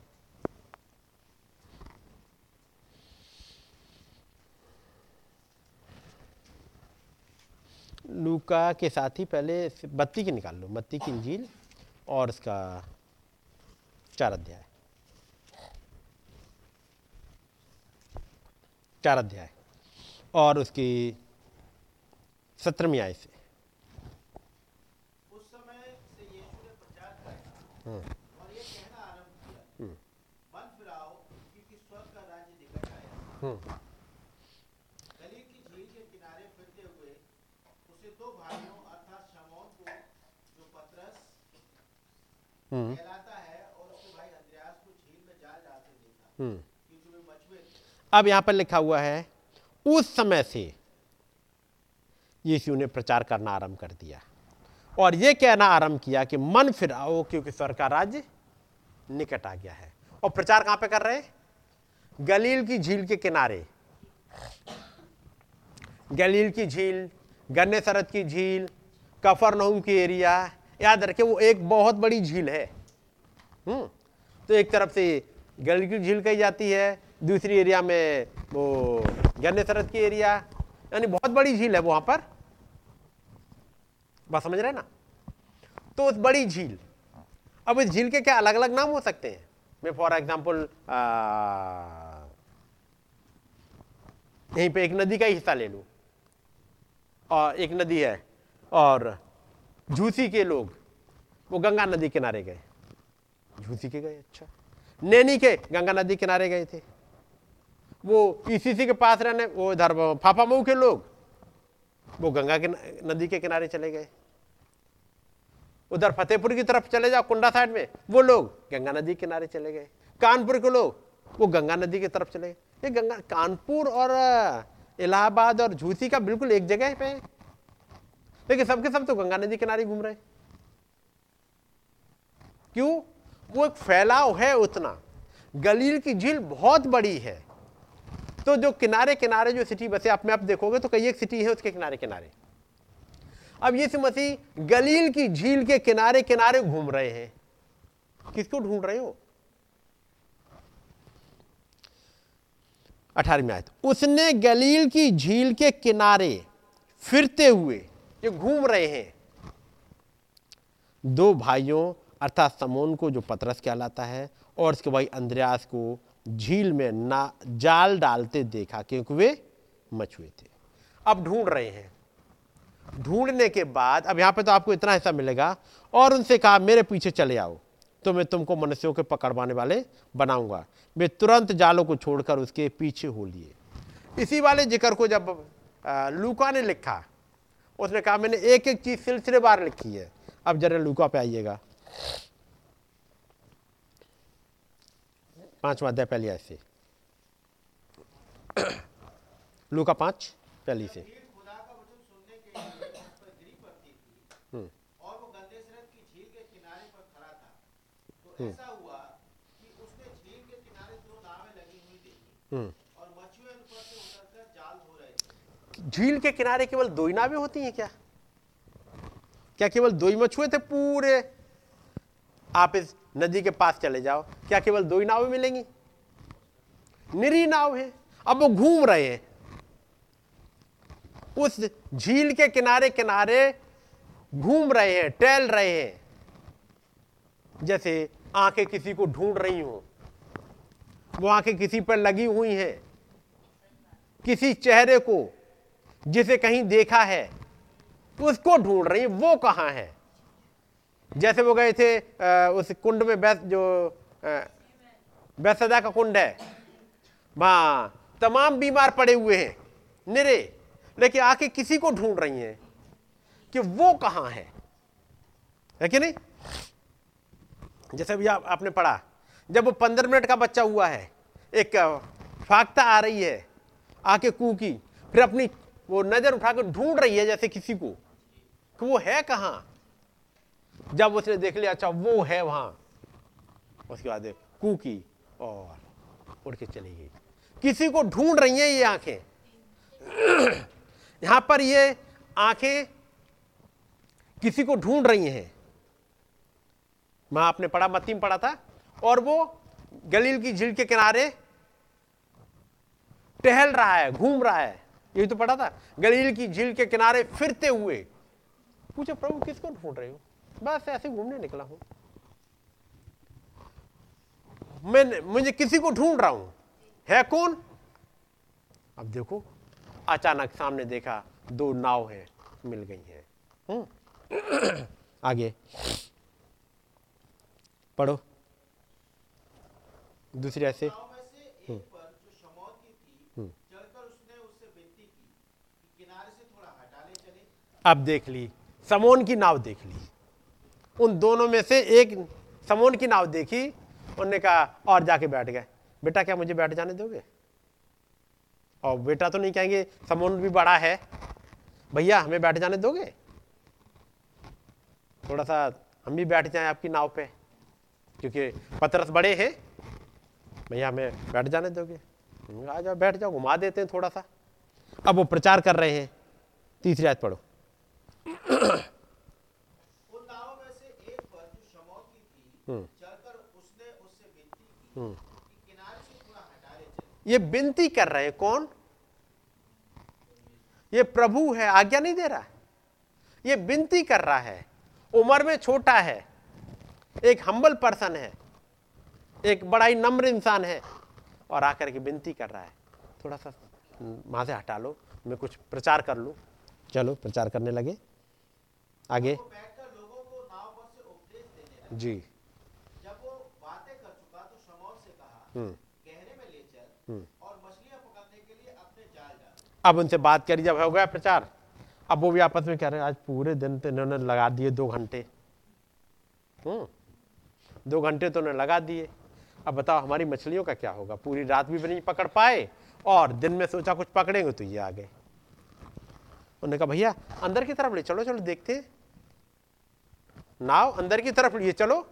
लूका के साथ ही पहले बत्ती की निकाल लो बत्ती की इंजील और उसका चार अध्याय। चार अध्याय। और उसकी सत्रहवीं आय से। उस समय से यीशु ने प्रचार किया और ये कहना आरंभ किया मन फिराओ क्योंकि स्वर्ग का राज्य निकट आया गलील की झील के किनारे फिरते हुए उसे दो भाइयों अर्थात शमौन को जो पतरस कहलाता है और उसके भाई अंद्रयास को झील में जाल डालते देखा क्योंकि वे मछुए थे अब यहाँ पर लिखा हुआ है, उस समय से यीशु ने प्रचार करना आरंभ कर दिया। और यह कहना आरंभ किया कि मन फिराओ क्योंकि स्वर्ग का राज्य निकट आ गया है। और प्रचार कहाँ पे कर रहे हैं? गलील की झील के किनारे। गलील की झील, गन्ने सरत की झील कफर की एरिया याद रखे वो एक बहुत बड़ी झील है। हम्म तो एक तरफ़ से गलील की झील कही जाती है, दूसरी एरिया में वो गन्ने सरत की एरिया, यानी बहुत बड़ी झील है वहाँ पर। बात समझ रहे ना? तो उस बड़ी झील, अब इस झील के क्या अलग अलग नाम हो सकते हैं? मैं फॉर एग्ज़ाम्पल यहीं पे एक नदी का ही हिस्सा ले लूँ। और एक नदी है, और झूसी के लोग, वो गंगा नदी किनारे गए। झूसी के गए अच्छा। नैनी के गंगा नदी किनारे गए थे। वो ईसीसी के पास रहने, वो इधर फाफामऊ के लोग, वो गंगा के नदी के किनारे चले गए। उधर फतेहपुर की तरफ़ चले जाओ, कुंडा साइड में, वो लोग गंगा नदी किनारे चले गए। कानपुर के लोग, वो गंगा नदी की तरफ़ चले गए। ये गंगा, कानपुर और इलाहाबाद और झूसी का बिल्कुल एक जगह पे है लेकिन सबके सब तो गंगा नदी किनारे घूम रहे क्यों? वो एक फैलाव है उतना। गलील की झील बहुत बड़ी है। तो जो किनारे किनारे जो सिटी बसे, आप में आप देखोगे तो कई एक सिटी है उसके किनारे किनारे अब यीशु मसीह गलील की झील के किनारे किनारे घूम रहे हैं। किसको ढूंढ रहे हो? अठारहवीं आयत। उसने गलील की झील के किनारे फिरते हुए ये घूम रहे हैं। दो भाइयों अर्थात समोन को जो पतरस कहलाता है और उसके भाई अंद्रयास को झील में ना, जाल डालते देखा, क्योंकि वे मछुए थे। अब ढूंढ रहे हैं। ढूँढने के बाद, अब यहाँ पे तो आपको इतना हिस्सा मिलेगा, और उनसे कहा, मेरे पीछे चले आओ तो मैं तुमको मनुष्यों के पकड़वाने वाले बनाऊँगा। वे तुरंत जालों को छोड़कर उसके पीछे हो लिए। इसी वाले ज़िक्र को जब लूका ने लिखा उसने कहा, मैंने एक एक चीज़ सिलसिले बार लिखी है। अब जरा लूका पे आइएगा। पांचवा अध्याय, पहली ऐसे लूका पाँच, पहली से। खुदा झील के किनारे केवल दो ही नावें होती हैं क्या? क्या केवल दो ही मछुए थे पूरे? आप इस नदी के पास चले जाओ, क्या केवल दो ही नावें मिलेंगी? निरी नाव है, अब वो घूम रहे हैं। उस झील के किनारे किनारे घूम रहे हैं, टहल रहे हैं। जैसे आँखें किसी को ढूंढ रही हो, वो आँखें किसी पर लगी हुई हैं, किसी चेहरे को जिसे कहीं देखा है उसको ढूंढ रही वो कहाँ है? जैसे वो गए थे उस कुंड में बैस जो बैसदा का कुंड है। वहाँ तमाम बीमार पड़े हुए हैं निरे। लेकिन आके किसी को ढूंढ रही हैं कि वो कहाँ है? है कि नहीं? जैसे भी आप, आपने पढ़ा जब वो पंद्रह मिनट का बच्चा हुआ है एक फाकता आ रही है आके कू की फिर अपनी वो नज़र उठाकर ढूंढ रही है जैसे किसी को कि वो है कहाँ? जब उसने देख लिया अच्छा वो है वहाँ। उसके बाद कू की और उड़ के चली गई। किसी को ढूंढ रही हैं ये आँखें। यहाँ पर ये आँखें किसी को ढूंढ रही हैं। वहाँ आपने पढ़ा मत्ती में पढ़ा था, और वो गलील की झील के किनारे टहल रहा है, घूम रहा है। यही तो पढ़ा था। गलील की झील के किनारे फिरते हुए पूछो, प्रभु, किसको ढूंढ रहे हो? बस ऐसे घूमने निकला हूँ। मैं मुझे किसी को ढूंढ रहा हूँ। है कौन? अब देखो, अचानक सामने देखा, दो नाव है, मिल गई हैं। हम्म। आगे। पढ़ो। दूसरी ऐसे नाव में से एक पर जो शमौन की थी चढ़कर उसने उससे विनती की कि किनारे से थोड़ा हटा ले चले अब देख ली, समोन की नाव देख ली। उन दोनों में से एक समोन की नाव देखी उन्होंने कहा, और जाके बैठ गए। बेटा, क्या मुझे बैठ जाने दोगे? और बेटा तो नहीं कहेंगे, समोन भी बड़ा है। भैया, हमें बैठ जाने दोगे? थोड़ा सा हम भी बैठ जाएँ आपकी नाव पे, क्योंकि पतरस बड़े हैं। भैया, हमें बैठ जाने दोगे? आ जाओ, बैठ जाओ, घुमा देते हैं थोड़ा सा। अब वो प्रचार कर रहे हैं। तीसरी आयत पढ़ो उन नावों में से एक पर जो शमौन की थी चढ़कर उसने उससे विनती की कि किनारे से थोड़ा हटा ले चले ये विनती कर रहे हैं कौन? ये प्रभु है आज्ञा नहीं दे रहा। ये विनती कर रहा है। उम्र में छोटा है। एक हम्बल पर्सन है। एक बड़ा ही नम्र इंसान है। और आकर के विनती कर रहा है। थोड़ा सा वहाँ से हटा लो। मैं कुछ प्रचार कर लूँ। चलो प्रचार करने लगे। आगे। वो बैठकर लोगों को नाव पर से देने जी जब वो बातें कर चुका तो शमौन से कहा हम्म। गहरे में ले चल और मछलियाँ पकड़ने के लिए अपने जाल डाल। अब उनसे बात करी, जब हो गया प्रचार। अब वो भी आपस में कह रहे हैं, आज पूरे दिन तो इन्होंने लगा दिए दो घंटे। हम्म। दो घंटे तो उन्होंने लगा दिए। अब बताओ, हमारी मछलियों का क्या होगा? पूरी रात भी नहीं पकड़ पाए और दिन में सोचा कुछ पकड़ेंगे तो ये आ गए। उन्होंने कहा, भैया, अंदर की तरफ़ ले, चलो चलो, देखते नाव, अंदर की तरफ़ लिए चलो।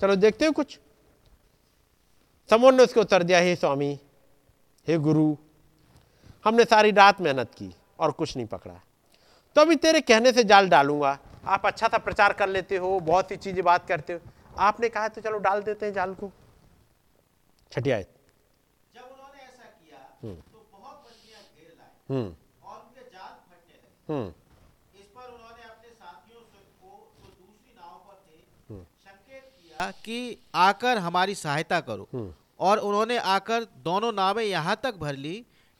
चलो, देखते हैं कुछ। समोन ने उसको उत्तर दिया हे स्वामी हे गुरु हमने सारी रात मेहनत की और कुछ नहीं पकड़ा। तो अभी तेरे कहने से जाल डालूँगा। आप अच्छा सा प्रचार कर लेते हो बहुत सी चीज़ें बात करते हो। आपने कहा तो चलो डाल देते हैं जाल को। छठी आयत। जब उन्होंने ऐसा किया तो बहुत मछलियाँ घेर लाए हम्म। और उनके जाल फटने लगे। हम्म। इस पर उन्होंने अपने साथियों को जो दूसरी नाव पर थे संकेत किया कि आकर हमारी सहायता करो। और उन्होंने आकर दोनों नावें यहाँ तक भर ली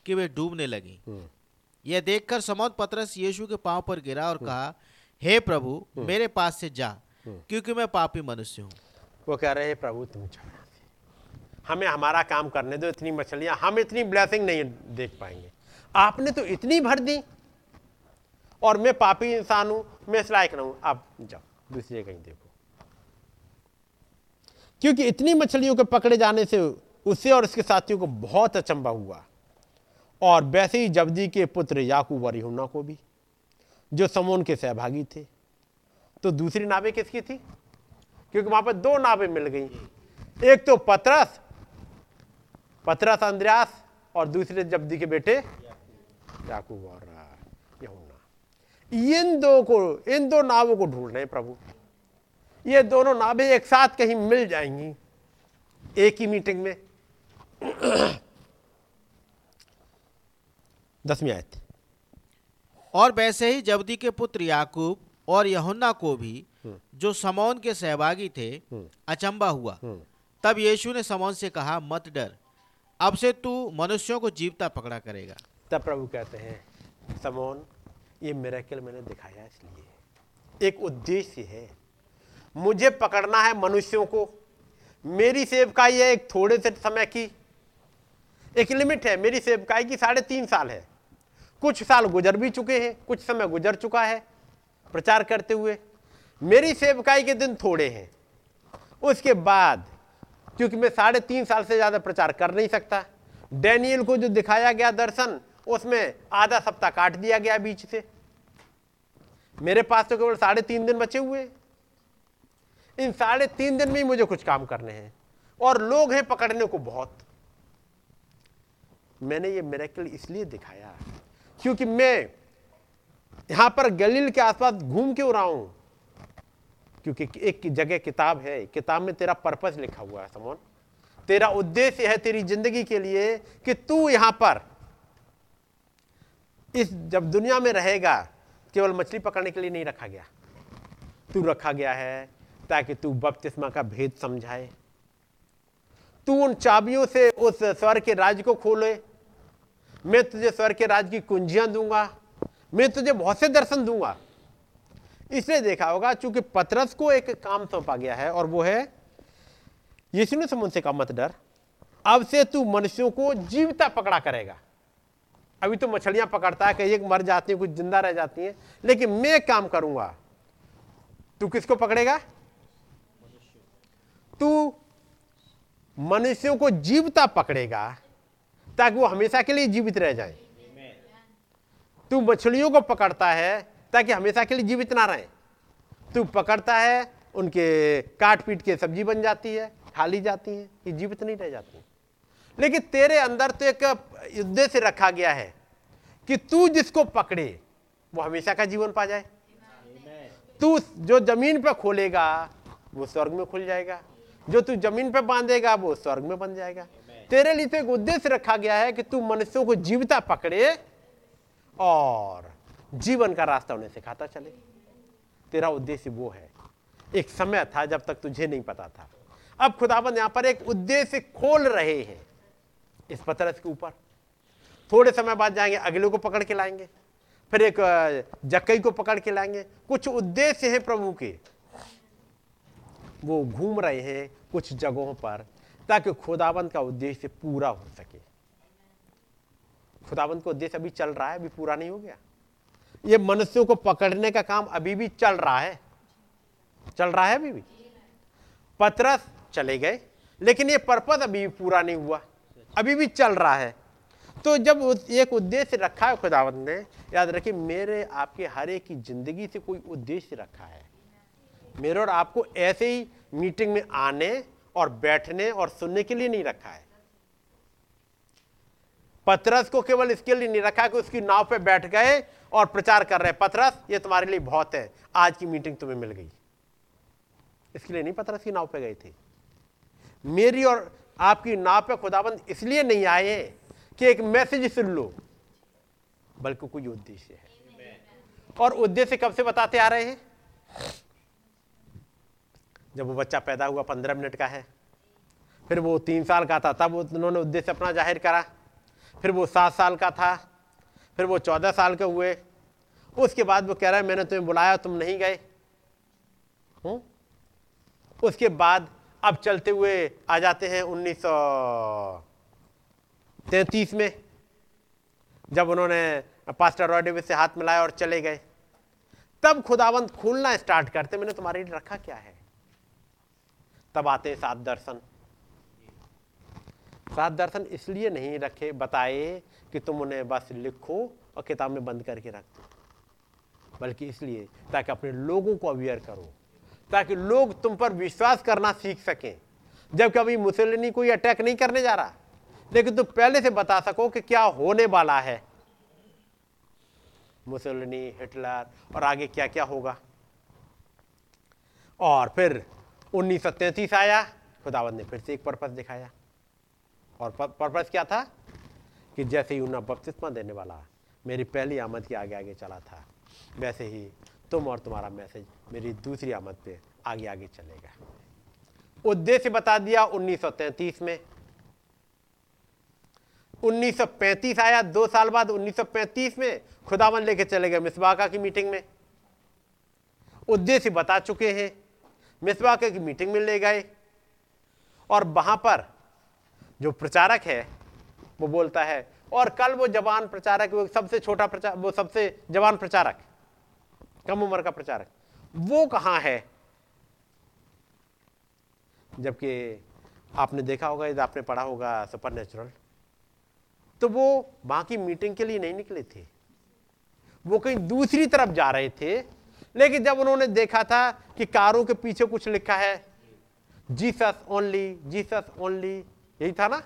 कि वे डूबने लगी। यह देखकर समौन पतरस यीशु के पाँव पर गिरा और कहा हे प्रभु मेरे पास से जा क्योंकि मैं पापी मनुष्य हूँ। वो कह रहे हैं प्रभु तुम जाओ। हमें हमारा काम करने दो इतनी मछलियाँ हम इतनी ब्लेसिंग नहीं देख पाएँगे। आपने तो इतनी भर दी। और मैं पापी इंसान हूँ मैं इस लायक ना हूँ। आप जाओ दूसरी कहीं देखो। क्योंकि इतनी मछलियों के पकड़े जाने से उसे और उसके साथियों को बहुत अचंबा हुआ। और वैसे ही जब्दी के पुत्र याकूब और यूहन्ना को भी, जो समोन के सहभागी थे। तो दूसरी नावें किसकी थी? क्योंकि वहाँ पर दो नावें मिल गई। एक तो पतरस पतरस अंद्रयास, और दूसरे जब्दी के बेटे याकूब और यूहन्ना। इन दो को, इन दो नावों को ढूंढ रहे हैं प्रभु। ये दोनों नावें एक साथ कहीं मिल जाएँगी एक ही मीटिंग में। दसवीं आयत। और वैसे ही जबदी के पुत्र याकूब और यहुन्ना को भी जो समौन के सहभागी थे अचंबा हुआ। तब यीशु ने समौन से कहा मत डर अब से तू मनुष्यों को जीवता पकड़ा करेगा। तब प्रभु कहते हैं समोन ये मेरेकल मैंने दिखाया इसलिए। एक उद्देश्य है मुझे पकड़ना है मनुष्यों को। मेरी सेवकाई है, एक थोड़े से समय की। एक लिमिट है, मेरी सेवकाई की साढ़े तीन साल है। कुछ साल गुजर भी चुके हैं, कुछ समय गुजर चुका है प्रचार करते हुए। मेरी सेवकाई के दिन थोड़े हैं। उसके बाद, क्योंकि मैं साढ़े तीन साल से ज़्यादा प्रचार कर नहीं सकता, डैनियल को जो दिखाया गया दर्शन, उसमें आधा सप्ताह काट दिया गया बीच से। मेरे पास तो केवल साढ़े तीन दिन बचे हुए हैं। इन साढ़े तीन दिन में ही मुझे कुछ काम करने हैं। और लोग हैं पकड़ने को बहुत। मैंने ये मेरेकल इसलिए दिखाया क्योंकि मैं यहाँ पर गलील के आसपास घूम क्यों रहा हूँ। क्योंकि एक जगह किताब है। किताब में तेरा पर्पस लिखा हुआ है, समोन। तेरा उद्देश्य है तेरी ज़िंदगी के लिए कि तू यहाँ पर इस जब दुनिया में रहेगा, केवल मछली पकड़ने के लिए नहीं रखा गया। तू रखा गया है ताकि तू बपतिस्मा का भेद समझाए। तू उन चाबियों से उस स्वर के राज को खोले। मैं तुझे स्वर के राज की कुंजियाँ दूँगा। मैं तुझे बहुत से दर्शन दूँगा। इसलिए देखा होगा, चूँकि पतरस को एक काम सौंपा गया है और वो है यीशु ने समझ से कहा, मत डर। अब से तू मनुष्यों को जीवता पकड़ा करेगा। अभी तो मछलियाँ पकड़ता है कई एक मर जाती हैं, कुछ ज़िंदा रह जाती हैं, लेकिन मैं काम करूँगा। तू किसको पकड़ेगा? तू मनुष्यों को जीवता पकड़ेगा ताकि वो हमेशा के लिए जीवित रह जाए। तू मछलियों को पकड़ता है ताकि हमेशा के लिए जीवित ना रहे। तू पकड़ता है, उनके काट पीट के सब्ज़ी बन जाती है खा ली जाती है, ये जीवित नहीं रह जाती लेकिन तेरे अंदर तो एक उद्देश्य रखा गया है कि तू जिसको पकड़े, वो हमेशा का जीवन पा जाए। तू जो ज़मीन पर खोलेगा, वो स्वर्ग में खुल जाएगा। जो तू ज़मीन पर बांधेगा वो स्वर्ग में बन जाएगा। तेरे लिए तो एक उद्देश्य रखा गया है कि तू मनुष्यों को जीवता पकड़े और जीवन का रास्ता उन्हें सिखाता चले। तेरा उद्देश्य वो है। एक समय था जब तक तुझे नहीं पता था। अब खुदाबंद यहाँ पर एक उद्देश्य खोल रहे हैं इस पतरस के ऊपर। थोड़े समय बाद जाएँगे अगले को पकड़ के लाएँगे फिर एक जक्कई को पकड़ के लाएँगे। कुछ उद्देश्य है प्रभु के। वो घूम रहे हैं कुछ जगहों पर, ताकि खुदाबंद का उद्देश्य पूरा हो सके। खुदाबंद का उद्देश्य अभी चल रहा है, अभी पूरा नहीं हो गया। ये मनुष्यों को पकड़ने का काम अभी भी चल रहा है। चल रहा है अभी भी। पतरस चले गए, लेकिन ये पर्पज अभी भी पूरा नहीं हुआ। अभी भी चल रहा है। तो जब एक उद्देश्य रखा है खुदावंत ने, याद रखिए, मेरे, आपके हर एक की ज़िंदगी से कोई उद्देश्य रखा है। मेरे और आपको ऐसे ही मीटिंग में आने और बैठने और सुनने के लिए नहीं रखा है। पतरस को केवल इसके लिए नहीं रखा कि उसकी नाव पे बैठ गए और प्रचार कर रहे पतरस, ये तुम्हारे लिए बहुत है। आज की मीटिंग तुम्हें मिल गई। इसके लिए नहीं, पतरस की नाव पे गए थे। मेरी और आपकी नाव पे खुदाबंद इसलिए नहीं आए कि एक मैसेज सुन लो, बल्कि कोई उद्देश्य है। और उद्देश्य कब से बताते आ रहे हैं? जब वो बच्चा पैदा हुआ, पंद्रह मिनट का है। फिर वो तीन साल का था, तब उन्होंने उद्देश्य अपना ज़ाहिर करा। फिर वो सात साल का था, फिर वो चौदह साल के हुए। उसके बाद वो कह रहा है, मैंने तुम्हें बुलाया, तुम नहीं गए। हूँ उसके बाद अब चलते हुए आ जाते हैं उन्नीस सौ तैतीस में, जब उन्होंने पास्टर रॉडेविस से हाथ मिलाया और चले गए। तब खुदावंत खोलना स्टार्ट करते, मैंने तुम्हारे लिए रखा क्या है? तब आते सात दर्शन। सात दर्शन इसलिए नहीं रखे, बताए कि तुम उन्हें बस लिखो और किताब में बंद करके रख दो। बल्कि इसलिए ताकि अपने लोगों को अवेयर करो, ताकि लोग तुम पर विश्वास करना सीख सकें। जब कभी मुसलिनी कोई अटैक नहीं करने जा रहा। लेकिन तुम पहले से बता सको कि क्या होने वाला है। मुसलिनी हिटलर और आगे क्या क्या होगा। और फिर उन्नीस आया खुदावत ने फिर से एक पर्पज़ दिखाया। और पर्पज़ क्या था? कि जैसे ही उन्हें बपतिस्मा देने वाला, मेरी पहली आमद के आगे आगे चला था, वैसे ही तुम और तुम्हारा मैसेज मेरी दूसरी आमद पे आगे आगे चलेगा। उद्देश्य बता दिया 1933 में। 1935 आया, दो साल बाद 1935 में खुदावन लेके चले गए मिसबाका की मीटिंग में। उद्देश्य बता चुके हैं मिसबाका की मीटिंग में ले गए। और वहाँ पर जो प्रचारक है, वो बोलता है, और कल वो जवान प्रचारक, वो सबसे छोटा प्रचार वो सबसे जवान प्रचारक, कम उम्र का प्रचारक, वो कहाँ है? जबकि आपने देखा होगा यदि आपने पढ़ा होगा सुपर नेचुरल तो वो वहाँ की मीटिंग के लिए नहीं निकले थे। वो कहीं दूसरी तरफ़ जा रहे थे लेकिन जब उन्होंने देखा था कि कारों के पीछे कुछ लिखा है, जीसस ओनली जीसस ओनली, यही था ना?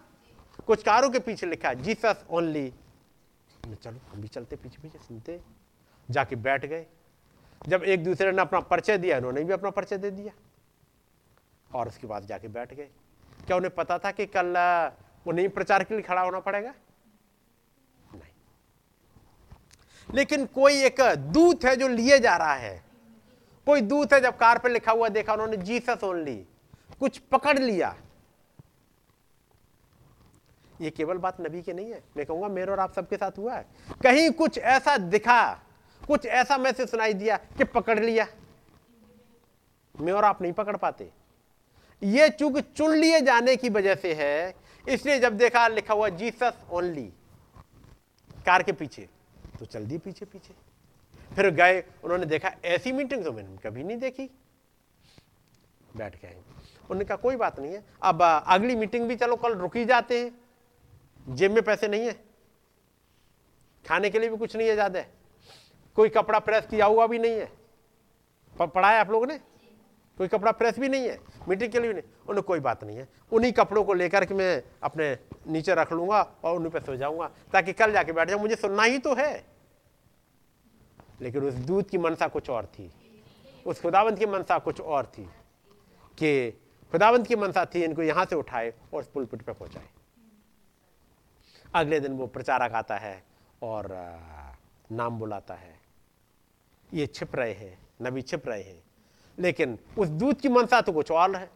कुछ कारों के पीछे लिखा है, जीसस ओनली. चलो, हम भी चलते, पीछे पीछे सुनते। जाके बैठ गए। जब एक दूसरे ने अपना परिचय दिया उन्होंने भी अपना परिचय दे दिया। और उसके बाद जाके बैठ गए। क्या उन्हें पता था कि कल वो नहीं प्रचार के लिए खड़ा होना पड़ेगा नहीं लेकिन कोई एक दूत है जो लिए जा रहा है। कोई दूत है जब कार पर लिखा हुआ देखा, उन्होंने जीसस ओनली, कुछ पकड़ लिया। ये केवल बात नबी की नहीं है। मैं कहूँगा, मेरे और आप सबके साथ हुआ है। कहीं कुछ ऐसा दिखा, कुछ ऐसा मैसेज सुनाई दिया कि पकड़ लिया। मैं और आप नहीं पकड़ पाते। ये चूक चुन लिए जाने की वजह से है, इसलिए जब देखा, लिखा हुआ, जीसस ओनली, कार के पीछे। तो चल दी पीछे पीछे। फिर गए, उन्होंने देखा, ऐसी मीटिंग तो मैंने कभी नहीं देखी। बैठ गए उन्होंने कहा, कोई बात नहीं है। अब अगली मीटिंग भी चलो, कल रुकी जाते हैं। जेब में पैसे नहीं है। खाने के लिए भी कुछ नहीं है ज़्यादा। कोई कपड़ा प्रेस किया हुआ भी नहीं है। पढ़ाया आप लोगों ने? कोई कपड़ा प्रेस भी नहीं है मीटिंग के लिए भी नहीं। उन्हें कोई बात नहीं है। उन्हीं कपड़ों को लेकर के मैं अपने नीचे रख लूँगा और उन्हीं पर सो जाऊँगा, ताकि कल जाके बैठ जाऊँ। मुझे सुनना ही तो है। लेकिन उस दूध की मनसा कुछ और थी। उस खुदावंत की मनसा कुछ और थी कि खुदावंत की मनसा थी, इनको यहाँ से उठाए और उस पुलपिट पर पहुँचाए। अगले दिन वो प्रचारक आता है और नाम बुलाता है। ये छिप रहे हैं, नबी छिप रहे हैं। लेकिन उस दूध की मनसा तो कुछ और है।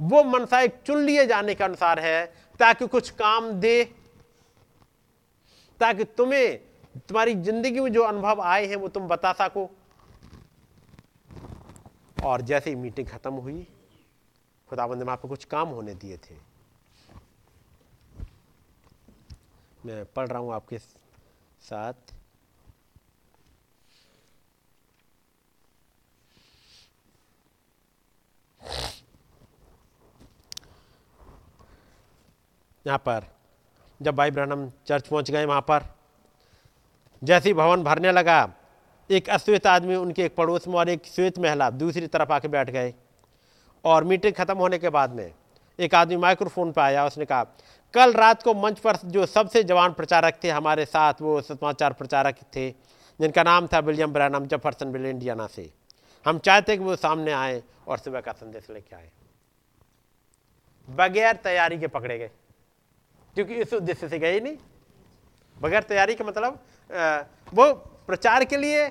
वो मनसा एक चुन लिए जाने के अनुसार है, ताकि कुछ काम दे, ताकि तुम्हें, तुम्हारी ज़िंदगी में जो अनुभव आए हैं, वो तुम बता सको। और जैसे ही मीटिंग खत्म हुई, खुदाबंद ने आपको कुछ काम होने दिए थे। मैं पढ़ रहा हूँ आपके साथ। यहाँ पर। जब भाई ब्रहणम चर्च पहुँच गए वहाँ पर, जैसे ही भवन भरने लगा, एक अश्वेत आदमी उनके एक पड़ोस में और एक श्वेत महिला दूसरी तरफ़ आके बैठ गए और मीटिंग खत्म होने के बाद में एक आदमी माइक्रोफोन पर आया। उसने कहा, कल रात को मंच पर जो सबसे जवान प्रचारक थे, हमारे साथ वो समाचार प्रचारक थे, जिनका नाम था William Branham Jeffersonville Indiana से। हम चाहते कि वो सामने आए और सुबह का संदेश लेके आए। बगैर तैयारी के पकड़े गए। क्योंकि इस उद्देश्य से गए नहीं। बगैर तैयारी का मतलब वो प्रचार के लिए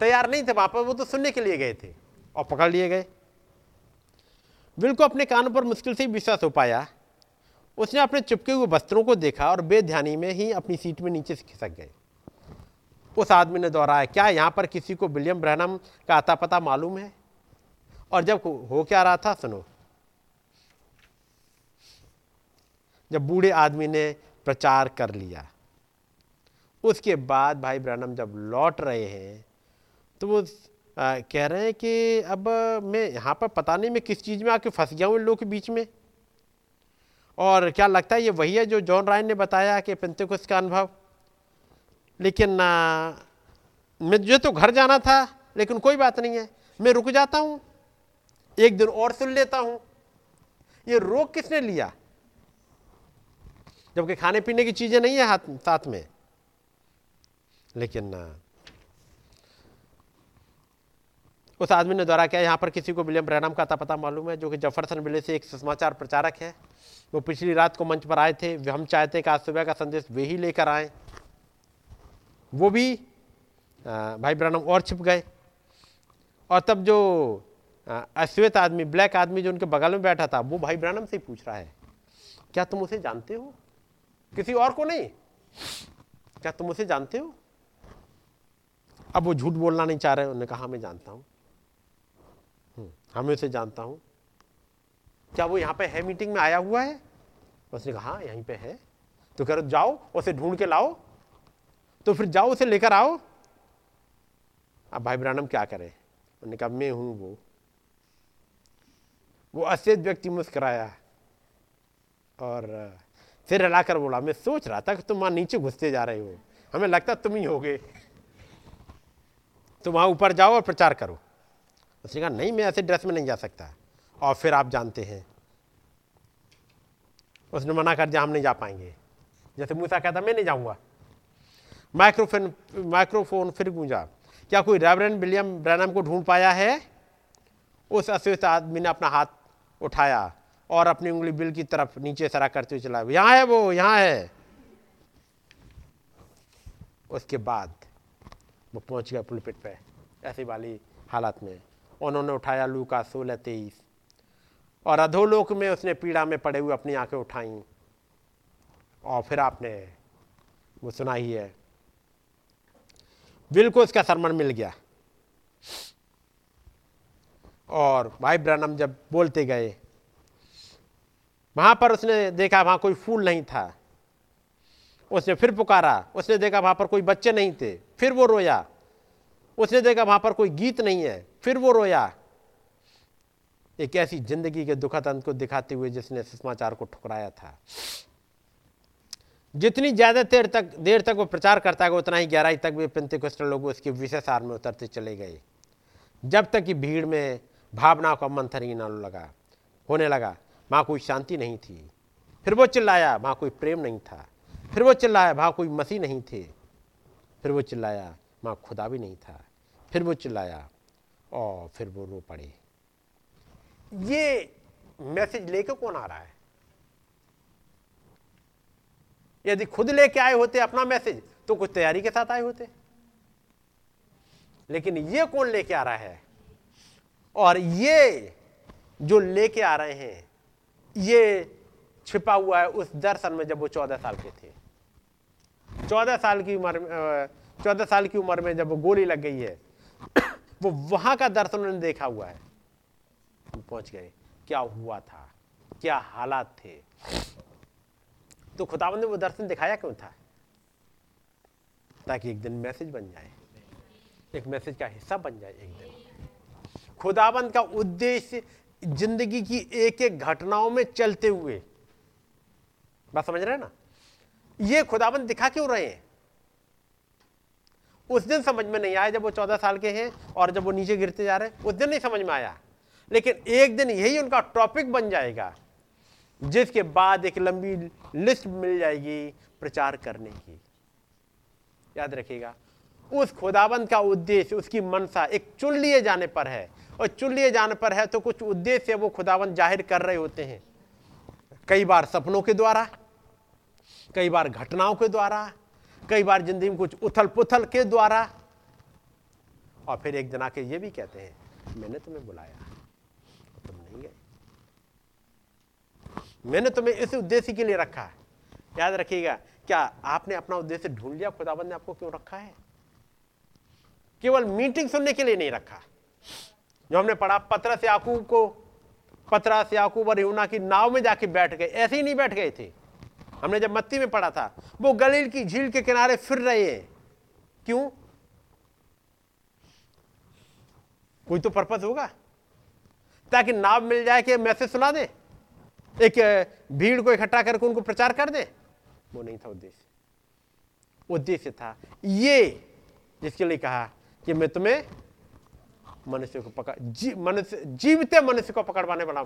तैयार नहीं थे वहाँ पर वो तो सुनने के लिए गए थे और पकड़ लिए गए। बिल्कुल अपने कानों पर मुश्किल से विश्वास हो पाया। उसने अपने चुपके हुए वस्त्रों को देखा और बेध्यानी में ही अपनी सीट में नीचे से खिसक गए। उस आदमी ने दोहराया, क्या यहाँ पर किसी को विलियम ब्रहणम का आता पता मालूम है? और जब हो क्या रहा था, सुनो। जब बूढ़े आदमी ने प्रचार कर लिया। उसके बाद भाई ब्रहणम जब लौट रहे हैं तो वो आ, कह रहे हैं कि अब मैं यहाँ पर पता नहीं मैं किस चीज़ में आके फंस गया हूँ इन लोगों के बीच में। और क्या लगता है ये वही है जो जॉन रायन ने बताया कि कुछ का अनुभव? लेकिन आ, मुझे तो घर जाना था लेकिन कोई बात नहीं है। मैं रुक जाता हूँ एक दिन और सुन लेता हूँ। ये रोक किसने लिया? जबकि खाने पीने की चीज़ें नहीं है हाथ, साथ में। लेकिन उस आदमी ने द्वारा क्या। यहाँ पर किसी को विलियम ब्रैनम का पता मालूम है, जो कि जफरसन विले से एक समाचार प्रचारक है। वो पिछली रात को मंच पर आए थे। हम चाहते कि आज सुबह का संदेश वे ही लेकर आए। वो भी भाई ब्रैनम और छिप गए। और तब जो अश्वेत आदमी, ब्लैक आदमी जो उनके बगल में बैठा था, वो भाई ब्रैनम से पूछ रहा है, क्या तुम उसे जानते हो? किसी और को नहीं। क्या तुम उसे जानते हो? अब वो झूठ बोलना नहीं चाह रहे उन्होंने कहा मैं जानता हूँ। हम्म, हमें उसे जानता हूँ। क्या वो यहाँ पे है मीटिंग में आया हुआ है? उसने कहा हाँ यहीं पे है। तो कह रहे जाओ उसे ढूंढ के लाओ। तो फिर जाओ उसे लेकर आओ। अब भाई ब्रानम क्या करे? उन्होंने कहा मैं हूँ वो। वो असेद व्यक्ति मुस्कराया और फिर हिलाकर बोला, मैं सोच रहा था कि तुम वहाँ नीचे घुसते जा रहे हो। हमें लगता तुम ही होगे तुम वहाँ ऊपर जाओ और प्रचार करो। उसने कहा, नहीं, मैं ऐसे ड्रेस में नहीं जा सकता। और फिर आप जानते हैं। उसने मना कर दिया, हम नहीं जा पाएँगे। जैसे मूसा कहता, मैं नहीं जाऊँगा। माइक्रोफोन माइक्रोफोन फिर गूंजा, क्या कोई रेवरेंड विलियम ब्रैनम को ढूंढ पाया है? उस अस्वस्थ आदमी ने अपना हाथ उठाया। और अपनी उंगली बिल की तरफ़ नीचे सरा करते हुए चला। यहाँ है वो, यहाँ है। उसके बाद वो पहुँच गया पुलपिट पे, ऐसी वाली हालत में। उन्होंने उठाया लू का सोलह तेईस और अधोलोक में उसने पीड़ा में पड़े हुए अपनी आँखें उठाई। और फिर आपने वो सुना ही। है बिल को उसका सरमन मिल गया। और भाई ब्रनम जब बोलते गए वहाँ पर उसने देखा वहाँ कोई फूल नहीं था। उसने फिर पुकारा, उसने देखा वहाँ पर कोई बच्चे नहीं थे, फिर वो रोया। उसने देखा वहाँ पर कोई गीत नहीं है, फिर वो रोया। एक ऐसी ज़िंदगी के दुखद अंत को दिखाते हुए जिसने सुषमाचार को ठुकराया था। जितनी ज़्यादा देर तक देर तक वो प्रचार करता है उतना ही गहराई तक भी पिंते लोग उसके विशेष आर में उतरते चले गए। जब तक कि भीड़ में भावनाओं का मंथन ही न लगा, होने लगा। वहाँ कोई शांति नहीं थी। फिर वो चिल्लाया वहाँ कोई प्रेम नहीं था। फिर वो चिल्लाया वहाँ कोई मसीह नहीं थे। फिर वो चिल्लाया वहाँ खुदा भी नहीं था। फिर वो चिल्लाया, और फिर वो रो पड़े। ये मैसेज लेके कौन आ रहा है? यदि खुद लेके आए होते अपना मैसेज तो कुछ तैयारी के साथ आए होते। लेकिन ये कौन लेके आ रहा है? और ये जो लेके आ रहे हैं ये छिपा हुआ है उस दर्शन में जब वो चौदह साल के थे। चौदह साल की उम्र में चौदह साल की उम्र में जब वो गोली लग गई है, वो वहाँ का दर्शन उन्होंने देखा हुआ है। पहुँच गए। क्या हुआ था? क्या हालात थे? तो खुदाबंद ने वो दर्शन दिखाया क्यों था? ताकि एक दिन मैसेज बन जाए। एक मैसेज का हिस्सा बन जाए एक दिन। खुदाबंद का उद्देश्य ज़िंदगी की एक एक घटनाओं में चलते हुए। बात समझ रहे हैं ना? ये खुदाबंद दिखा क्यों रहे हैं? उस दिन समझ में नहीं आया जब वो चौदह साल के हैं और जब वो नीचे गिरते जा रहे हैं, उस दिन नहीं समझ में आया। लेकिन एक दिन यही उनका टॉपिक बन जाएगा, जिसके बाद एक लंबी लिस्ट मिल जाएगी प्रचार करने की। याद रखिएगा, उस खुदाबंद का उद्देश्य, उसकी मनसा एक चुन लिए जाने पर है। और चुन लिए जाने पर है तो कुछ उद्देश्य वो खुदाबंद ज़ाहिर कर रहे होते हैं। कई बार सपनों के द्वारा, कई बार घटनाओं के द्वारा, कई बार ज़िंदगी में कुछ उथल पुथल के द्वारा। और फिर एक दिन आके ये भी कहते हैं, मैंने तुम्हें बुलाया, तुम नहीं गए। मैंने तुम्हें इस उद्देश्य के लिए रखा है। याद रखिएगा, क्या आपने अपना उद्देश्य ढूंढ लिया? खुदाबंद ने आपको क्यों रखा है? केवल मीटिंग सुनने के लिए नहीं रखा। जो हमने पढ़ा पत्रस याकूब को पत्रस याकूब और यूना की नाव में जाके बैठ गए। ऐसे ही नहीं बैठ गए थे। हमने जब मत्ती में पढ़ा था, वो गलील की झील के किनारे फिर रहे हैं। क्यों? कोई तो पर्पज होगा। ताकि नाव मिल जाए कि मैसेज सुना दे। एक भीड़ को इकट्ठा करके उनको प्रचार कर दे। वो नहीं था उद्देश्य। उद्देश्य था ये जिसके लिए कहा कि मैं तुम्हें मनुष्य को पकड़ जी, मनुष्य जीवते मनुष्य को पकड़वाने वाला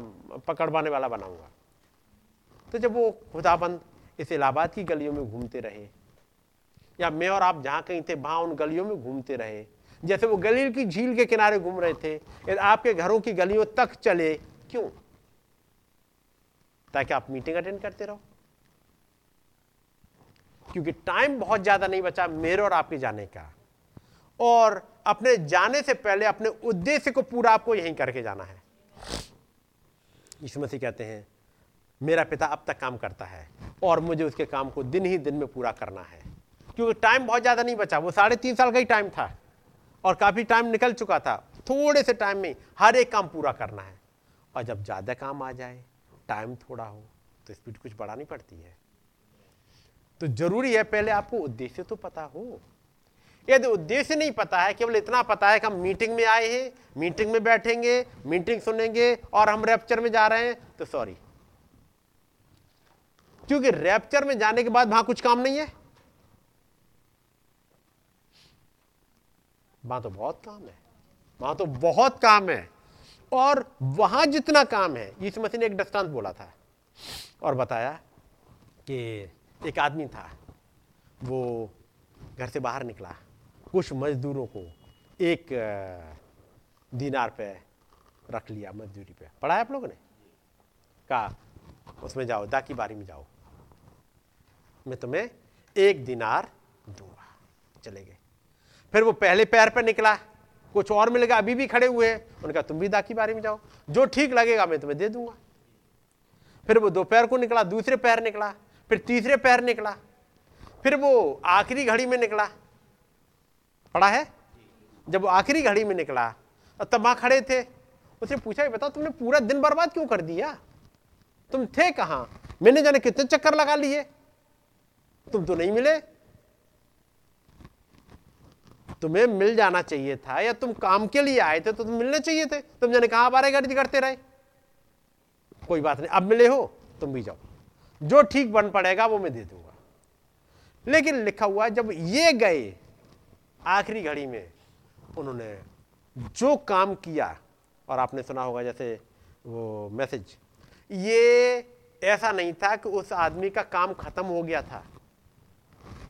पकड़वाने वाला बनाऊँगा। तो जब वो खुदाबंद इस इलाहाबाद की गलियों में घूमते रहे या मैं और आप जहाँ कहीं थे वहाँ उन गलियों में घूमते रहे जैसे वो गलील की झील के किनारे घूम रहे थे यदि आपके घरों की गलियों तक चले क्यों? ताकि आप मीटिंग अटेंड करते रहो। क्योंकि टाइम बहुत ज़्यादा नहीं बचा मेरे और आपके जाने का। और अपने जाने से पहले, अपने उद्देश्य को पूरा आपको यहीं करके जाना है। यीशु मसीह कहते हैं, मेरा पिता अब तक काम करता है और मुझे उसके काम को दिन ही दिन में पूरा करना है। क्योंकि टाइम बहुत ज़्यादा नहीं बचा, वो साढ़े तीन साल का ही टाइम था और काफ़ी टाइम निकल चुका था। थोड़े से टाइम में हर एक काम पूरा करना है। और जब ज़्यादा काम आ जाए टाइम थोड़ा हो तो स्पीड कुछ बढ़ानी पड़ती है। तो ज़रूरी है, पहले आपको उद्देश्य तो पता हो। यदि उद्देश्य नहीं पता है, केवल इतना पता है कि हम मीटिंग में आए हैं मीटिंग में बैठेंगे मीटिंग सुनेंगे और हम रैप्चर में जा रहे हैं तो सॉरी क्योंकि रैप्चर में जाने के बाद वहाँ कुछ काम नहीं है। वहाँ तो बहुत काम है। वहाँ तो बहुत काम है। और वहाँ जितना काम है इस मसीह ने एक दृष्टांत बोला था और बताया कि एक आदमी था, वो घर से बाहर निकला। कुछ मजदूरों को एक दिनार पे रख लिया मजदूरी पे। पढ़ा है आप लोगों ने? कहा, उसमें जाओ दा की बारी में जाओ। मैं तुम्हें एक दिनार दूँगा। चले गए। फिर वो पहले पैर पे निकला, कुछ और मिलेगा, अभी भी खड़े हुए हैं। उन्होंने कहा, तुम भी दा की बारी में जाओ। जो ठीक लगेगा मैं तुम्हें दे दूँगा। फिर वो दोपहर को निकला, दूसरे पैर निकला, फिर तीसरे पैर निकला, फिर वो आखिरी घड़ी में निकला पड़ा है? जब वो आखिरी घड़ी में निकला तब वहाँ खड़े थे। उसने पूछा बताओ, तुमने पूरा दिन बर्बाद क्यों कर दिया? तुम थे कहाँ? मैंने जाने कितने चक्कर लगा लिए। तुम तो नहीं मिले। तुम्हें मिल जाना चाहिए था या तुम काम के लिए आए थे तो तुम मिलने चाहिए थे? तुम जाने कहाँ बारे गर्दी करते रहे? कोई बात नहीं, अब मिले हो, तुम भी जाओ। जो ठीक बन पड़ेगा वो मैं दे दूँगा। लेकिन लिखा हुआ जब ये गए आखिरी घड़ी में उन्होंने जो काम किया, और आपने सुना होगा जैसे वो मैसेज, ये ऐसा नहीं था कि उस आदमी का काम खत्म हो गया था।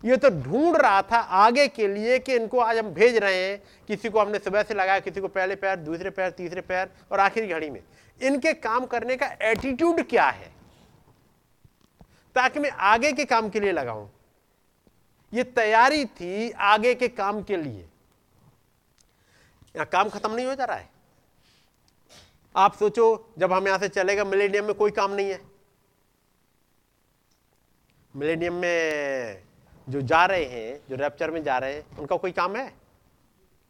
ये तो ढूंढ रहा था आगे के लिए कि इनको आज हम भेज रहे हैं, किसी को हमने सुबह से लगाया, किसी को पहले पैर, दूसरे पैर, तीसरे पैर, और आखिरी घड़ी में। इनके काम करने का एटीट्यूड क्या है? ताकि मैं आगे के काम के लिए लगाऊँ। ये तैयारी थी आगे के काम के लिए। यहाँ काम खत्म नहीं हो जा रहा है। आप सोचो, जब हम यहाँ से चलेगा, मिलेनियम में कोई काम नहीं है। मिलेनियम में जो जा रहे हैं, जो रैप्चर में जा रहे हैं, उनका कोई काम है?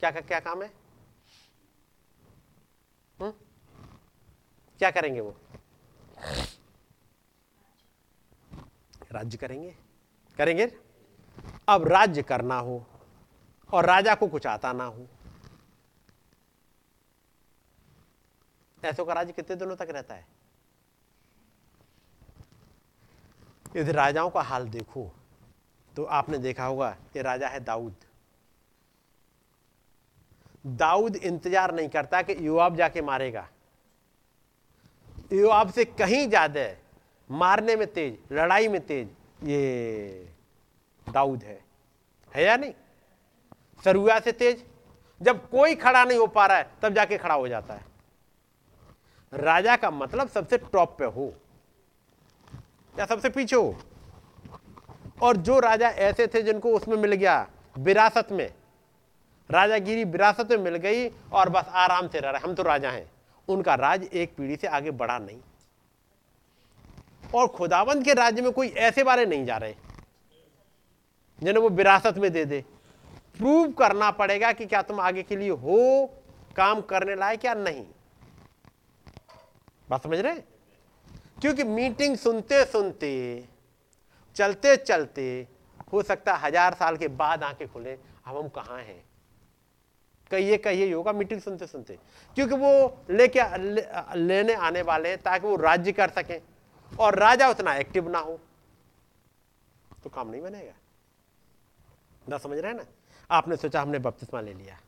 क्या क्या काम है? हुँ? क्या करेंगे वो? राज्य करेंगे। करेंगे? अब राज्य करना हो और राजा को कुछ आता ना हो। ऐसों का राज्य कितने दिनों तक रहता है? यदि राजाओं का हाल देखो तो आपने देखा होगा, ये राजा है दाऊद। दाऊद इंतज़ार नहीं करता कि युवाब जाके मारेगा। युवाब से कहीं ज़्यादा मारने में तेज, लड़ाई में तेज, ये दाऊद है। है या नहीं? सरुआ से तेज? जब कोई खड़ा नहीं हो पा रहा है, तब जाके खड़ा हो जाता है। राजा का मतलब सबसे टॉप पे हो, या सबसे पीछे हो। और जो राजा ऐसे थे जिनको उसमें मिल गया विरासत में, राजागिरी विरासत में मिल गई और बस आराम से रह रहे। हम तो राजा हैं। उनका राज एक पीढ़ी से आगे बढ़ा नहीं। और खुदावंत के राज्य में कोई ऐसे बारे नहीं जा रहे। जिन्हें वो विरासत में दे दे। प्रूव करना पड़ेगा कि क्या तुम आगे के लिए हो काम करने लायक या नहीं। बात समझ रहे? क्योंकि मीटिंग सुनते सुनते चलते चलते हो सकता है हज़ार साल के बाद आँखें खुले अब हम कहाँ हैं? कहिए कहिए योगा मीटिंग सुनते सुनते क्योंकि वो लेके ले, लेने आने वाले हैं ताकि वो राज्य कर सकें। और राजा उतना एक्टिव ना हो तो काम नहीं बनेगा। ना समझ रहे हैं ना? आपने सोचा हमने बपतिस्मा ले लिया।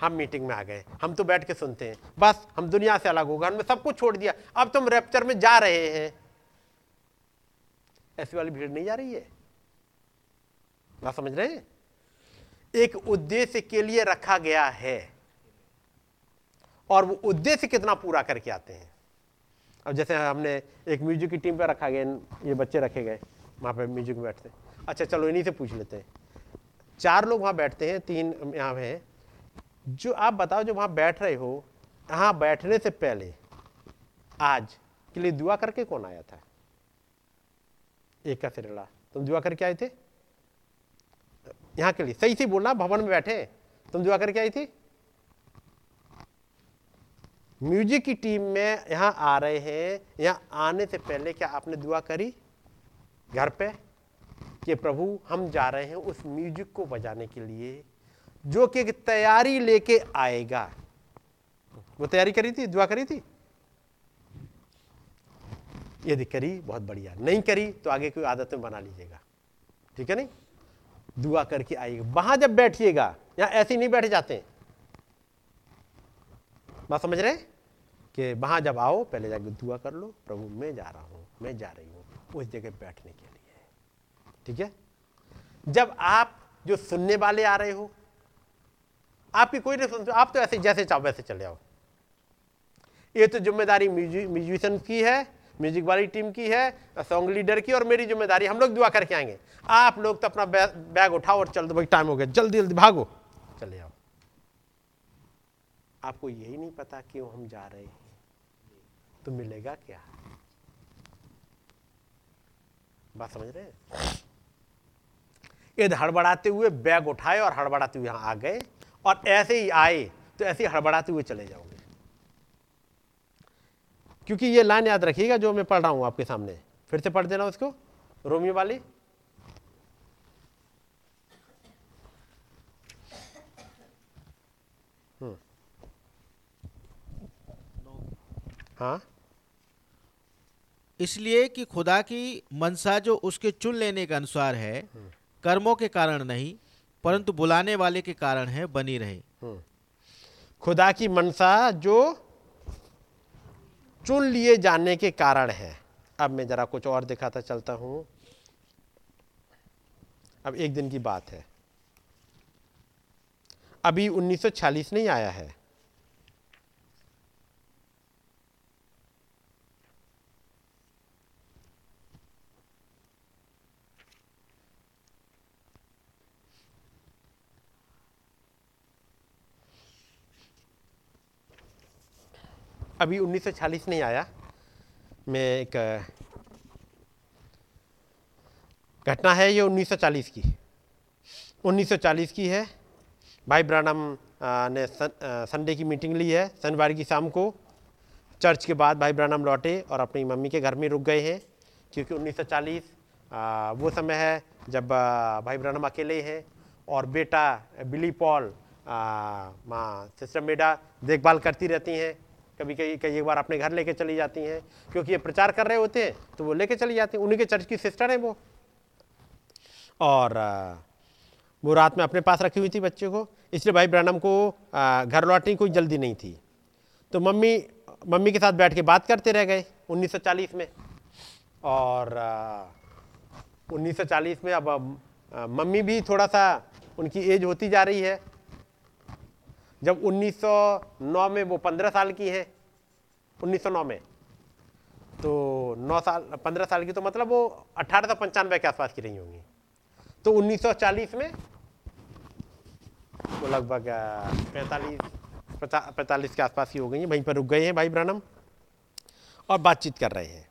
हम मीटिंग में आ गए। हम तो बैठ के सुनते हैं। बस, हम दुनिया से अलग हो गए। हमने सब कुछ छोड़ दिया। अब तुम रेप्चर में जा रहे हैं। ऐसी वाली भीड़ नहीं जा रही है? बात समझ रहे हैं? एक उद्देश्य के लिए रखा गया है। और वो उद्देश्य कितना पूरा करके आते हैं। अब जैसे हमने एक म्यूज़िक की टीम पर रखा गया। ये बच्चे रखे गए। वहाँ पे म्यूज़िक में बैठते अच्छा चलो इन्हीं से पूछ लेते हैं। चार लोग वहाँ बैठते हैं, तीन यहाँ है। जो आप बताओ जो वहाँ बैठ रहे हो, यहाँ बैठने से पहले, आज के लिए दुआ करके कौन आया था? एक का सिरला तुम दुआ करके आए थे? यहाँ के लिए। सही से बोलना, भवन में बैठे। तुम दुआ करके आई थी? म्यूज़िक की टीम में यहाँ आ रहे हैं। यहाँ आने से पहले क्या आपने दुआ करी? घर पे? कि प्रभु, हम जा रहे हैं उस म्यूज़िक को बजाने के लिए, जो कि तैयारी लेके आएगा। वो तैयारी करी थी? दुआ करी थी? यदि करी, बहुत बढ़िया। नहीं करी तो आगे कोई आदत में बना लीजिएगा। ठीक है नहीं? दुआ करके आइएगा। वहाँ जब बैठिएगा, यहाँ ऐसे ही नहीं बैठ जाते। बात समझ रहे? कि वहाँ जब आओ, पहले जाके दुआ कर लो, प्रभु, मैं जा रहा हूँ, मैं जा रही हूँ उस जगह बैठने के ठीक है? जब आप जो सुनने वाले आ रहे हो, आपकी कोई रिस्पॉन्सिबिलिटी आप तो ऐसे जैसे चाहो वैसे चले आओ। ये तो ज़िम्मेदारी म्यूजिशियन की है, म्यूज़िक वाली टीम की है, सॉन्ग लीडर की, और मेरी ज़िम्मेदारी, हम लोग दुआ करके आएँगे। आप लोग तो अपना बै- बैग उठाओ और चल दो भाई टाइम हो गया, जल्दी जल्दी भागो, चले आओ। आपको यही नहीं पता क्यों हम जा रहे हैं तो मिलेगा क्या? बात समझ रहे हैं? यदि हड़बड़ाते हुए बैग उठाए और हड़बड़ाते हुए यहाँ आ गए और ऐसे ही आए तो ऐसे ही हड़बड़ाते हुए चले जाओगे। क्योंकि ये लाइन याद रखिएगा जो मैं पढ़ रहा हूँ आपके सामने। फिर से पढ़ देना उसको रोमियो वाली। हम्म। हाँ? इसलिए कि खुदा की मनसा जो उसके चुन लेने के अनुसार है कर्मों के कारण नहीं, परंतु बुलाने वाले के कारण है बनी रहे। खुदा की मनसा जो चुन लिए जाने के कारण है। अब मैं जरा कुछ और दिखाता चलता हूँ। अब एक दिन की बात है। अभी 1946 नहीं आया है। अभी 1940 नहीं आया। मैं एक घटना है ये 1940 की। 1940 की है। भाई ब्रानम ने संडे की मीटिंग ली है शनिवार की शाम को। चर्च के बाद भाई ब्रानम लौटे और अपनी मम्मी के घर में रुक गए हैं क्योंकि 1940 अ, वो समय है जब भाई ब्रानम अकेले हैं और बेटा बिली पॉल माँ सिस्टर मेडा देखभाल करती रहती हैं। कभी कई कई एक बार अपने घर लेके चली जाती हैं क्योंकि ये प्रचार कर रहे होते हैं तो वो लेके चली जाती हैं। उन्हीं के चर्च की सिस्टर हैं वो। और वो रात में अपने पास रखी हुई थी बच्चे को इसलिए भाई ब्रानम को घर लौटने कोई जल्दी नहीं थी। तो मम्मी मम्मी के साथ बैठ के बात करते रह गए 1940 में। और अ, 1940 में अब मम्मी भी थोड़ा सा उनकी एज होती जा रही है जब 1909 में वो 15 साल की हैं 1909 में। तो 9 साल 15 साल की तो मतलब वो अठारह सौ पंचानवे के आसपास की रही होंगी। तो 1940 में वो लगभग पैंतालीस पैंतालीस के आसपास की हो गई हैं, वहीं पर रुक गए हैं भाई ब्रानम और बातचीत कर रहे हैं।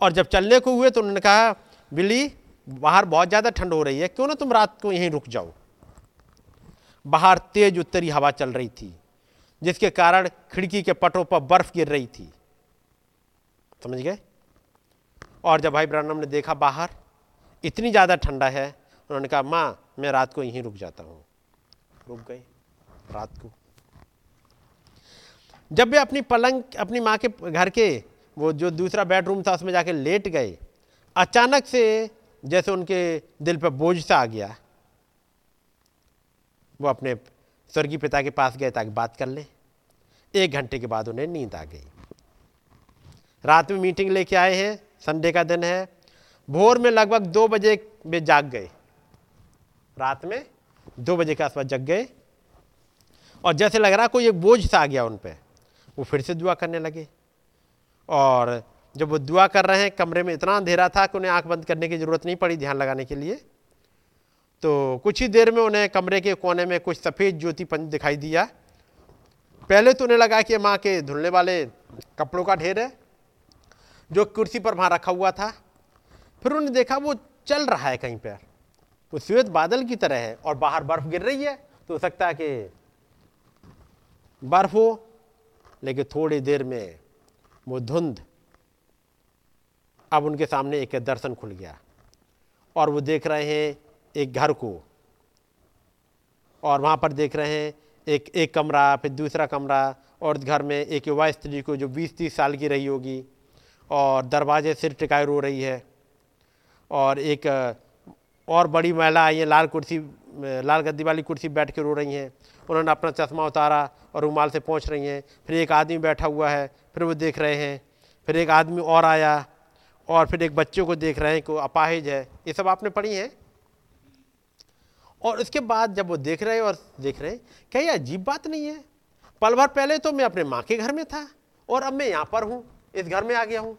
और जब चलने को हुए तो उन्होंने कहा, बिल्ली, बाहर बहुत ज़्यादा ठंड हो रही है, क्यों ना तुम रात को यहीं रुक जाओ? बाहर तेज उत्तरी हवा चल रही थी, जिसके कारण खिड़की के पटों पर बर्फ़ गिर रही थी। समझ गए? और जब भाई ब्रानम ने देखा बाहर, इतनी ज़्यादा ठंडा है, उन्होंने कहा, माँ, मैं रात को यहीं रुक जाता हूँ। रुक गए रात को। जब वे अपनी पलंग, अपनी माँ के घर के, वो जो दूसरा बेडरूम था, उसमें जाके लेट गए, अचानक से जैसे उनके दिल पर बोझ सा आ गया वो अपने स्वर्गीय पिता के पास गए ताकि बात कर लें। एक घंटे के बाद उन्हें नींद आ गई। रात में मीटिंग लेके आए हैं, संडे का दिन है। भोर में लगभग दो बजे वे जाग गए। रात में दो बजे के आसपास जग गए। और जैसे लग रहा कोई एक बोझ सा आ गया उन पर वो फिर से दुआ करने लगे। और जब वो दुआ कर रहे हैं, कमरे में इतना अंधेरा था कि उन्हें आँख बंद करने की ज़रूरत नहीं पड़ी ध्यान लगाने के लिए तो कुछ ही देर में उन्हें कमरे के कोने में कुछ सफ़ेद ज्योति पंच दिखाई दिया। पहले तो उन्हें लगा कि माँ के धुलने वाले कपड़ों का ढेर है, जो कुर्सी पर वहाँ रखा हुआ था। फिर उन्हें देखा वो चल रहा है कहीं पर। वो श्वेत बादल की तरह है और बाहर बर्फ़ गिर रही है। तो हो सकता है कि बर्फ़ हो, लेकिन थोड़ी देर में वो धुंध अब उनके सामने एक दर्शन खुल गया। और वो देख रहे हैं एक घर को। और वहाँ पर देख रहे हैं, एक एक कमरा, फिर दूसरा कमरा, और घर में एक युवा स्त्री को जो 20-30 साल की रही होगी, और दरवाजे सिर टिकाए रो रही है। और एक, और बड़ी महिला आई है, लाल कुर्सी, लाल गद्दी वाली कुर्सी बैठ के रो रही हैं। उन्होंने अपना चश्मा उतारा और रुमाल से पहुँच रही हैं। फिर एक आदमी बैठा हुआ है, फिर वो देख रहे हैं। फिर एक आदमी और आया, और फिर एक बच्चों को देख रहे हैं, को अपाहिज है। ये सब आपने पढ़ी हैं? और उसके बाद जब वो देख रहे और देख रहे, क्या ये अजीब बात नहीं है? पल भर पहले तो मैं अपने माँ के घर में था और अब मैं यहाँ पर हूँ, इस घर में आ गया हूँ।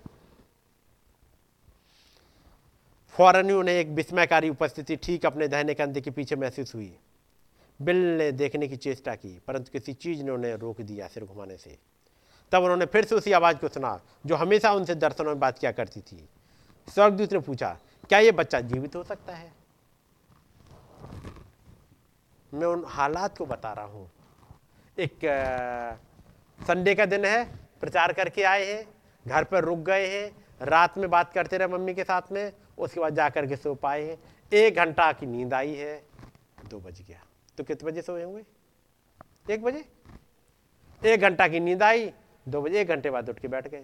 फ़ौरन ही उन्हें एक विस्मयकारी उपस्थिति ठीक अपने दहने कंधे के पीछे महसूस हुई। बिल ने देखने की चेष्टा की, परंतु किसी चीज़ ने उन्हें रोक दिया सिर घुमाने से। तब उन्होंने फिर से उसी आवाज़ को सुना, जो हमेशा उनसे दर्शनों में बात किया करती थी। स्वर्गदूत ने पूछा, क्या यह बच्चा जीवित हो सकता है? मैं उन हालात को बता रहा हूँ। एक संडे का दिन है, प्रचार करके आए हैं, घर पर रुक गए हैं, रात में बात करते रहे मम्मी के साथ में, उसके बाद जाकर के सो पाए हैं। एक घंटा की नींद आई है, दो बज गया। तो कितने बजे सोए होंगे? एक बजे? एक घंटा की नींद आई, दो बजे, एक घंटे बाद उठ के बैठ गए।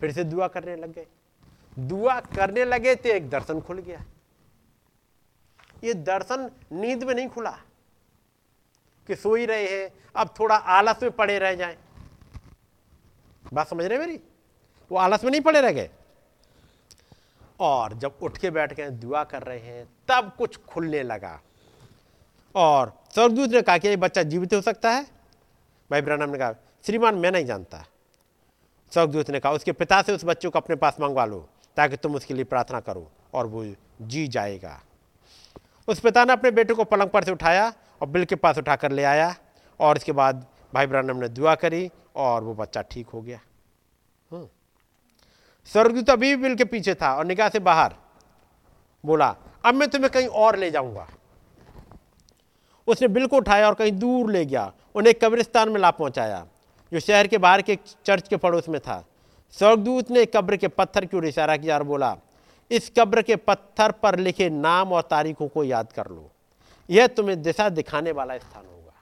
फिर से दुआ करने लग गए। दुआ करने लगे तो एक दर्शन खुल गया। ये दर्शन नींद में नहीं खुला। कि सो ही रहे हैं, अब थोड़ा आलस में पड़े रह जाएँ। बात समझ रहे मेरी? वो आलस में नहीं पड़े रह गए? और जब उठ के बैठ गए, दुआ कर रहे हैं, तब कुछ खुलने लगा। और स्वर्गदूत ने कहा कि ये बच्चा जीवित हो सकता है? भाई ब्रहणम ने कहा, श्रीमान, मैं नहीं जानता। स्वर्गदूत ने कहा, उसके पिता से उस बच्चे को अपने पास मंगवा लो, ताकि तुम उसके लिए प्रार्थना करो, और वो जी जाएगा। उस पिता ने अपने बेटे को पलंग पर से उठाया और बिल के पास उठा कर ले आया और इसके बाद भाई ब्रानम ने दुआ करी और वो बच्चा ठीक हो गया। हम्म। स्वर्गदूत अभी भी बिल के पीछे था और निगाह से बाहर बोला, अब मैं तुम्हें कहीं और ले जाऊँगा। उसने बिल को उठाया और कहीं दूर ले गया, उन्हें कब्रिस्तान में ला पहुँचाया, जो शहर के बाहर के चर्च के पड़ोस में था। स्वर्गदूत ने कब्र के पत्थर की ओर इशारा किया और बोला इस कब्र के पत्थर पर लिखे नाम और तारीखों को याद कर लो। यह तुम्हें दिशा दिखाने वाला स्थान होगा।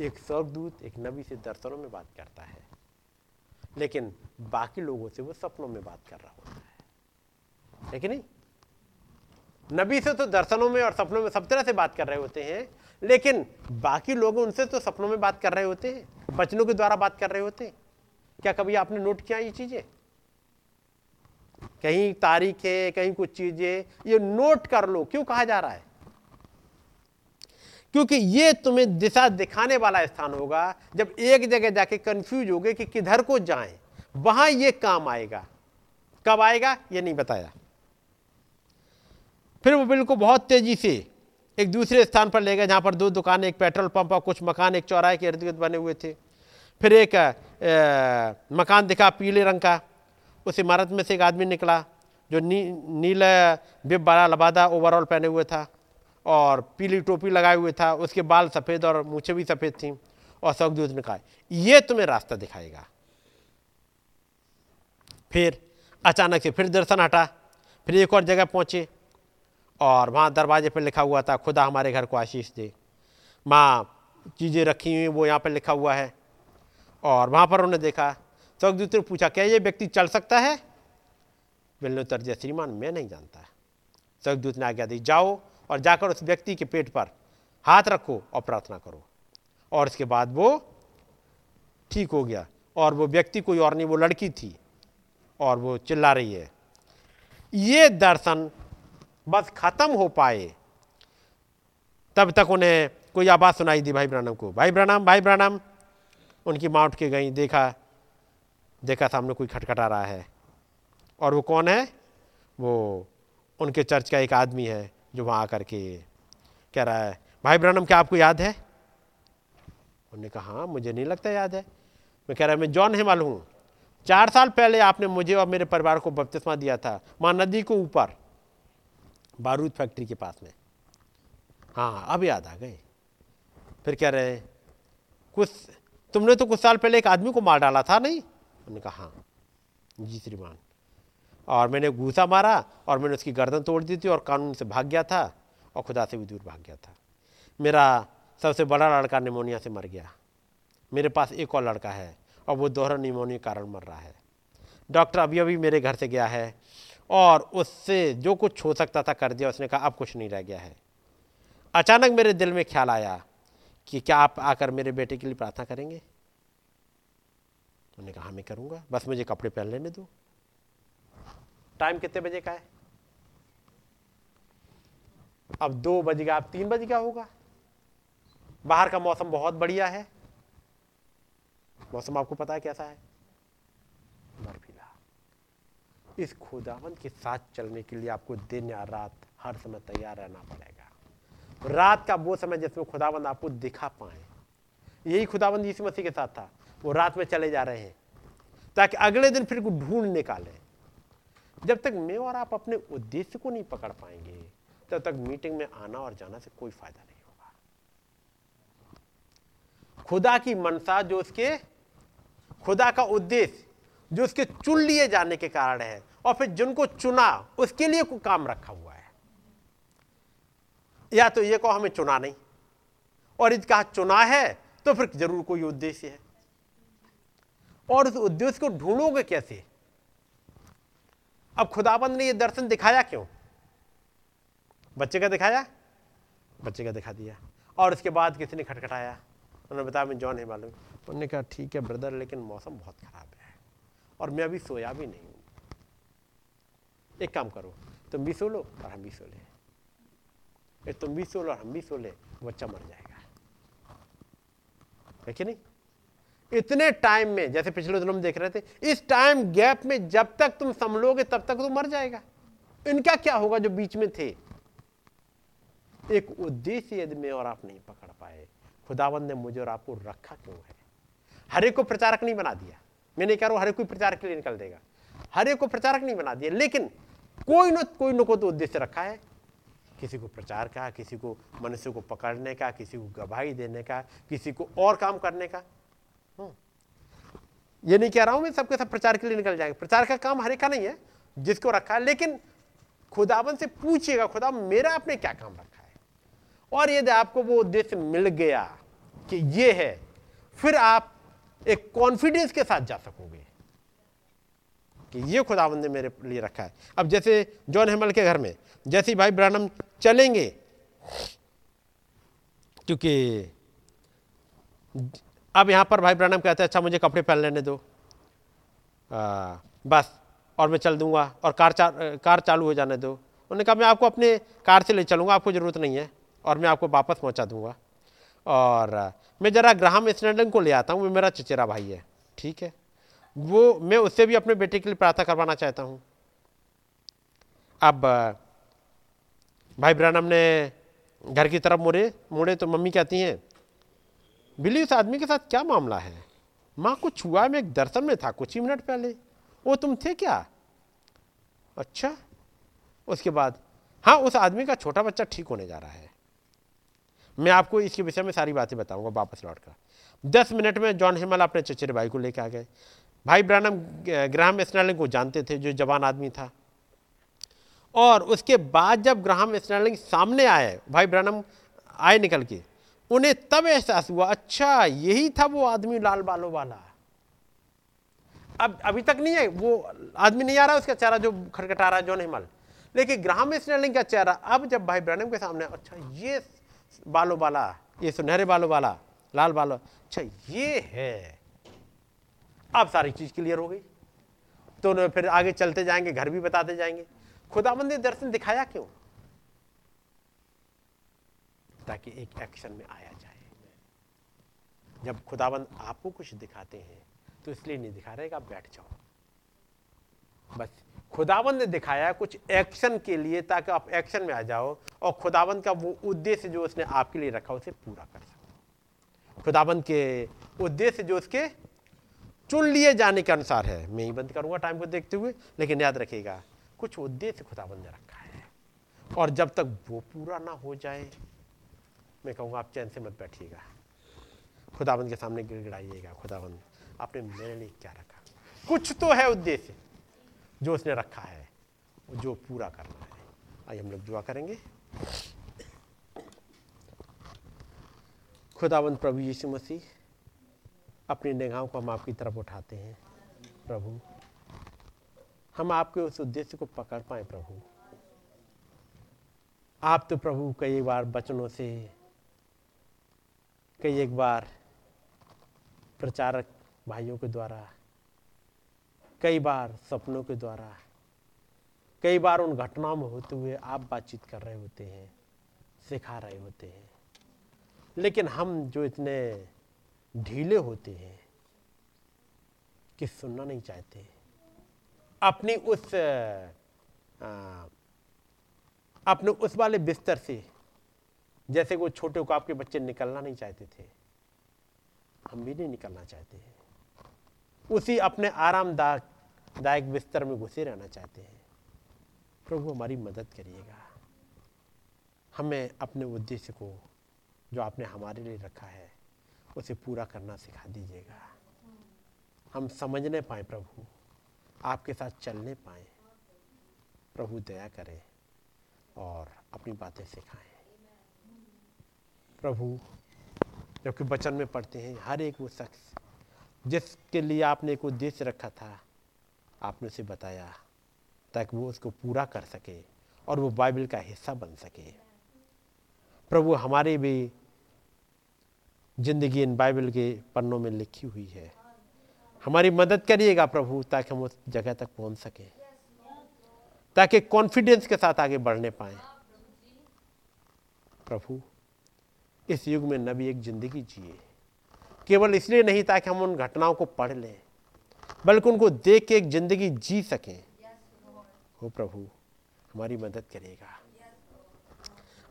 एक स्वर्गदूत एक नबी से दर्शनों में बात करता है, लेकिन बाकी लोगों से वो सपनों में बात कर रहा होता है। है कि नहीं? नबी से तो दर्शनों में और सपनों में सब तरह से बात कर रहे होते हैं, लेकिन बाकी लोग उनसे तो सपनों में बात कर रहे होते हैं, बचनों के द्वारा बात कर रहे होते हैं। क्या कभी आपने नोट किया ये चीज़ें? कहीं तारीख कहीं कुछ चीज़ें ये नोट कर लो। क्यों कहा जा रहा है? क्योंकि ये तुम्हें दिशा दिखाने वाला स्थान होगा जब एक जगह जाके कंफ्यूज हो गए कि किधर को जाएँ वहाँ ये काम आएगा। कब आएगा ये नहीं बताया। फिर वो बिल्कुल बहुत तेज़ी से एक दूसरे स्थान पर ले गए जहाँ पर दो दुकानें एक पेट्रोल पंप और कुछ मकान एक चौराहे के इर्द गिर्द बने हुए थे। फिर एक आ, मकान दिखा पीले रंग का। उस इमारत में से एक आदमी निकला जो नी, नीला बिब बारा लबादा ओवरऑल पहने हुए था और पीली टोपी लगाए हुए था। उसके बाल सफ़ेद और मूछे भी सफ़ेद थी और सौगदूत ने कहा ये तुम्हें रास्ता दिखाएगा। फिर अचानक से फिर दर्शन हटा फिर एक और जगह पहुँचे और वहाँ दरवाजे पर लिखा हुआ था खुदा हमारे घर को आशीष दे। माँ चीज़ें रखी हुई वो यहाँ पर लिखा हुआ है। और वहाँ पर उन्होंने देखा स्वर्गदूत ने पूछा, क्या ये व्यक्ति चल सकता है? बिल ने उत्तर दिया श्रीमान, मैं नहीं जानता। स्वर्गदूत ने आज्ञा दी, जाओ और जाकर उस व्यक्ति के पेट पर हाथ रखो और प्रार्थना करो। और इसके बाद वो ठीक हो गया और वो व्यक्ति कोई और नहीं, वो लड़की थी और वो चिल्ला रही है। ये दर्शन बस खत्म हो पाए। तब तक उन्हें कोई आवाज़ सुनाई दी भाई ब्रानम को, भाई ब्रानम भाई ब्रानम उनकी माँ उठ के गई, देखा देखा था सामने कोई खटखटा रहा है। और वो कौन है? वो उनके चर्च का एक आदमी है जो वहाँ आकर के कह रहा है, भाई ब्रनम, क्या आपको याद है? उन्होंने कहा हाँ मुझे नहीं लगता याद है। मैं कह रहा, मैं जॉन हेमल हूँ चार साल पहले आपने मुझे और मेरे परिवार को बपतिस्मा दिया था वहाँ नदी को ऊपर, बारूद फैक्ट्री के पास में। हाँ अब याद आ गए। फिर कह रहे हैं, कुछ, तुमने तो कुछ साल पहले एक आदमी को मार डाला था, नहीं? उन्होंने कहा हाँ जी श्रीमान। और मैंने घूसा मारा और मैंने उसकी गर्दन तोड़ दी थी और कानून से भाग गया था और खुदा से भी दूर भाग गया था। मेरा सबसे बड़ा लड़का निमोनिया से मर गया। मेरे पास एक और लड़का है और वो दोहरा निमोनिया कारण मर रहा है। डॉक्टर अभी अभी मेरे घर से गया है और उससे जो कुछ हो सकता था कर दिया, उसने कहा, अब कुछ नहीं रह गया है। अचानक मेरे दिल में ख्याल आया कि क्या आप आकर मेरे बेटे के लिए प्रार्थना करेंगे? उन्होंने कहा मैं करूँगा। बस मुझे कपड़े पहन लेने दो। टाइम कितने बजे का है? अब दो बज गया, अब तीन बज गया होगा। बाहर का मौसम बहुत बढ़िया है। मौसम आपको पता है कैसा है? बर्फीला। इस खुदावंत के साथ चलने के लिए आपको दिन या रात हर समय तैयार रहना पड़ेगा। रात का वो समय जिसमें खुदावंत आपको दिखा पाए। यही खुदावंत यीशु मसीह के साथ था। वो रात में चले जा रहे हैं, ताकि अगले दिन फिर ढूंढ निकालें। जब तक मैं और आप अपने उद्देश्य को नहीं पकड़ पाएँगे, तब तक मीटिंग में आना और जाना से कोई फ़ायदा नहीं होगा। खुदा की मनसा जो उसके, खुदा का उद्देश्य, जो उसके चुन लिए जाने के कारण है, और फिर जिनको चुना, उसके लिए को काम रखा हुआ है। या तो ये कहो हमें चुना नहीं, और कहा चुना है तो फिर ज़रूर कोई उद्देश्य है। और उस उद्देश्य को ढूंढोगे कैसे? अब खुदाबंद ने ये दर्शन दिखाया क्यों? बच्चे का दिखाया? बच्चे का दिखा दिया। और उसके बाद किसी ने खटखटाया। उन्होंने बताया मैं जॉन है मालूम। उन्होंने कहा, ठीक है ब्रदर, लेकिन मौसम बहुत खराब है और मैं अभी सोया भी नहीं हूँ। एक काम करो, तुम भी सो लो और हम भी सो ले। तुम भी सो लो और हम भी सो ले, बच्चा मर जाएगा। है कि नहीं? इतने टाइम में, जैसे पिछले दिनों में देख रहे थे, इस टाइम गैप में जब तक तुम संभलोगे, तब तक तो मर जाएगा। इनका क्या होगा जो बीच में थे? एक उद्देश्य यदि मैं और आप नहीं पकड़ पाए खुदावंद ने मुझे और आपको रखा क्यों है? हर को प्रचारक नहीं बना दिया। मैं नहीं कह रहा हूँ हरे कोई प्रचारक के लिए निकल देगा। हर को प्रचारक नहीं बना दिया, लेकिन कोई न कोई न को तो उद्देश्य रखा है। किसी को प्रचार का, किसी को मनुष्य को पकड़ने का, किसी को गवाही देने का, किसी को और काम करने का। ये नहीं कह रहा हूँ मैं, सबके सब प्रचार के लिए निकल जाएँगे। प्रचार का काम हरे का नहीं है, जिसको रखा है। लेकिन खुदावन से पूछिएगा खुदा मेरा आपने क्या काम रखा है? और यदि आपको वो उद्देश्य मिल गया कि ये है, फिर आप एक कॉन्फिडेंस के साथ जा सकोगे कि ये खुदावंद ने मेरे लिए रखा है। अब जैसे जॉन हेमल के घर में, जैसे भाई ब्रानम चलेंगे, क्योंकि अब यहाँ पर भाई ब्रानम कहते हैं अच्छा मुझे कपड़े पहन लेने दो। आ, बस और मैं चल दूँगा और कार चा, कार चालू हो जाने दो। उन्होंने कहा मैं आपको अपने कार से ले चलूँगा आपको ज़रूरत नहीं है और मैं आपको वापस पहुँचा दूँगा। और मैं ज़रा ग्राहम स्टैंडन को ले आता हूँ वो मेरा चचेरा भाई है। ठीक है। वो मैं उससे भी अपने बेटे के लिए प्रार्थना करवाना चाहता हूँ। अब भाई ब्रानम ने घर की तरफ़ मुड़े मुड़े तो मम्मी कहती हैं बिल्ली उस आदमी के साथ क्या मामला है? माँ को छुआ मैं एक दर्शन में था कुछ ही मिनट पहले। वो तुम थे क्या? अच्छा। उसके बाद हाँ उस आदमी का छोटा बच्चा ठीक होने जा रहा है। मैं आपको इसके विषय में सारी बातें बताऊँगा वापस लौट कर दस मिनट में जॉन हिमल अपने चचेरे भाई को लेकर आ गए। भाई ब्रानम ग्राहम स्नैलिंग को जानते थे, जो जवान आदमी था। और उसके बाद जब ग्राहम स्नैलिंग सामने आए, भाई ब्रानम आए निकल के उन्हें तब एहसास हुआ अच्छा यही था वो आदमी लाल बालों वाला। अब अभी तक नहीं है, वो आदमी नहीं आ रहा, उसका चेहरा जो खटखटा रहा है जॉन हिमल लेकिन ग्राहम स्नैलिंग का चेहरा, अब जब भाई ब्रानम के सामने अच्छा ये बालों वाला, ये सुनहरे बालों वाला, लाल बालों अच्छा ये है। अब सारी चीज़ क्लियर हो गई। तो फिर आगे चलते जाएँगे, घर भी बताते जाएँगे। खुदाबंद दर्शन दिखाया क्यों? ताकि एक एक्शन में आया जाए। जब खुदाबंद आपको कुछ दिखाते हैं तो इसलिए नहीं दिखा रहे आप बैठ जाओ। बस खुदाबंद ने दिखाया कुछ एक्शन के लिए ताकि आप एक्शन में आ जाओ और खुदाबंद का वो उद्देश्य जो उसने आपके लिए रखा, उसे पूरा कर सको। खुदाबंद के उद्देश्य जो उसके चुन लिए जाने के अनुसार है। मैं ही बंद करूँगा टाइम को देखते हुए, लेकिन याद रखिएगा, कुछ उद्देश्य खुदाबंद ने रखा है। और जब तक वो पूरा ना हो जाए मैं कहूँगा आप चैन से मत बैठिएगा। खुदाबंद के सामने गिड़गिड़ाइएगा। खुदाबंद, आपने मेरे लिए क्या रखा? कुछ तो है उद्देश्य जो उसने रखा है, जो पूरा करना है। आइए हम लोग दुआ करेंगे। खुदाबंद प्रभु यीशु मसीह, अपनी निगाहों को हम आपकी तरफ़ उठाते हैं। प्रभु, हम आपके उस उद्देश्य को पकड़ पाए प्रभु। आप तो प्रभु कई बार बचनों से कई एक बार प्रचारक भाइयों के द्वारा कई बार सपनों के द्वारा कई बार उन घटनाओं में होते हुए आप बातचीत कर रहे होते हैं सिखा रहे होते हैं। लेकिन हम जो इतने ढीले होते हैं कि सुनना नहीं चाहते। अपनी उस आ, अपने उस वाले बिस्तर से जैसे वो छोटे को आपके बच्चे निकलना नहीं चाहते थे, हम भी नहीं निकलना चाहते हैं। उसी अपने आरामदायक दायक बिस्तर में घुसे रहना चाहते हैं। प्रभु हमारी मदद करिएगा। हमें अपने उद्देश्य को, जो आपने हमारे लिए रखा है, उसे पूरा करना सिखा दीजिएगा। हम समझने पाए प्रभु, आपके साथ चलने पाए। प्रभु दया करें और अपनी बातें सिखाएँ। प्रभु, जबकि वचन में पढ़ते हैं, हर एक वो शख्स, जिसके लिए आपने एक उद्देश्य रखा था, आपने उसे बताया, ताकि वो उसको पूरा कर सके और वो बाइबल का हिस्सा बन सके। प्रभु, हमारी भी ज़िंदगी इन बाइबल के पन्नों में लिखी हुई है। हमारी मदद करिएगा प्रभु, ताकि हम उस जगह तक पहुँच सकें, ताकि कॉन्फिडेंस के साथ आगे बढ़ने पाए। प्रभु इस युग में नबी एक ज़िंदगी जिए। केवल इसलिए नहीं ताकि हम उन घटनाओं को पढ़ लें, बल्कि उनको देख के एक ज़िंदगी जी सकें। हो प्रभु, हमारी मदद करेगा।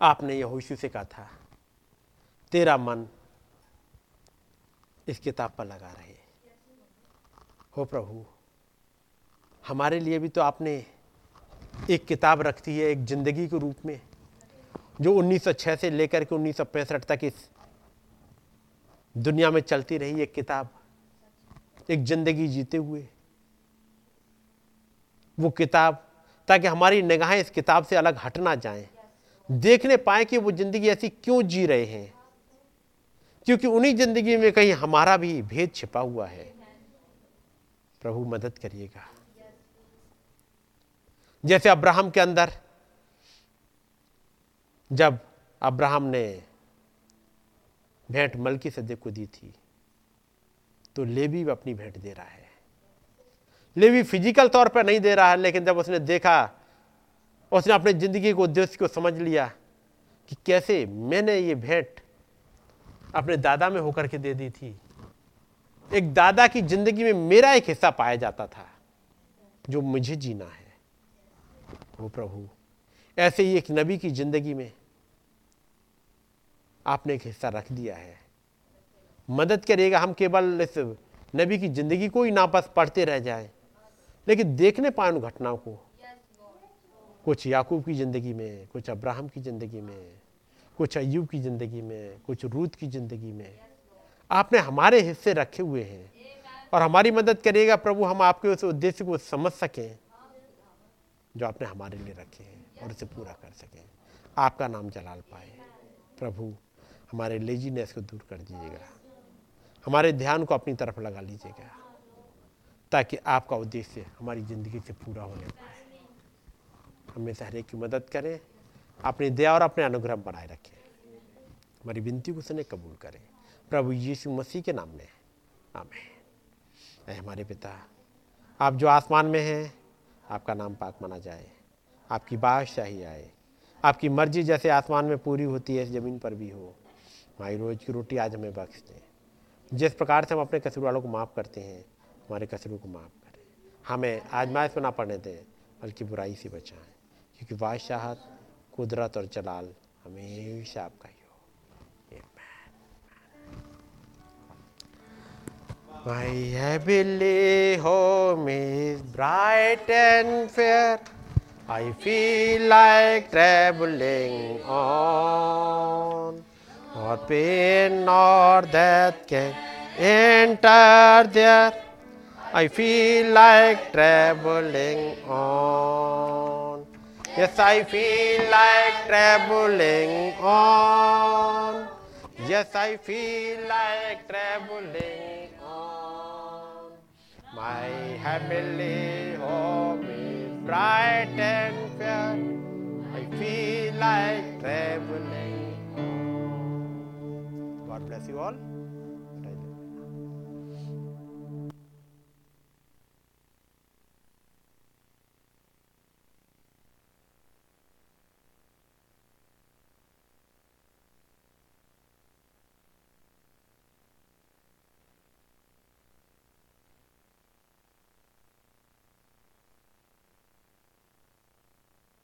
आपने यहोशू से कहा था, तेरा मन इस किताब पर लगा रहे। हो प्रभु, हमारे लिए भी तो आपने एक किताब रखती है एक ज़िंदगी के रूप में। जो 1906 से लेकर के उन्नीस सौ पैंसठ तक इस दुनिया में चलती रही एक किताब, एक ज़िंदगी जीते हुए। वो किताब, ताकि हमारी निगाहें इस किताब से अलग हट ना जाएँ। देखने पाए कि वो ज़िंदगी ऐसी क्यों जी रहे हैं। क्योंकि उन्हीं ज़िंदगी में कहीं हमारा भी भेद छिपा हुआ है। प्रभु मदद करिएगा। जैसे अब्राहम के अंदर जब अब्राहम ने भेंट मलकी सदे को दी थी तो लेवी भी अपनी भेंट दे रहा है। लेवी फ़िज़िकल तौर पर नहीं दे रहा है, लेकिन जब उसने देखा, उसने अपने ज़िंदगी को, उद्देश्य को समझ लिया कि कैसे मैंने ये भेंट अपने दादा में होकर के दे दी थी। एक दादा की ज़िंदगी में मेरा एक हिस्सा पाया जाता था, जो मुझे जीना है, वो प्रभु। ऐसे ही एक नबी की ज़िंदगी में आपने एक हिस्सा रख दिया है। मदद करिएगा हम केवल इस नबी की ज़िंदगी को ही नापस पढ़ते रह जाए, लेकिन देखने पाए उन घटनाओं को। कुछ याकूब की ज़िंदगी में, कुछ अब्राहम की ज़िंदगी में, कुछ अयूब की ज़िंदगी में, कुछ रूत की ज़िंदगी में। आपने हमारे हिस्से रखे हुए हैं और हमारी मदद करेगा प्रभु, हम आपके उस उद्देश्य को समझ सकें जो आपने हमारे लिए रखे हैं और उसे पूरा कर सकें। आपका नाम जलाल पाए। प्रभु हमारे लेजीनेस को दूर कर दीजिएगा। हमारे ध्यान को अपनी तरफ़ लगा लीजिएगा, ताकि आपका उद्देश्य हमारी ज़िंदगी से पूरा होने पाए हमें से की मदद करें, अपनी दया और अपने अनुग्रह बनाए रखें। हमारी विनती को सुने, कबूल करें। प्रभु यीशु मसीह के नाम में। आमें हमारे पिता, आप जो आसमान में हैं, आपका नाम पाक माना जाए। आपकी बादशाही आए। आपकी मर्ज़ी जैसे आसमान में पूरी होती है, ज़मीन पर भी हो। हमारी रोज़ की रोटी आज हमें बख्श दें जिस प्रकार से हम अपने कसूर वालों को माफ़ करते हैं, हमारे कसूरों को माफ़ करें हमें आजमाइश में ना पड़ने दें, बल्कि बुराई से बचाएँ, क्योंकि बादशाहत कुदरत और जलाल हमेशा आपका ही हो heavenly home is bright and fair. I feel. Nor pain nor death can enter there. I feel like traveling on. Yes, I feel like traveling on. Yes, I feel like traveling on. My heavenly home is bright and fair. I feel like traveling bless you all.